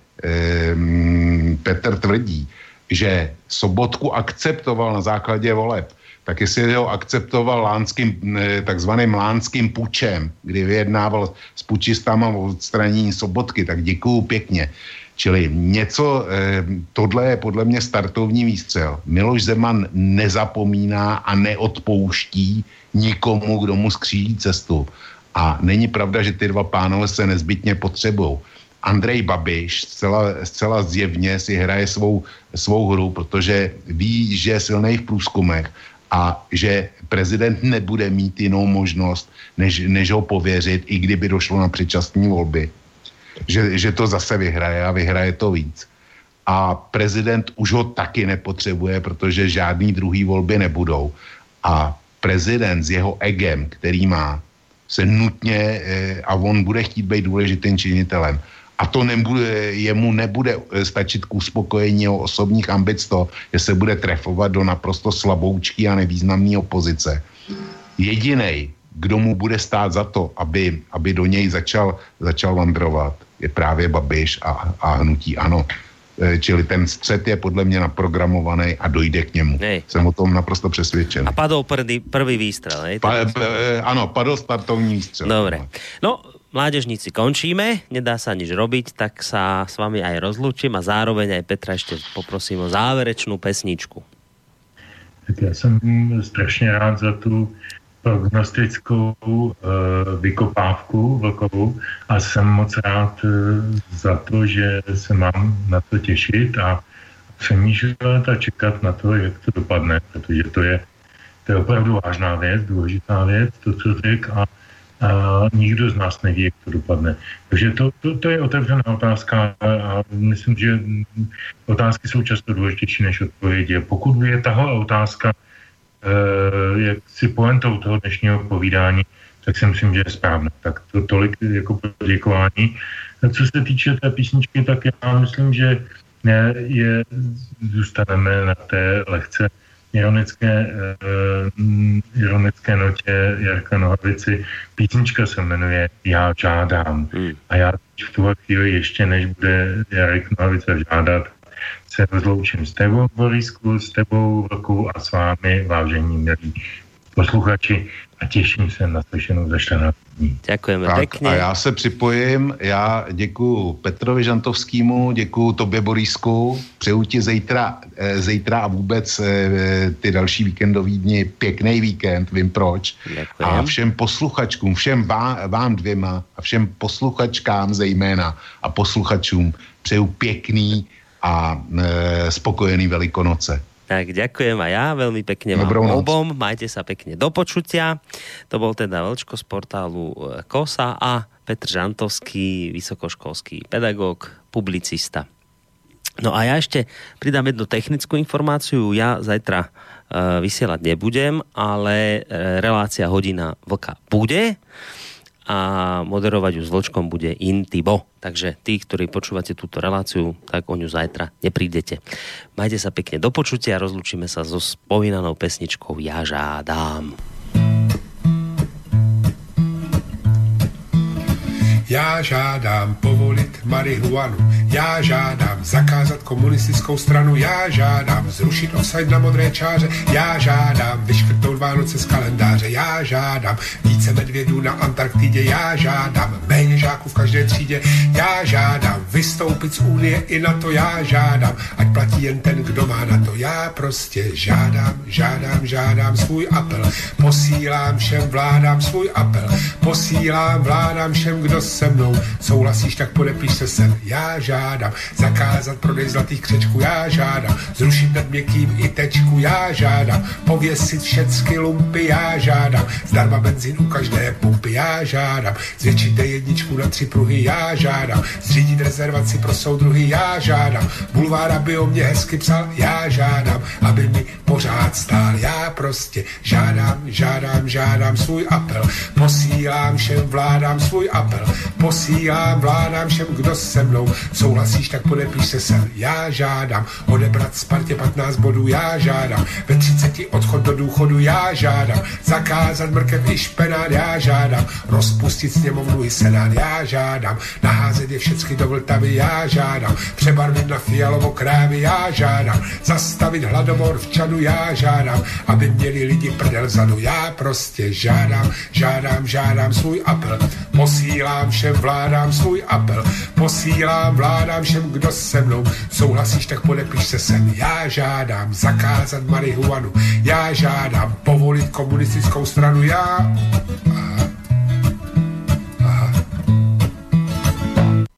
Petr tvrdí, že Sobotku akceptoval na základě voleb, tak jestli ho akceptoval lánským, takzvaným lánským pučem, kdy vyjednával s pučistama o odstranění Sobotky, tak děkuju pěkně. Čili něco, eh, tohle je podle mě startovní výstřel. Miloš Zeman nezapomíná a neodpouští nikomu, kdo mu skříží cestu. A není pravda, že ty dva pánové se nezbytně potřebují. Andrej Babiš zcela, zcela zjevně si hraje svou, svou hru, protože ví, že je silný v průzkumech a že prezident nebude mít jinou možnost, než, než ho pověřit, i kdyby došlo na předčasné volby. Že, že to zase vyhraje a vyhraje to víc. A prezident už ho taky nepotřebuje, protože žádný druhý volby nebudou. A prezident s jeho egem, který má, se nutně, eh, a on bude chtít být důležitým činitelem, a to nebude, jemu nebude eh, stačit k uspokojení jeho osobních ambic to, že se bude trefovat do naprosto slaboučky a nevýznamné opozice. Jediný, kdo mu bude stát za to, aby, aby do něj začal, začal vandrovat, je právě Babiš a, a hnutí ano. Eh, čili ten střed je podle mě naprogramovaný a dojde k němu. Nej. Jsem o tom naprosto přesvědčen. A padl prvý, prvý výstřel, ne? Pa, p, eh, ano, padl startovní výstřel. Dobre. No, mládežníci, končíme, nedá sa nič robiť, tak sa s vami aj rozlučím a zároveň aj Petra ešte poprosím o záverečnú pesničku. Tak já jsem strašně rád za tu prognostickou uh, vykopávku vlkovou a jsem moc rád uh, za to, že se mám na to těšit a přemýšlet a čekat na to, jak to dopadne, protože to je, to je opravdu vážná věc, důležitá věc, to, co řekl a a nikdo z nás neví, jak to dopadne. Takže to, to, to je otevřená otázka a myslím, že otázky jsou často důležitější než odpovědi. Pokud je tahle otázka eh, jak si poentou toho dnešního povídání, tak si myslím, že je správné. Tak to tolik jako poděkování. Co se týče té písničky, tak já myslím, že je, zůstaneme na té lehce ironické, uh, ironické notě Jarka Nohavici. Písnička se jmenuje Já žádám. Hmm. A já v tuhle chvíli ještě, než bude Jarek Nohavice žádat, se rozloučím s tebou, Borisku, s tebou, Vlku a s vámi, vážení milí posluchači a těším se na slyšenou za 14 dní. Děkujeme tak, pěkně. A já se připojím, já děkuji Petrovi Žantovskému, děkuji tobě Borisku, přeju ti zítra, eh, zítra a vůbec eh, ty další víkendový dny, pěkný víkend, vím proč. Děkujem. A všem posluchačkům, všem vám, vám dvěma a všem posluchačkám zejména a posluchačům přeju pěkný a e, spokojený Velikonoce. Tak ďakujem aj ja veľmi pekne vám Dobrou obom. Majte sa pekne do počutia. To bol teda Velčko z portálu e, KOSA a Petr Žantovský, vysokoškolský pedagóg, publicista. No a ja ešte pridám jednu technickú informáciu. Ja zajtra uh, vysielať nebudem, ale uh, relácia hodina vlka bude a moderovať ju s Vlčkom bude Intibo. Takže tí, ktorí počúvate túto reláciu, tak o ňu zajtra neprídete. Majte sa pekne do počutia a rozlučíme sa so spomínanou pesničkou Ja žádám. Já žádám povolit marihuanu, já žádám zakázat komunistickou stranu, já žádám zrušit offside na modré čáře, já žádám vyškrtnout Vánoce z kalendáře, já žádám více medvědů na Antarktidě, já žádám méně žáků v každé třídě, já žádám vystoupit z Unie i na to, já žádám, ať platí jen ten, kdo má na to, já prostě žádám, žádám, žádám svůj apel, posílám všem vládám svůj apel, posílám vládám všem, kdo se mnou. Souhlasíš, tak podepíš se sem, já žádám, zakázat prodej zlatých křečků, já žádám, zrušit nad měkkým i tečku, já žádám, pověsit všecky lumpy, já žádám, zdarma benzín u každé pumpy, já žádám, zvětšit D1 na tři pruhy, já žádám, zřídit rezervaci pro soudruhy, já žádám, bulvár, aby o mě hezky psal, já žádám, aby mi pořád stál, já prostě žádám, žádám, žádám svůj apel, posílám všem vládám svůj apel, posílám vládám všem, kdo se mnou. Souhlasíš, tak podepíš se sem, já žádám, odebrat Spartě 15 bodů, já žádám, ve 30 odchod do důchodu, já žádám, zakázat mrkev i špenát, já žádám, rozpustit sněmovnu i senát, já žádám, naházet je všechny do Vltavy, já žádám, přebarvit na fialovo krávy, já žádám, zastavit hladomor v Čadu, já žádám, aby měli lidi prdel vzadu, já prostě žádám, žádám, žádám svůj apel, posílám všem vládám svůj apel, posílám vládám všem, kdo se mnou souhlasíš, tak podepíš se sem, já žádám, zakázat marihuanu, já žádám, povolit komunistickou stranu, já